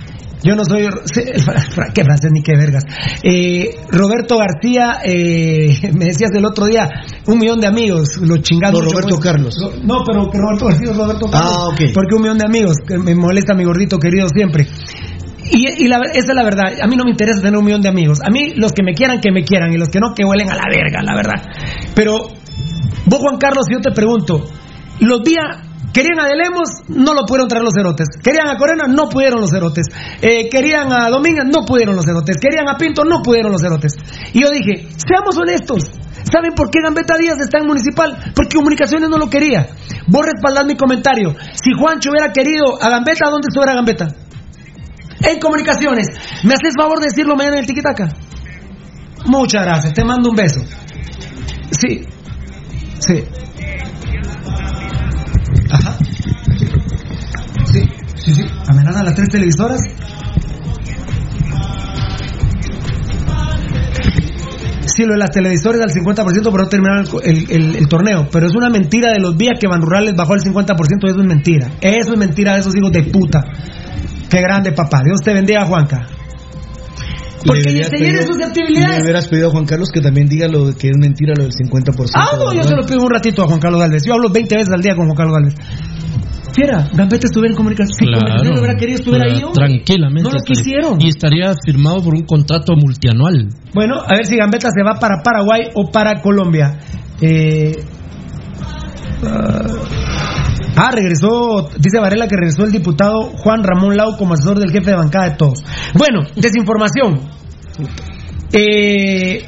yo no soy. ¿Qué francés ni qué vergas? Eh, Roberto García, eh, me decías el otro día, un millón de amigos, lo chingados.
No, Roberto Carlos.
No, pero que Roberto García es Roberto Carlos.
Ah, ok.
Porque un millón de amigos, que me molesta mi gordito querido siempre. Y, y la, esa es la verdad. A mí no me interesa tener un millón de amigos. A mí, los que me quieran, que me quieran. Y los que no, que huelen a la verga, la verdad. Pero, vos, Juan Carlos, yo te pregunto: los días. Querían a Delemos, no lo pudieron traer los cerotes. Querían a Corena, no pudieron los cerotes. Eh, querían a Domínguez, no pudieron los cerotes. Querían a Pinto, no pudieron los cerotes. Y yo dije, seamos honestos. ¿Saben por qué Gambetta Díaz está en Municipal? Porque Comunicaciones no lo quería. Vos respaldás mi comentario. Si Juancho hubiera querido a Gambetta, ¿dónde estuviera Gambetta? En Comunicaciones. ¿Me haces favor de decirlo mañana en el Tiquitaca? Muchas gracias. Te mando un beso. Sí. Sí. Sí, sí, a las tres televisoras. Sí, lo de las televisores al 50% por no terminar el, el- el- el torneo. Pero es una mentira de los días que Van Rurales bajó al 50%. Eso es mentira. Eso es mentira de esos hijos de puta. Qué grande, papá. Dios te bendiga, Juanca. Porque
Le pedido-
susceptibilidades.
Le hubieras pedido a Juan Carlos que también diga lo de que es mentira lo del 50%.
Ah, no, yo se lo pido un ratito a Juan Carlos Galvez. Yo hablo 20 veces al día con Juan Carlos Galvez. Fiera, Gambetta estuviera en comunicación. Si Comunicaciones hubiera querido, estuviera ahí.
Tranquilamente.
No lo quisieron.
Y estaría firmado por un contrato multianual.
Bueno, a ver si Gambetta se va para Paraguay o para Colombia. Eh, ah, ah, regresó, dice Varela que regresó el diputado Juan Ramón Lau como asesor del jefe de bancada de todos. Bueno, desinformación. Eh,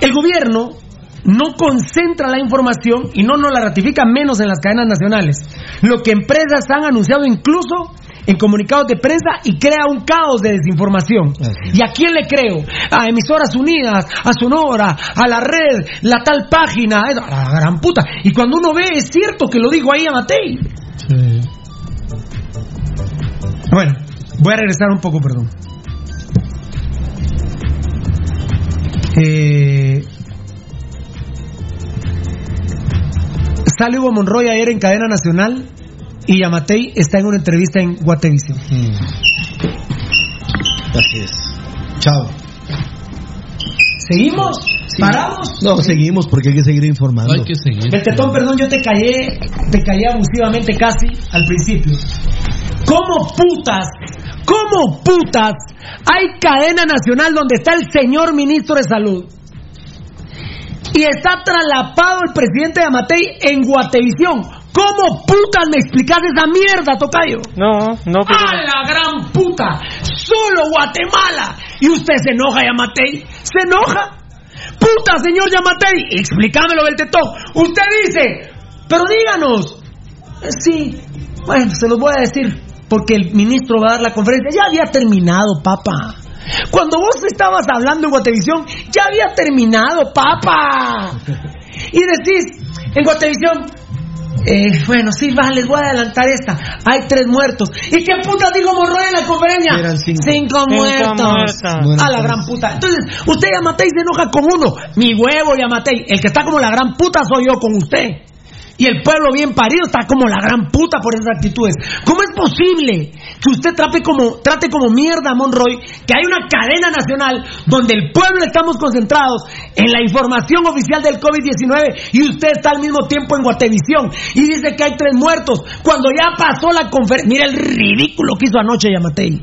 el gobierno no concentra la información y no nos la ratifica menos en las cadenas nacionales. Lo que empresas han anunciado incluso en comunicados de prensa y crea un caos de desinformación. ¿Y a quién le creo? A Emisoras Unidas, a Sonora, a la red, la tal página, a la gran puta. Y cuando uno ve, es cierto que lo digo ahí a Matei. Bueno, voy a regresar un poco, perdón. Eh, sale Hugo Monroy ayer en cadena nacional y Yamatei está en una entrevista en Guatevisión.
Mm. Así es. Chao.
¿Seguimos? ¿Paramos?
No, seguimos porque hay que seguir informando.
Hay que seguir.
Perdón, yo te callé, te callé abusivamente casi al principio. ¿Cómo putas? ¿Cómo putas? Hay cadena nacional donde está el señor ministro de salud. Y está traslapado el presidente de Amatei en Guatevisión. ¿Cómo putas me explicas esa mierda, Tocayo?
No, no, pero...
¡A la gran puta! ¡Solo Guatemala! ¿Y usted se enoja, Yamatei? ¿Se enoja? ¡Puta, señor Yamatei! Explícamelo, Beltetón. Usted dice, pero díganos. Eh, Sí, bueno, se los voy a decir, porque el ministro va a dar la conferencia. Ya había terminado, papa. Cuando vos estabas hablando en Guatevisión, ya había terminado, papa. Y decís, en Guatevisión, eh, bueno, sí, va, les voy a adelantar esta. Hay tres muertos. ¿Y qué puta digo Monroy en la conferencia?
Eran cinco.
Cinco
Cinco
muertos. a la
tres.
gran puta. Entonces, usted Yamatei se enoja con uno. Mi huevo Yamatei. El que está como la gran puta soy yo con usted. Y el pueblo bien parido está como la gran puta por esas actitudes. ¿Cómo es posible que usted trate como, trate como mierda a Monroy, que hay una cadena nacional donde el pueblo estamos concentrados en la información oficial del COVID-19 y usted está al mismo tiempo en Guatevisión y dice que hay tres muertos cuando ya pasó la conferencia? Mira el ridículo que hizo anoche Yamatei.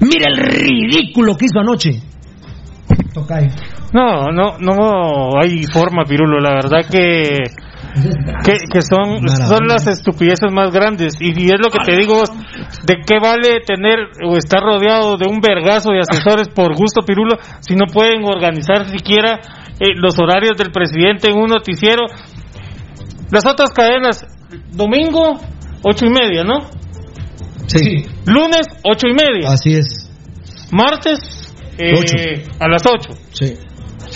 Mira el ridículo que hizo anoche. Tocayo.
No, no, no hay forma, Pirulo. La verdad que que, que son, son las estupideces más grandes. Y, y es lo que te digo, vos, ¿de qué vale tener o estar rodeado de un vergazo de asesores por gusto, Pirulo, si no pueden organizar siquiera eh, los horarios del presidente en un noticiero? Las otras cadenas, domingo, ocho y media, ¿no?
Sí,
Lunes, ocho y media.
así es.
Martes, eh, a las ocho.
Sí.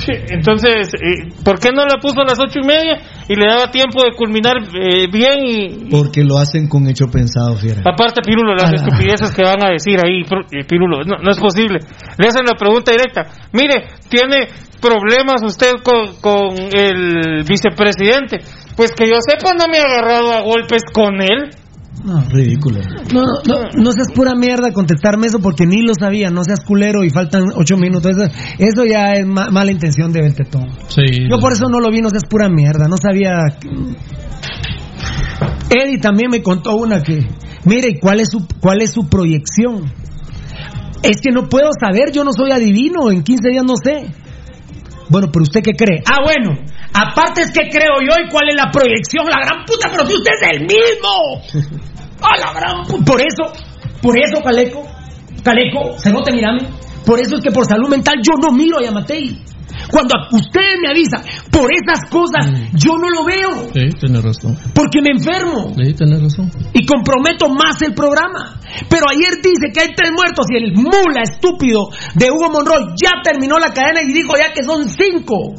Sí, entonces, eh, ¿por qué no la puso a las ocho y media y le daba tiempo de culminar eh, bien y,
Porque lo hacen con hecho pensado, fiera.
Aparte, Pirulo, las estupideces que van a decir ahí, eh, Pirulo, no, no es posible. Le hacen la pregunta directa. Mire, ¿tiene problemas usted con, con el vicepresidente? Pues que yo sepa, no me ha agarrado a golpes con él.
No.
Ridículo.
No, no, no, no seas pura mierda contestarme eso porque ni lo sabía, no seas culero y faltan ocho minutos. Eso, eso ya es ma- mala intención de Beltetón.
Sí.
Yo por eso no lo vi, no seas pura mierda, no sabía. Eddie también me contó una que, mire, ¿y cuál es su, cuál es su proyección? Es que no puedo saber, yo no soy adivino, en 15 días no sé. Bueno, pero usted qué cree? Ah, bueno, aparte es que creo yo y cuál es la proyección, la gran puta, pero si usted es el mismo. A la gran puta. Por eso, por eso, Caleco, Caleco, se note, mirame. Por eso es que por salud mental yo no miro a Yamatei. Cuando a- usted me avisa por esas cosas, yo no lo veo.
Sí, tiene razón.
Porque me enfermo
Sí, tiene razón.
y comprometo más el programa. Pero ayer dice que hay tres muertos y el mula estúpido de Hugo Monroy ya terminó la cadena y dijo ya que son cinco.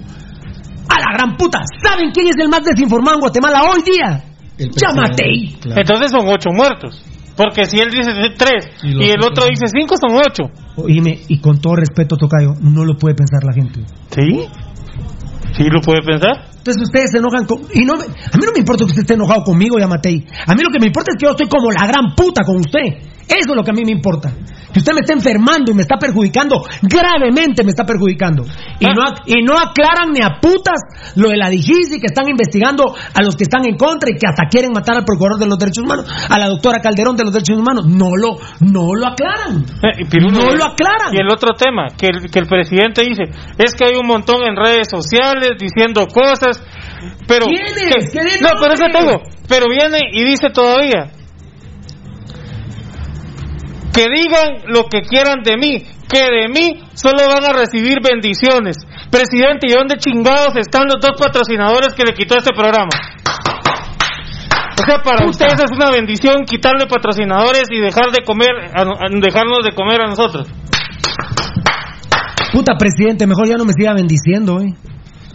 A la gran puta. ¿Saben quién es el más desinformado en Guatemala hoy día?
Presidente, claro.
Entonces son ocho muertos. Porque si él dice tres
Y
el otro dice cinco, son ocho.
Oíme, y con todo respeto, Tocayo, no lo puede pensar la gente.
¿Sí? ¿Sí lo puede pensar?
Entonces ustedes se enojan con... Y no me- a mí no me importa que usted esté enojado conmigo, Yamatei. A mí lo que me importa es que yo estoy como la gran puta con usted. Eso es lo que a mí me importa. Que usted me está enfermando y me está perjudicando. Gravemente me está perjudicando. Y, no, y no aclaran ni a putas lo de la DIGISI que están investigando a los que están en contra y que hasta quieren matar al procurador de los derechos humanos, a la doctora Calderón de los derechos humanos. No lo, no lo aclaran.
Eh, Pirulo,
No lo aclaran.
Y el otro tema, que el, que el presidente dice, es que hay un montón en redes sociales diciendo cosas, pero...
¿Quiénes?
que-
¿Qué de
no, pero eso tengo. Pero viene y dice todavía, que digan lo que quieran de mí, que de mí solo van a recibir bendiciones. Presidente, ¿y dónde chingados están los dos patrocinadores que le quitó este programa? O sea, para ustedes es una bendición quitarle patrocinadores y dejar de comer, a- a- dejarnos de comer a nosotros.
Puta presidente, mejor ya no me siga bendiciendo, eh.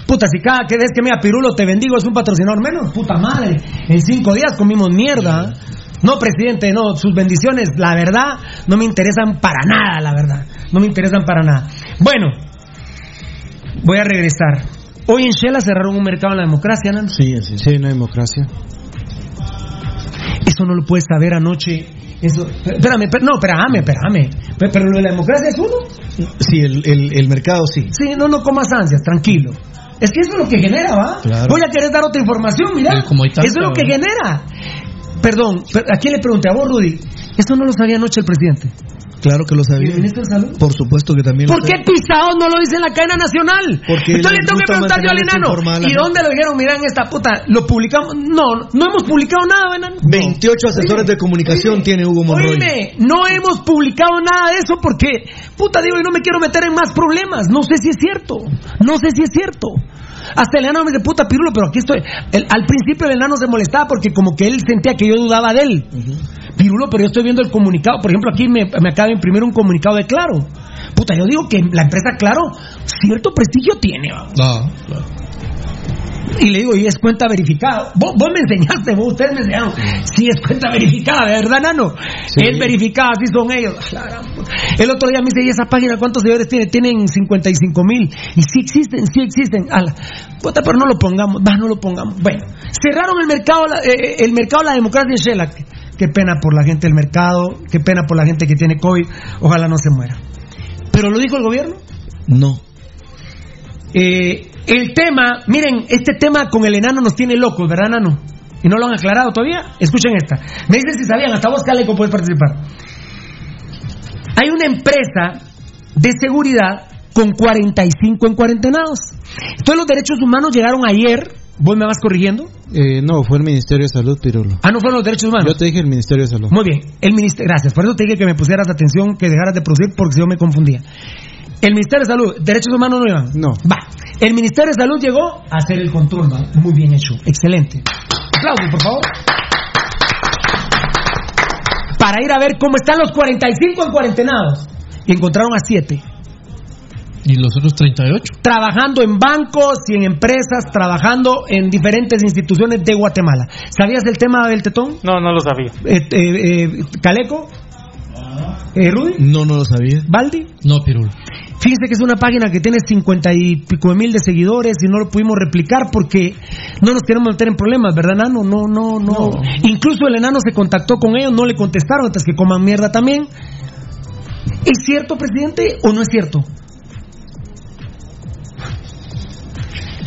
Puta, si cada que ves que me Pirulo te bendigo es un patrocinador menos, puta madre. En cinco días comimos mierda. No, presidente, no, sus bendiciones, la verdad, no me interesan para nada, la verdad. No me interesan para nada. Bueno, voy a regresar. Hoy en Shela cerraron un mercado en la democracia, ¿no?
Sí, sí, sí, no hay democracia.
Eso no lo puedes saber anoche. Eso, espérame, no, espérame, espérame. Pero, pero lo de la democracia es uno.
Sí, el, el, el mercado sí.
Sí, no, no comas ansias, tranquilo. Es que eso es lo que genera, ¿va?
Claro.
Voy a querer dar otra información, mira.
Como hay tanta,
eso es lo que genera. Perdón, per- ¿a quién le pregunté? A vos, Rudy. Eso no lo sabía anoche el presidente.
Claro que lo
¿Y
sabía.
el ministro de Salud?
Por supuesto que también lo
¿Por qué
sabía.
Pisao no lo dice en la cadena nacional?
Porque
Entonces le tengo que preguntar yo al enano. ¿Y dónde lo dijeron? Mira, en esta puta, lo publicamos. No, no hemos publicado nada, enano.
28 asesores de comunicación tiene Hugo Monroy.
Oíme, no hemos publicado nada de eso porque, puta, digo, y no me quiero meter en más problemas. No sé si es cierto. No sé si es cierto. Hasta el enano me dice, puta, pirulo, pero aquí estoy. El- al principio el enano se molestaba porque como que él sentía que yo dudaba de él. Pirulo, pero yo estoy viendo el comunicado. Por ejemplo, aquí me, me acaba de imprimir un comunicado de Claro. Puta, yo digo que la empresa Claro cierto prestigio tiene, vamos.
No.
Y le digo, y es cuenta verificada. Vos, vos me enseñaste, vos, ustedes me enseñaron. Sí, es cuenta verificada, ¿de verdad, Nano? Es verificada, así son ellos. El otro día me dice, ¿y esa página cuántos seguidores tiene? Tienen 55 mil. Y sí existen, sí existen. Ala. Puta, pero no lo pongamos, va, no lo pongamos. Bueno, cerraron el mercado, la- eh, el mercado de la democracia en Shela. Qué, qué pena por la gente del mercado, qué pena por la gente que tiene COVID. Ojalá no se muera. ¿Pero lo dijo el gobierno?
No.
Eh, el tema, miren, este tema con el enano nos tiene locos, ¿verdad, enano? ¿Y no lo han aclarado todavía? Escuchen esta. Me dicen si sabían, hasta vos, Caleco, puedes participar. Hay una empresa de seguridad con 45 en cuarentenados. Entonces los derechos humanos llegaron ayer, vos me vas corrigiendo.
Eh, no, fue el Ministerio de Salud, Pirulo.
Ah, no fueron los derechos humanos.
Yo te dije el Ministerio de Salud.
Muy bien, el ministerio, gracias, por eso te dije que me pusieras atención, que dejaras de producir, porque si yo me confundía. El Ministerio de Salud, derechos humanos no iban.
No.
Va. El Ministerio de Salud llegó a hacer el control, va. Muy bien hecho, excelente. Aplausos, por favor. Para ir a ver cómo están los 45 en cuarentenados. Y encontraron a 7.
¿Y los otros 38?
Trabajando en bancos y en empresas, trabajando en diferentes instituciones de Guatemala. ¿Sabías del tema del tetón?
No, no lo sabía.
Eh, eh, eh, ¿Caleco? Eh, ¿Rudy?
No, no lo sabía.
¿Baldi?
No, Pirulo.
Fíjense que es una página que tiene cincuenta y pico de mil de seguidores y no lo pudimos replicar porque no nos queremos meter en problemas, ¿verdad, Nano? No, no, no. Incluso el enano se contactó con ellos, no le contestaron, antes que coman mierda también. ¿Es cierto, presidente, o no es cierto?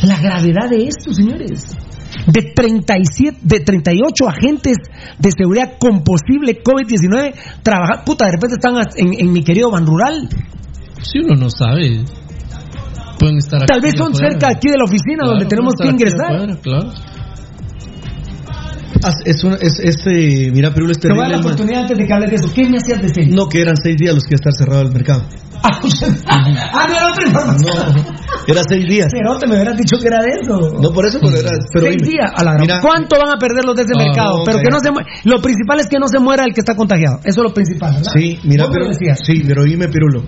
La gravedad de esto, señores. De 37, de 38 agentes de seguridad con posible COVID-19 trabajando. Puta, de repente están en, en mi querido Ban Rural.
Si uno no sabe. Pueden estar
Tal
aquí
vez son cerca aquí de la oficina
Claro,
donde tenemos que ingresar.
afuera, claro.
Ah, Es, una- es, es, eh, mira, Pirulo es
Te voy a dar
terrible.
la oportunidad antes de que hables de eso. ¿Qué me hacías decir?
No, que eran seis días los que iba a estar cerrado el mercado.
ah, no era otra información.
Era seis días.
Pero te me hubieras dicho que era de eso.
No por eso, pero era. Pero
Seis
dime,
días a la gran-
mira,
¿Cuánto van a perder los de ese
Ah,
mercado?
no,
pero que no se mu- Lo principal es que no se muera el que está contagiado. Eso es lo principal, ¿verdad?
Sí, mira, pero. Sí, pero dime, Pirulo.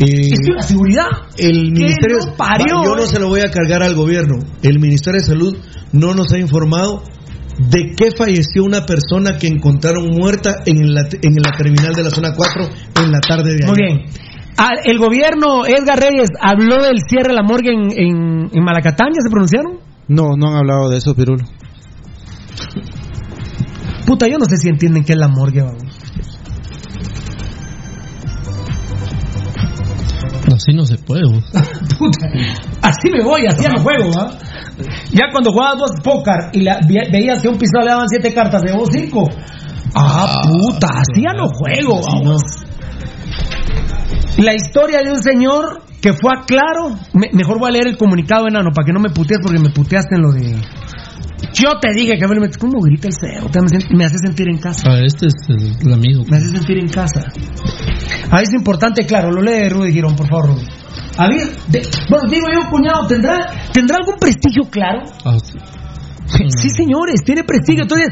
Eh,
Es que la seguridad.
el
¿Qué
ministerio
no parió,
yo no se lo voy a cargar al gobierno el ministerio de salud no nos ha informado de qué falleció una persona que encontraron muerta en la, en la terminal de la zona 4 en la tarde de ayer.
Muy bien. Ah, el gobierno, Edgar Reyes, habló del cierre de la morgue en, en, en Malacatán. ¿Ya se pronunciaron?
No, no han hablado de eso, Pirulo.
Puta, yo no sé si entienden qué es la morgue, vamos.
No, así no se puede. vos.
Puta, así me voy, así ya no juego, ¿va? Ya cuando jugabas vos póker y la- veías que a un pisado le daban siete cartas, de vos cinco. Ah, puta, así ya no juego, vamos. La historia de un señor que fue a Claro. me- mejor voy a leer el comunicado, enano, para que no me putees, porque me puteaste en lo de. Yo te dije que. ¿Cómo grita el cero? Te- Me, me hace sentir en casa.
Ah, este es el, el amigo.
Me hace sentir en casa. Ahí es importante, claro, lo lee Rudy Girón, por favor, Rudy. A ver, de- bueno, digo yo, cuñado, ¿tendrá, ¿tendrá algún prestigio claro?
Ah, sí.
Sí, señores, tiene prestigio. Entonces,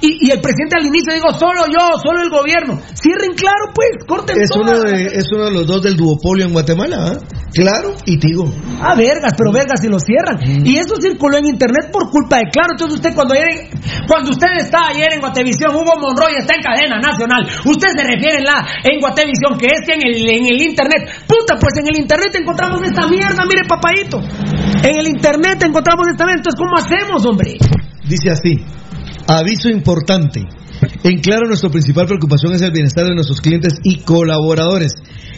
y, y el presidente al inicio dijo, solo yo, solo el gobierno. Cierren claro, pues, corten
Es uno, de, es uno de los dos del duopolio en Guatemala, ¿ah? Claro y Tigo.
Ah, vergas, pero vergas si lo cierran. Y eso circuló en internet por culpa de Claro. Entonces usted cuando ayer, cuando usted está ayer en Guatevisión, Hugo Monroy está en cadena nacional. Usted se refiere en la en Guatevisión, que es que en el, en el internet. Puta, pues en el internet encontramos esta mierda, mire papadito. En el internet encontramos esta mierda. Entonces, ¿cómo hacemos, hombre?
Dice así, aviso importante. En claro, nuestra principal preocupación es el bienestar de nuestros clientes y colaboradores.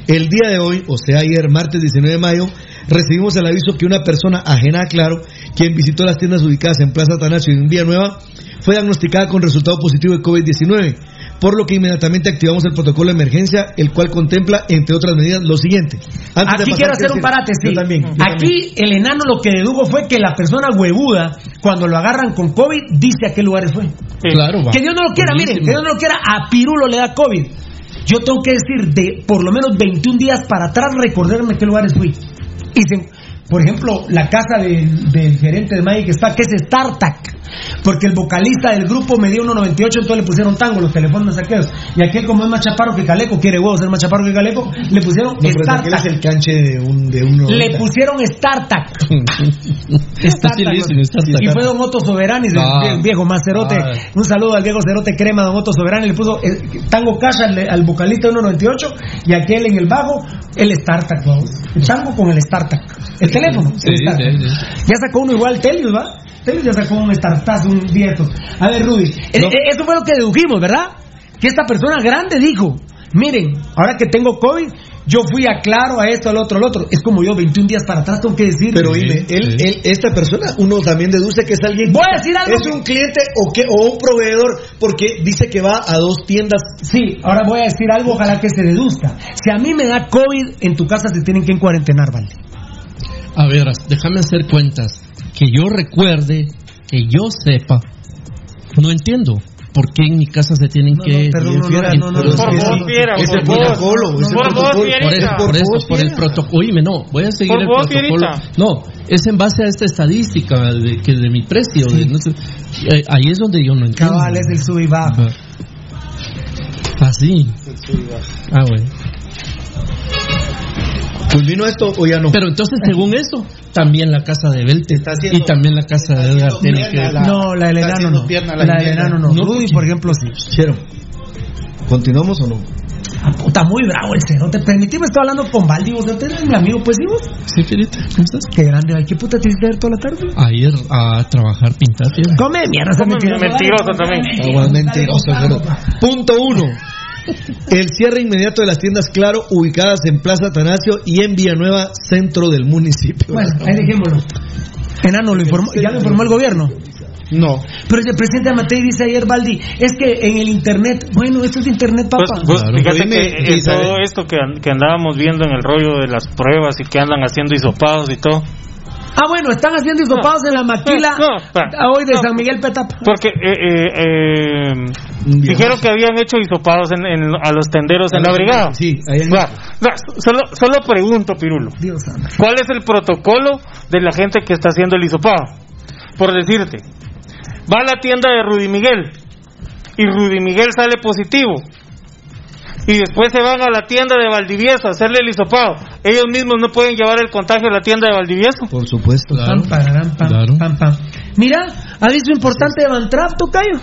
El día de hoy, o sea ayer, martes 19 de mayo, recibimos el aviso que una persona ajena a Claro, quien visitó las tiendas ubicadas en Plaza Tanacio y en Vía Nueva, fue diagnosticada con resultado positivo de COVID-19, por lo que inmediatamente activamos el protocolo de emergencia, el cual contempla, entre otras medidas, lo siguiente. Antes de
Aquí
pasar,
quiero hacer un paréntesis.
Yo también. yo también.
Aquí el enano lo que dedujo fue que la persona huevuda, cuando lo agarran con COVID, dice a qué lugares fue.
Claro, va.
Que Dios no lo quiera, miren, que Dios no lo quiera, a Pirulo le da COVID. Yo tengo que decir, de por lo menos 21 días para atrás, recordarme qué lugares fui. Y se- por ejemplo, la casa del, del gerente de Magic Spa, que es StarTac. Porque el vocalista del grupo me dio 1.98, entonces le pusieron tango, los teléfonos saqueos. Y aquel, como es más chaparro que Caleco, quiere huevos ser más chaparro que Caleco, le pusieron
No, es
StarTac.
el canche de un de uno.
Le pusieron StarTac.
StarTac.
Y fue Don Otto Soberani, el
Ah.
vie- viejo más cerote.
Ah.
Un saludo al viejo cerote crema, Don Otto Soberani. Le puso eh, tango cash al, al vocalista de 1.98 y aquel en el bajo, el StarTac. El tango con el StarTac. El teléfono. el
Sí,
StarTac.
sí, sí.
Ya sacó uno igual Telius, ¿va? Telius ya sacó un StarTac, un viejo. A ver, Rudy. eh, eh, eso fue lo que dedujimos, ¿verdad? Que esta persona grande dijo: Miren, ahora que tengo COVID. Yo fui a claro a esto, al otro, al otro. Es como yo, 21 días para atrás, tengo que decir.
Pero dime, él, él, esta persona, uno también deduce que es alguien.
Voy a decir algo
¿Es
que-
un cliente o, qué, o un proveedor? Porque dice que va a dos tiendas.
Sí, ahora voy a decir algo, ojalá que se deduzca. Si a mí me da COVID, en tu casa se tienen que encuarentenar, ¿vale?
A ver, déjame hacer cuentas. Que yo recuerde, que yo sepa. No entiendo por qué en mi casa se tienen que.
perdón, no, no,
Fiera,
no, no, no, por vos.
Fiera,
Es
por
el protocolo, es el protocolo.
Por eso, por eso, por el protocolo. Oíme, no, voy a seguir el protocolo. No, es en base a esta estadística de que de mi precio. de no sé, eh, ahí es donde yo no entiendo.
Cabal, es el sub y bajo.
Así. Ah, bueno.
¿Culminó esto o ya no?
Pero entonces, según eso, también la casa de Belte
haciendo-
y también la casa de Edgar tiene que.
la-
No, la del enano no.
pierna
La
la
del enano no.
No,
Rudy, por ejemplo, sí.
Chero. ¿Continuamos o no?
Ah, puta, muy bravo el cerote. Permitime, estoy hablando con Baldi. ¿Vos eres mi amigo, pues, ¿y vos?
Sí, Fierita, ¿cómo estás?
Qué grande, ¿qué puta te hiciste ver toda la tarde?
Ayer a trabajar pintar.
Come mierda, ese mentiroso.
mentiroso también.
mentiroso, pero-
dale.
Punto uno. El cierre inmediato de las tiendas Claro ubicadas en Plaza Atanasio y en Villanueva, centro del municipio.
Bueno, ahí dejémoslo. Enano, lo informó, ya lo informó el gobierno.
No.
Pero el presidente Amatei dice ayer, Baldi, es que en el internet, bueno, esto es internet,
Pues,
papá.
pues,
Claro.
fíjate
Dime,
que en
Isabel.
todo esto que, an- que andábamos viendo en el rollo de las pruebas y que andan haciendo hisopados y todo.
Ah, bueno, están haciendo hisopados en la maquila
No, no, pa-
hoy de
no.
San Miguel Petapa.
Porque eh, eh, eh, dijeron que habían hecho hisopados en, en- a los tenderos en la brigada.
Sí, ahí
va, solo, solo pregunto, Pirulo.
Dios.
¿Cuál es el protocolo de la gente que está haciendo el hisopado? Por decirte, va a la tienda de Rudy Miguel y Rudy Miguel sale positivo. Y después se van a la tienda de Valdivieso a hacerle el hisopado. Ellos mismos no pueden llevar el contagio a la tienda de Valdivieso.
Por supuesto.
Claro.
Pam, pararán, pam,
Claro.
Mira, aviso importante de Bantrap, Tocayo.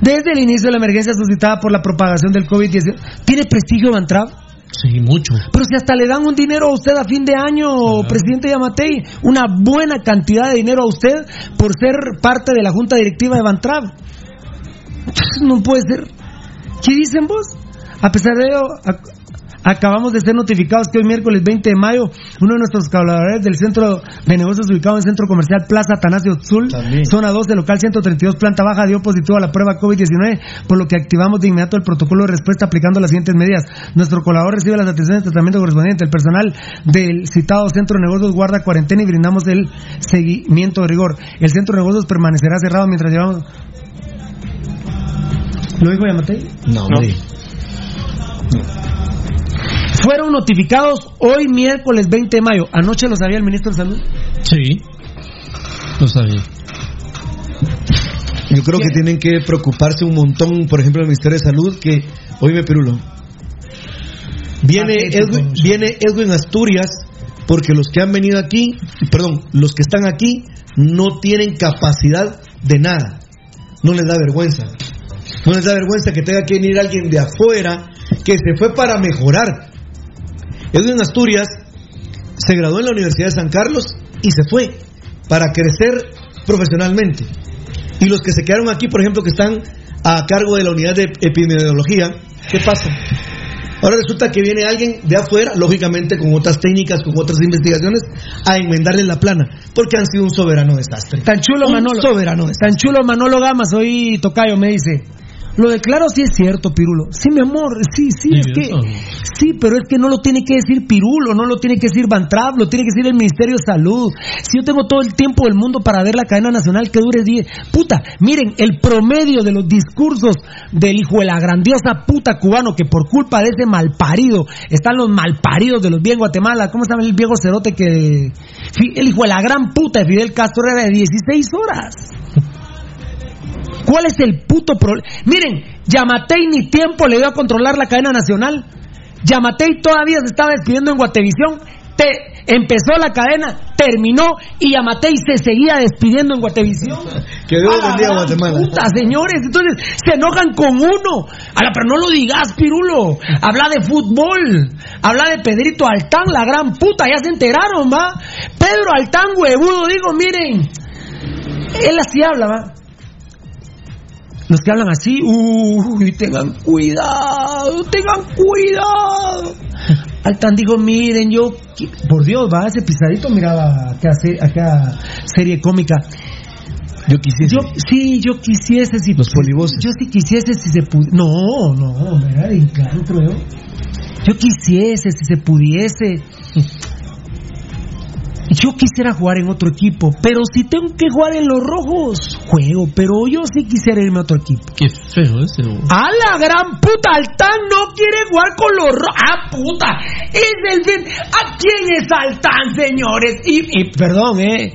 Desde el inicio de la emergencia suscitada por la propagación del COVID-19. ¿Tiene prestigio Bantrap?
Sí, mucho.
Pero si hasta le dan un dinero a usted a fin de año, presidente Yamatei, una buena cantidad de dinero a usted por ser parte de la junta directiva de Bantrap. No puede ser. ¿Qué dicen vos? A pesar de ello, acabamos de ser notificados que hoy miércoles 20 de mayo, uno de nuestros colaboradores del centro de negocios ubicado en el centro comercial Plaza Atanasio Sul,
También.
zona 2 de local 132, planta baja, dio positivo a la prueba COVID-19, por lo que activamos de inmediato el protocolo de respuesta aplicando las siguientes medidas. Nuestro colaborador recibe las atenciones de tratamiento correspondiente. El personal del citado centro de negocios guarda cuarentena y brindamos el seguimiento de rigor. El centro de negocios permanecerá cerrado mientras llevamos... ¿Lo dijo Yamatei?
No, hombre.
Fueron notificados hoy miércoles 20 de mayo. Anoche lo sabía el ministro de Salud.
Sí. Lo sabía.
Yo creo que tienen que preocuparse un montón, por ejemplo, el Ministerio de Salud, que, oíme Pirulo, viene Edwin, viene Edwin Asturias, porque los que han venido aquí, perdón, los que están aquí no tienen capacidad de nada. No les da vergüenza. No les da vergüenza que tenga que venir alguien de afuera que se fue para mejorar. Edwin Asturias se graduó en la Universidad de San Carlos y se fue para crecer profesionalmente. Y los que se quedaron aquí, por ejemplo, que están a cargo de la unidad de epidemiología, ¿qué pasa? Ahora resulta que viene alguien de afuera, lógicamente con otras técnicas, con otras investigaciones, a enmendarle la plana, porque han sido un soberano desastre.
Tan chulo
Un
Manolo.
soberano desastre.
Tan chulo Manolo Gamas, hoy Tocayo me dice. Lo declaro sí es cierto, Pirulo. Sí, mi amor, sí, sí, es que. Sí, pero es que no lo tiene que decir Pirulo, no lo tiene que decir Van Trapp, lo tiene que decir el Ministerio de Salud. Si yo tengo todo el tiempo del mundo para ver la cadena nacional que dure 10. Puta, miren, el promedio de los discursos del hijo de la grandiosa puta cubano que por culpa de ese malparido están los malparidos de los bien Guatemala. ¿Cómo se llama el viejo cerote que. El hijo de la gran puta de Fidel Castro era de 16 horas. ¿Cuál es el puto problema? Miren, Yamatei ni tiempo le dio a controlar la cadena nacional. Yamatei todavía se estaba despidiendo en Guatevisión. Te- empezó la cadena, terminó y Yamatei se seguía despidiendo en Guatevisión.
Que Dios bendiga Guatemala.
Puta, señores, entonces se enojan con uno. Ala, pero no lo digas, Pirulo. Habla de fútbol. Habla de Pedrito Altán, la gran puta. Ya se enteraron, va. Pedro Altán, huevudo, digo, miren. Él así habla, va. Los que hablan así, uy, tengan cuidado, tengan cuidado. Altán dijo, miren, yo, por Dios, va, ese pisadito miraba acá, acá serie cómica.
Yo quisiese.
Yo, sí, yo quisiese si
Los polivoces.
Yo sí quisiese si se pudiese. No, no, me era de creo yo. Yo quisiese si se pudiese. Yo quisiera jugar en otro equipo, pero si tengo que jugar en los rojos, juego, pero yo sí quisiera irme a otro equipo.
Qué feo ese. bo.
¡A la gran puta! Altán no quiere jugar con los rojos. ¡Ah, puta! Es el fin. ¿A quién es Altán, señores? Y, y, perdón, eh.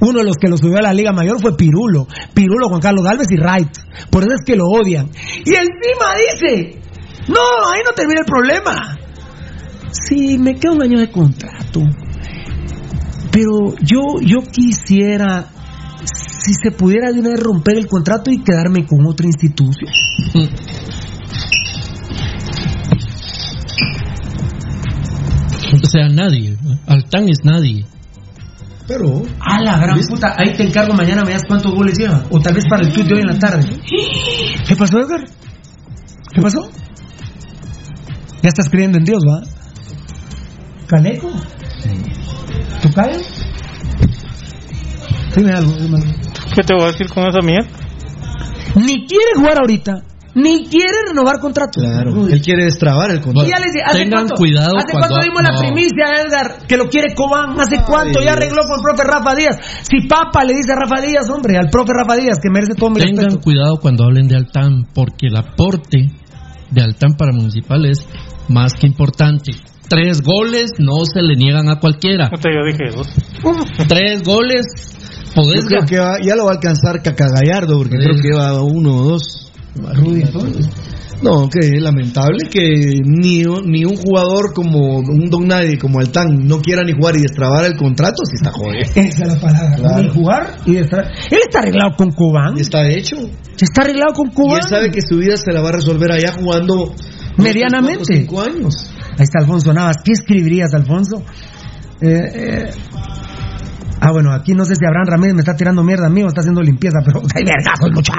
Uno de los que lo subió a la Liga Mayor fue Pirulo. Pirulo, Juan Carlos Galvez y Wright. Por eso es que lo odian. Y encima dice: No, ahí no termina el problema. Sí, me queda un año de contrato. Pero yo, yo quisiera, si se pudiera de una vez romper el contrato y quedarme con otra institución.
O sea, nadie. Altán es nadie.
Pero.
A la gran puta, ahí te encargo mañana, me das cuántos goles lleva. O tal vez para el tweet de hoy en la tarde. ¿Qué pasó, Edgar? ¿Qué pasó? Ya estás creyendo en Dios, ¿va? ¿Caneco? Dime algo, dime algo.
¿Qué te voy a decir con esa mierda?
Ni quiere jugar ahorita, ni quiere renovar contrato.
Claro. Él quiere destrabar el contrato.
ya les dije, ¿hace
Tengan
cuánto,
cuidado
¿Hace
cuando-
cuánto dimos la primicia, Edgar? Que lo quiere Cobán. ¿Hace cuánto? Ya arregló con el profe Rafa Díaz. Si Papa le dice a Rafa Díaz, hombre, al profe Rafa Díaz, que merece todo mi
Tengan
respeto.
cuidado cuando hablen de Altán, porque el aporte de Altán para Municipal es más que importante. Tres goles no se le niegan a cualquiera.
Yo dije dos.
Tres goles,
Yo
podés
creo que va- ya lo va a alcanzar Cacagallardo, porque
Sí.
creo que lleva uno o dos.
Rudy.
No, que es lamentable que ni, ni un jugador como un don nadie como Altán no quiera ni jugar y destrabar el contrato, si está jodido.
Esa es la palabra.
Claro.
Ni jugar y detrás. Él está arreglado con Cobán.
Está hecho.
Está arreglado con
Y
Cobán.
él sabe que su vida se la va a resolver allá jugando
Medianamente.
cuatro, cinco años.
Ahí está Alfonso Navas. ¿Qué escribirías, Alfonso? Eh, eh, Ah, bueno, aquí no sé si Abraham Ramírez me está tirando mierda a mí o está haciendo limpieza, pero hay vergazos, mucha.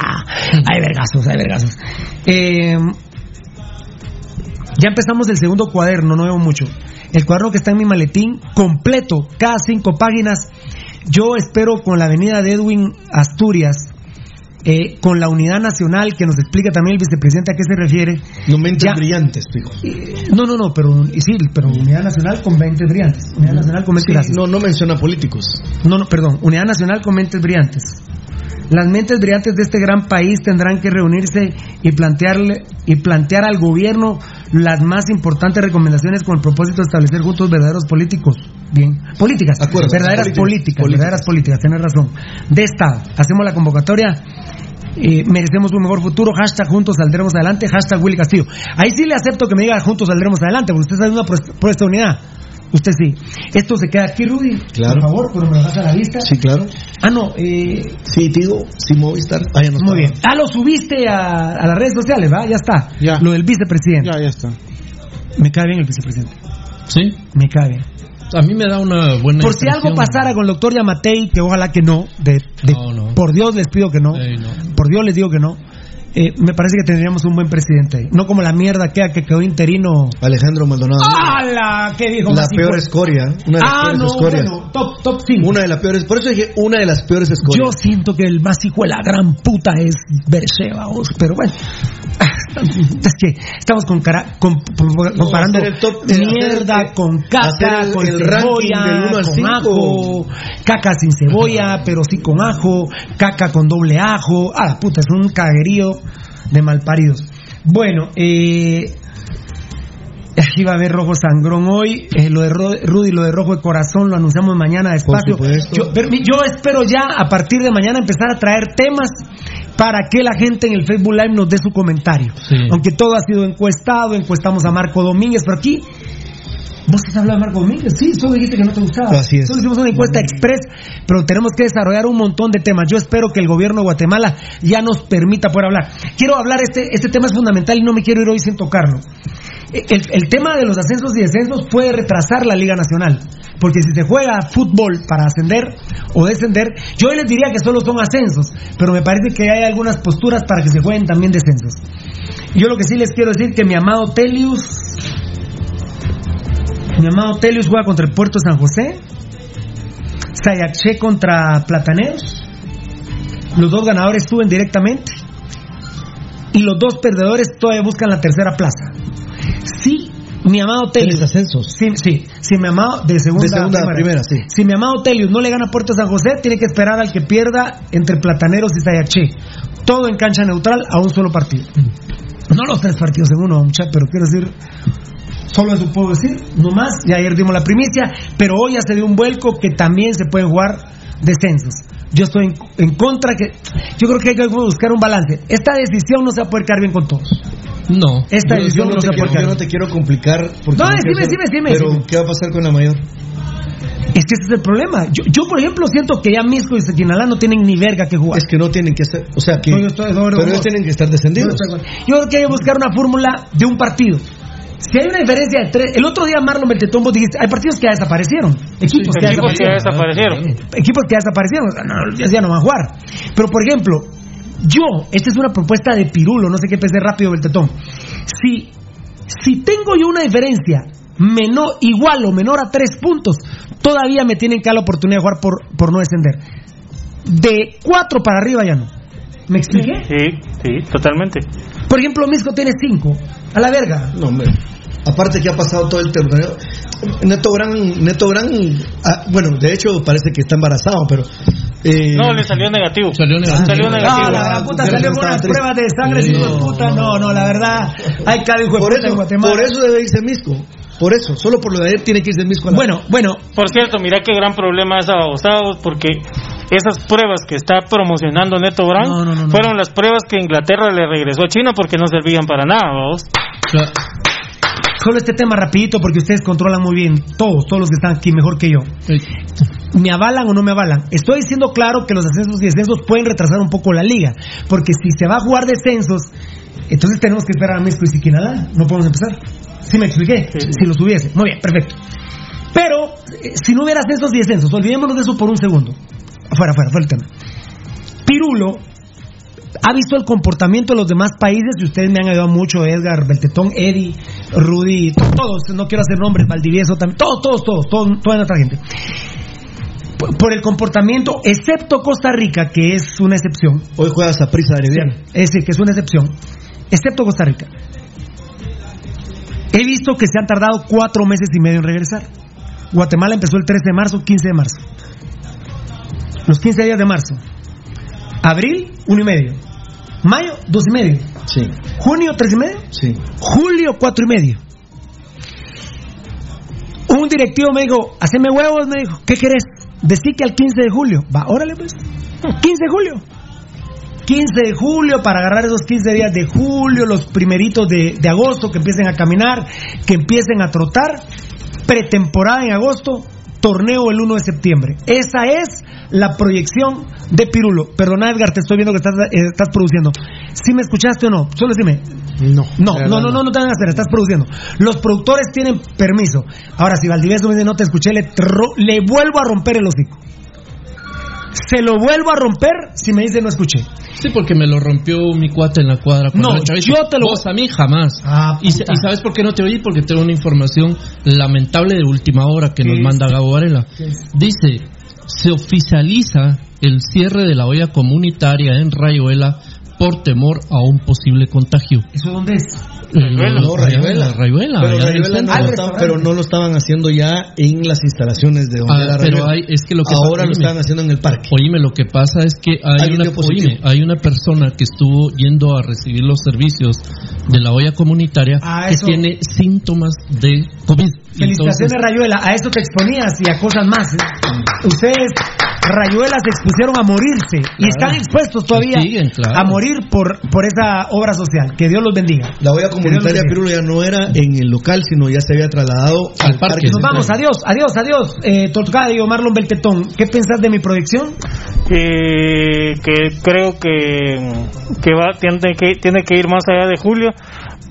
Hay vergazos, hay vergazos. Eh, ya empezamos el segundo cuaderno, no veo mucho. El cuaderno que está en mi maletín, completo, cada cinco páginas. Yo espero con la venida de Edwin Asturias, eh, con la unidad nacional, que nos explica también el vicepresidente a qué se refiere.
No mentes
Ya.
brillantes, fijo.
Eh, No, no, no, pero sí, pero Unidad Nacional con 20 brillantes. Unidad Nacional con 20
Sí, no, no menciona políticos.
No, no, perdón, Unidad Nacional con mentes brillantes. Las mentes brillantes de este gran país tendrán que reunirse y plantearle y plantear al gobierno las más importantes recomendaciones con el propósito de establecer juntos verdaderos políticos Bien. Políticas.
Acuerdo,
verdaderas
políticas,
verdaderas políticas, tenés razón. De Estado. Hacemos la convocatoria. eh, merecemos un mejor futuro, hashtag juntos saldremos adelante, hashtag Willy Castillo. Ahí sí le acepto que me diga juntos saldremos adelante, porque usted sabe una propuesta por esta unidad. Usted sí. Esto se queda aquí, Rudy.
Claro.
Por favor, pero me lo das a la vista.
Sí, claro.
Ah, no. Eh,
Sí, digo, si Movistar. Ah, ya no
muy bien. Ah, lo subiste a, a las redes sociales, ¿va? Ya está.
Ya.
Lo del vicepresidente.
Ya, ya está.
Me cae bien el vicepresidente.
Sí.
Me cae bien.
A mí me da una buena
Por si algo pasara con el doctor Yamatei, que ojalá que no, de, de-
No, no.
por Dios les pido que no,
Ey, no.
por Dios les digo que no, eh, me parece que tendríamos un buen presidente ahí. No como la mierda que, que quedó interino.
Alejandro Maldonado.
¡Hala! ¿Qué dijo?
la peor escoria. Una de las
Ah,
peores
no,
escorias.
bueno, top, top 5.
Una de las peores. Por eso dije una de las peores
Yo
escorias.
siento que el más hijo de la gran puta es Bersheba, vos, pero bueno. Es que estamos con cara- con- comparando
hacer el top-
mierda
hacer
con caca,
el-
con
el
cebolla,
del uno al
con ajo, caca sin cebolla, pero sí con ajo, caca con doble ajo. Ah, la puta, es un caguerío de malparidos. Bueno, eh, Aquí va a haber rojo sangrón hoy. eh, lo de Rudy, lo de rojo de corazón, lo anunciamos mañana despacio. Yo, espero ya a partir de mañana empezar a traer temas para que la gente en el Facebook Live nos dé su comentario.
Sí.
Aunque todo ha sido encuestado, encuestamos a Marco Domínguez, pero aquí. ¿Vos has hablado de Marco Domínguez? Sí, solo dijiste que no te gustaba.
Así es.
Solo hicimos una encuesta express, pero tenemos que desarrollar un montón de temas. Yo espero que el gobierno de Guatemala ya nos permita poder hablar. Quiero hablar, este, este tema es fundamental y no me quiero ir hoy sin tocarlo. El, el tema de los ascensos y descensos puede retrasar la Liga Nacional. Porque si se juega fútbol para ascender o descender, yo les diría que solo son ascensos, pero me parece que hay algunas posturas para que se jueguen también descensos. Yo lo que sí les quiero decir que mi amado Telius, mi amado Telius juega contra el Puerto San José, Sayaché contra Plataneros, los dos ganadores suben directamente y los dos perdedores todavía buscan la tercera plaza. Sí, mi amado Telius.
Ascensos.
Sí, sí, si mi amado de segunda,
De segunda a primera, sí.
Si mi amado Telius no le gana a Puerto San José, tiene que esperar al que pierda entre Plataneros y Sayaché. Todo en cancha neutral a un solo partido. No los tres partidos en uno, muchacho, pero quiero decir, solo eso puedo decir, no más. Y ayer dimos la primicia, pero hoy ya se dio un vuelco que también se pueden jugar descensos. Yo estoy en, en contra que. Yo creo que hay que buscar un balance. Esta decisión no se va a poder quedar bien con todos.
No.
Esta
Yo, yo
decisión
no
no, se
quiero, yo no te quiero complicar. porque
No,
quiero
decime, decime, decime,
Pero,
decime.
¿qué va a pasar con la mayor?
Es que ese es el problema. Yo, yo, por ejemplo, siento que ya Misco y Sequinalá no tienen ni verga que jugar.
Es que no tienen que estar. O sea, que.
No, yo estoy
pero ellos tienen que estar descendidos.
no. Yo creo que hay que buscar una fórmula de un partido. Si hay una diferencia de tres. El otro día Marlon Beltetón vos dijiste, hay partidos que ya desaparecieron. Equipos que ya
Equipos que ya
desaparecieron. Equipos que ya desaparecieron. o sea, no, ya, ya no van a jugar. Pero, por ejemplo, yo, esta es una propuesta de Pirulo, no sé qué pensé rápido Beltetón. Si, si tengo yo una diferencia menor, igual o menor a tres puntos, todavía me tienen que dar la oportunidad de jugar por, por no descender. De cuatro para arriba ya no. ¿Me expliqué?
Sí, sí, totalmente.
Por ejemplo, Misco tiene cinco. A la verga.
No, hombre. Aparte que ha pasado todo el torneo. Neto Gran, Neto Gran, ah, bueno, de hecho parece que está embarazado, pero. eh,
No, le salió negativo.
Salió negativo.
Salió negativo.
Ah, la gran puta salió
no
con unas pruebas de sangre, ese hijo de puta. No, no, la verdad. Hay cada hijo de puta en Guatemala.
por eso debe irse Misco. Por eso, solo por lo de ayer tiene que irse Misco a la.
Bueno, bueno,
Por cierto, mira qué gran problema es Ababosados, porque esas pruebas que está promocionando Neto Brown
No, no, no, no.
fueron las pruebas que Inglaterra le regresó a China porque no servían para nada, vamos.
solo este tema rapidito porque ustedes controlan muy bien, todos, todos los que están aquí mejor que yo. ¿Me avalan o no me avalan? Estoy diciendo claro que los ascensos y descensos pueden retrasar un poco la liga, porque si se va a jugar descensos, entonces tenemos que esperar a Misco y Siquinalá, no podemos empezar. ¿Sí me expliqué? Si los hubiese. Muy bien, perfecto. Pero, eh, si no hubiera ascensos y descensos, olvidémonos de eso por un segundo. Afuera, afuera, fuera el tema. Pirulo ha visto el comportamiento de los demás países y ustedes me han ayudado mucho, Edgar, Beltetón, Eddie, Rudy, to- todos, no quiero hacer nombres, Valdivieso también, todos, todos, todos, todos toda nuestra gente. Por, por el comportamiento, excepto Costa Rica, que es una excepción,
Hoy juegas a prisa de Herediano.
es decir, que es una excepción, excepto Costa Rica. He visto que se han tardado cuatro meses y medio en regresar. Guatemala empezó el 3 de marzo, 15 de marzo. Los 15 días de marzo. Abril, uno y medio. Mayo, dos y medio.
Sí,
Junio, tres y medio.
sí.
Julio, cuatro y medio. Un directivo me dijo, haceme huevos, me dijo, ¿qué querés? Decí que al 15 de julio. Va, órale pues. 15 de julio. 15 de julio para agarrar esos 15 días de julio, los primeritos de, de agosto, que empiecen a caminar, que empiecen a trotar. Pretemporada en agosto, torneo el 1 de septiembre. Esa es la proyección de Pirulo. Perdona, Edgar, te estoy viendo que estás, eh, estás produciendo. ¿Sí me escuchaste o no? Solo dime.
No.
No, no, no, no, no te van a hacer, estás produciendo. Los productores tienen permiso. Ahora, si Valdivieso me dice no te escuché, le, le vuelvo a romper el hocico. Se lo vuelvo a romper si me dice no escuché.
Sí, porque me lo rompió mi cuate en la cuadra.
No, yo te lo-
Vos a mí jamás.
Ah,
y, y ¿sabes por qué no te oí? Porque tengo una información lamentable de última hora que nos
¿Qué
manda? Gabo Varela. Dice, se oficializa el cierre de la olla comunitaria en Rayuela por temor a un posible contagio.
¿Eso dónde es?
Rayuela.
No, Rayuela.
Rayuela,
Pero, Rayuela no lo estaban- pero no lo estaban haciendo ya en las instalaciones de donde
Ah,
era
pero hay, es que lo que
Ahora lo
oíme,
están haciendo en el parque.
Oíme, lo que pasa es que hay una, oíme, hay una persona que estuvo yendo a recibir los servicios de la olla comunitaria
Ah,
que tiene síntomas de COVID.
Felicitaciones,
Entonces,
Rayuela. A eso te exponías y a cosas más. ¿eh? Ustedes, Rayuela, se expusieron a morirse y están expuestos todavía
Siguen, claro.
a morir por, por esa obra social. Que Dios los bendiga.
La olla comunitaria. Pirulo ya no era en el local, sino ya se había trasladado
Al
al,
parque.
parque.
Nos vamos, adiós, adiós, adiós. Eh, Tocayo, Marlon Beltetón, ¿qué pensás de mi proyección?
que, que creo que, que va, tiene, que tiene que ir más allá de julio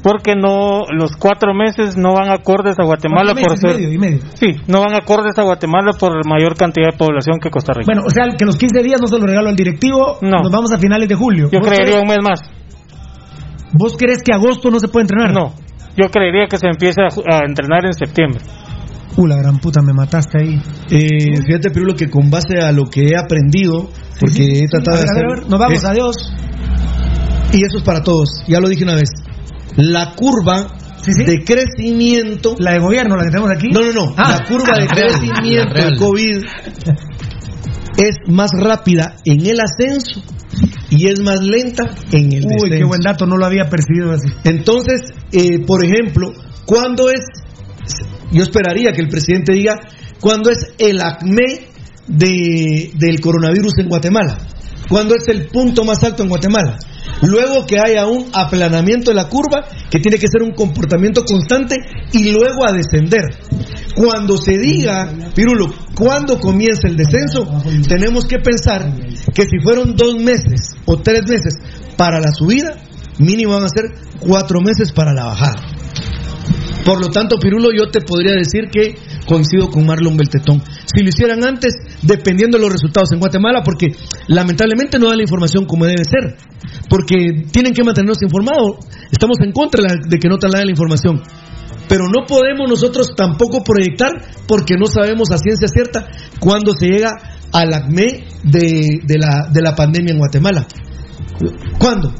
porque no los cuatro meses no van acordes a Guatemala por ser
medio y medio.
sí no van acordes a Guatemala por mayor cantidad de población que Costa Rica
Bueno, o sea, que los 15 días no se lo regalo al directivo.
No.
Nos vamos a finales de julio.
yo
¿Vos
creería
crees-
un mes más
¿Vos crees que agosto no se puede entrenar?
no yo creería que se empiece a, entrenar en septiembre
Uh, la gran puta, me mataste ahí.
Eh, fíjate, Pirulo, que con base a lo que he aprendido, porque he tratado
A ver,
de hacer.
a ver, Nos vamos,
es-
adiós.
Y eso es para todos, ya lo dije una vez. La curva
Sí, sí.
de crecimiento.
La de gobierno, la que tenemos aquí.
No, no, no.
Ah.
La curva de crecimiento del COVID es más rápida en el ascenso y es más lenta en el
Uy,
descenso.
qué buen dato, no lo había percibido así.
Entonces, eh, por ejemplo, ¿cuándo es? Yo esperaría que el presidente diga cuándo es el acme de, del coronavirus en Guatemala. ¿Cuándo es el punto más alto en Guatemala? Luego que haya un aplanamiento de la curva, que tiene que ser un comportamiento constante, y luego a descender. Cuando se diga, Pirulo, ¿cuándo comienza el descenso? Tenemos que pensar que si fueron dos meses o tres meses para la subida, mínimo van a ser cuatro meses para la bajada. Por lo tanto, Pirulo, yo te podría decir que coincido con Marlon Beltetón. Si lo hicieran antes, dependiendo de los resultados en Guatemala, porque lamentablemente no da la información como debe ser, porque tienen que mantenernos informados. Estamos en contra de que no trasladen la información. Pero no podemos nosotros tampoco proyectar porque no sabemos a ciencia cierta cuándo se llega al acme de la, de la pandemia en Guatemala. ¿Cuándo?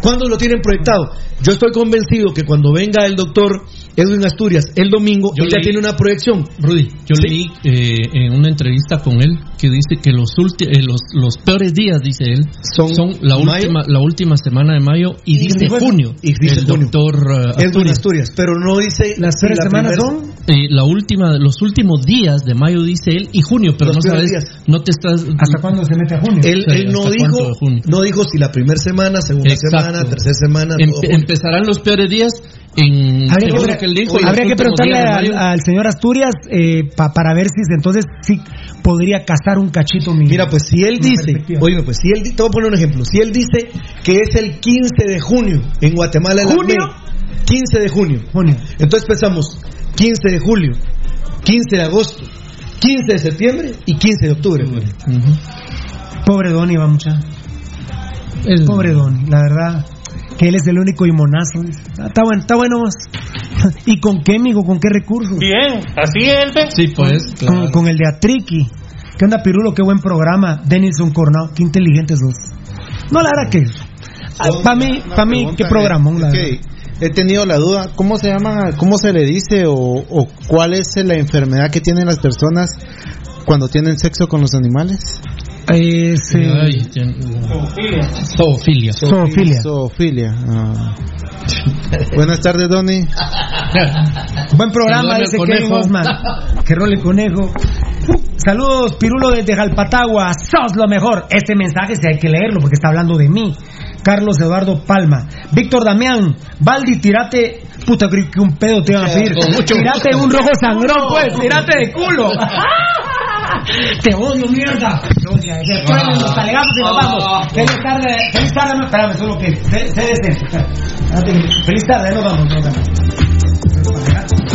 ¿Cuándo lo tienen proyectado? Yo estoy convencido que cuando venga el doctor Edwin Asturias el domingo,
Yo
él ya
leí-
tiene una proyección.
Rudy, yo leí eh, en una entrevista con él que dice que los, ulti- eh, los, los peores días, dice él,
Son
la,
mayo.
última, la última semana de mayo y dice junio.
Y dice
el
junio.
doctor eh,
Edwin
Asturias.
Asturias, pero no dice
Las tres
la
semanas
primera-
son.
Eh, la última, los últimos días de mayo dice él y junio, pero
Los
no sabes,
días.
no te estás.
¿Hasta cuándo se mete a junio?
Él,
Sí,
él no
¿hasta
dijo, no dijo si la primera semana, segunda
Exacto.
semana, tercera semana.
Em- empezarán los peores días en
Habría
según
que,
lo que él dijo.
habría que preguntarle al, al señor Asturias eh, pa- para ver si entonces sí podría casar un cachito mi.
Mira, pues si él dice, oye, pues si él, te voy a poner un ejemplo, si él dice que es el 15 de junio en Guatemala, el
¿Junio?
ACME, 15 de junio,
Junio.
entonces pensamos 15 de julio, 15 de agosto, 15 de septiembre y 15 de octubre. pues.
Ujú.
Pobre Donny, va mucha.
Es-
Pobre Donny, la verdad. Que él es el único imonazo. Ah, Está bueno, está bueno. vos. ¿Y con qué, amigo? ¿Con qué recursos?
bien así él ve
Sí, pues,
con,
claro.
con el de Atriqui. ¿Qué onda, Pirulo? Qué buen programa. Denilson Cornao, qué inteligentes sos. No, la verdad que. Para mí, para mí, qué programón, la
es
verdad.
que he tenido la duda, ¿cómo se llama, cómo se le dice o, o cuál es la enfermedad que tienen las personas cuando tienen sexo con los animales?
Es, eh,
Ay, Zoofilia.
Zoofilia.
Zoofilia. ah. Buenas tardes, Donny.
Buen programa, dice Kevin. Osman. Que role conejo. Saludos, Pirulo desde Jalpatagua. Sos lo mejor. Este mensaje sí hay que leerlo porque está hablando de mí. Carlos Eduardo Palma. Víctor Damián. Baldi, tirate. Puta, creí que un pedo te iban a pedir. Tirate un rojo sangrón, pues. Tirate de culo. Te odio, mierda. Te odio. Que truenen los talegazos y nos vamos. Feliz tarde. Feliz tarde. No, espérame, solo que. Sé sé decente. Espérate, Feliz tarde, nos vamos. Nos vamos.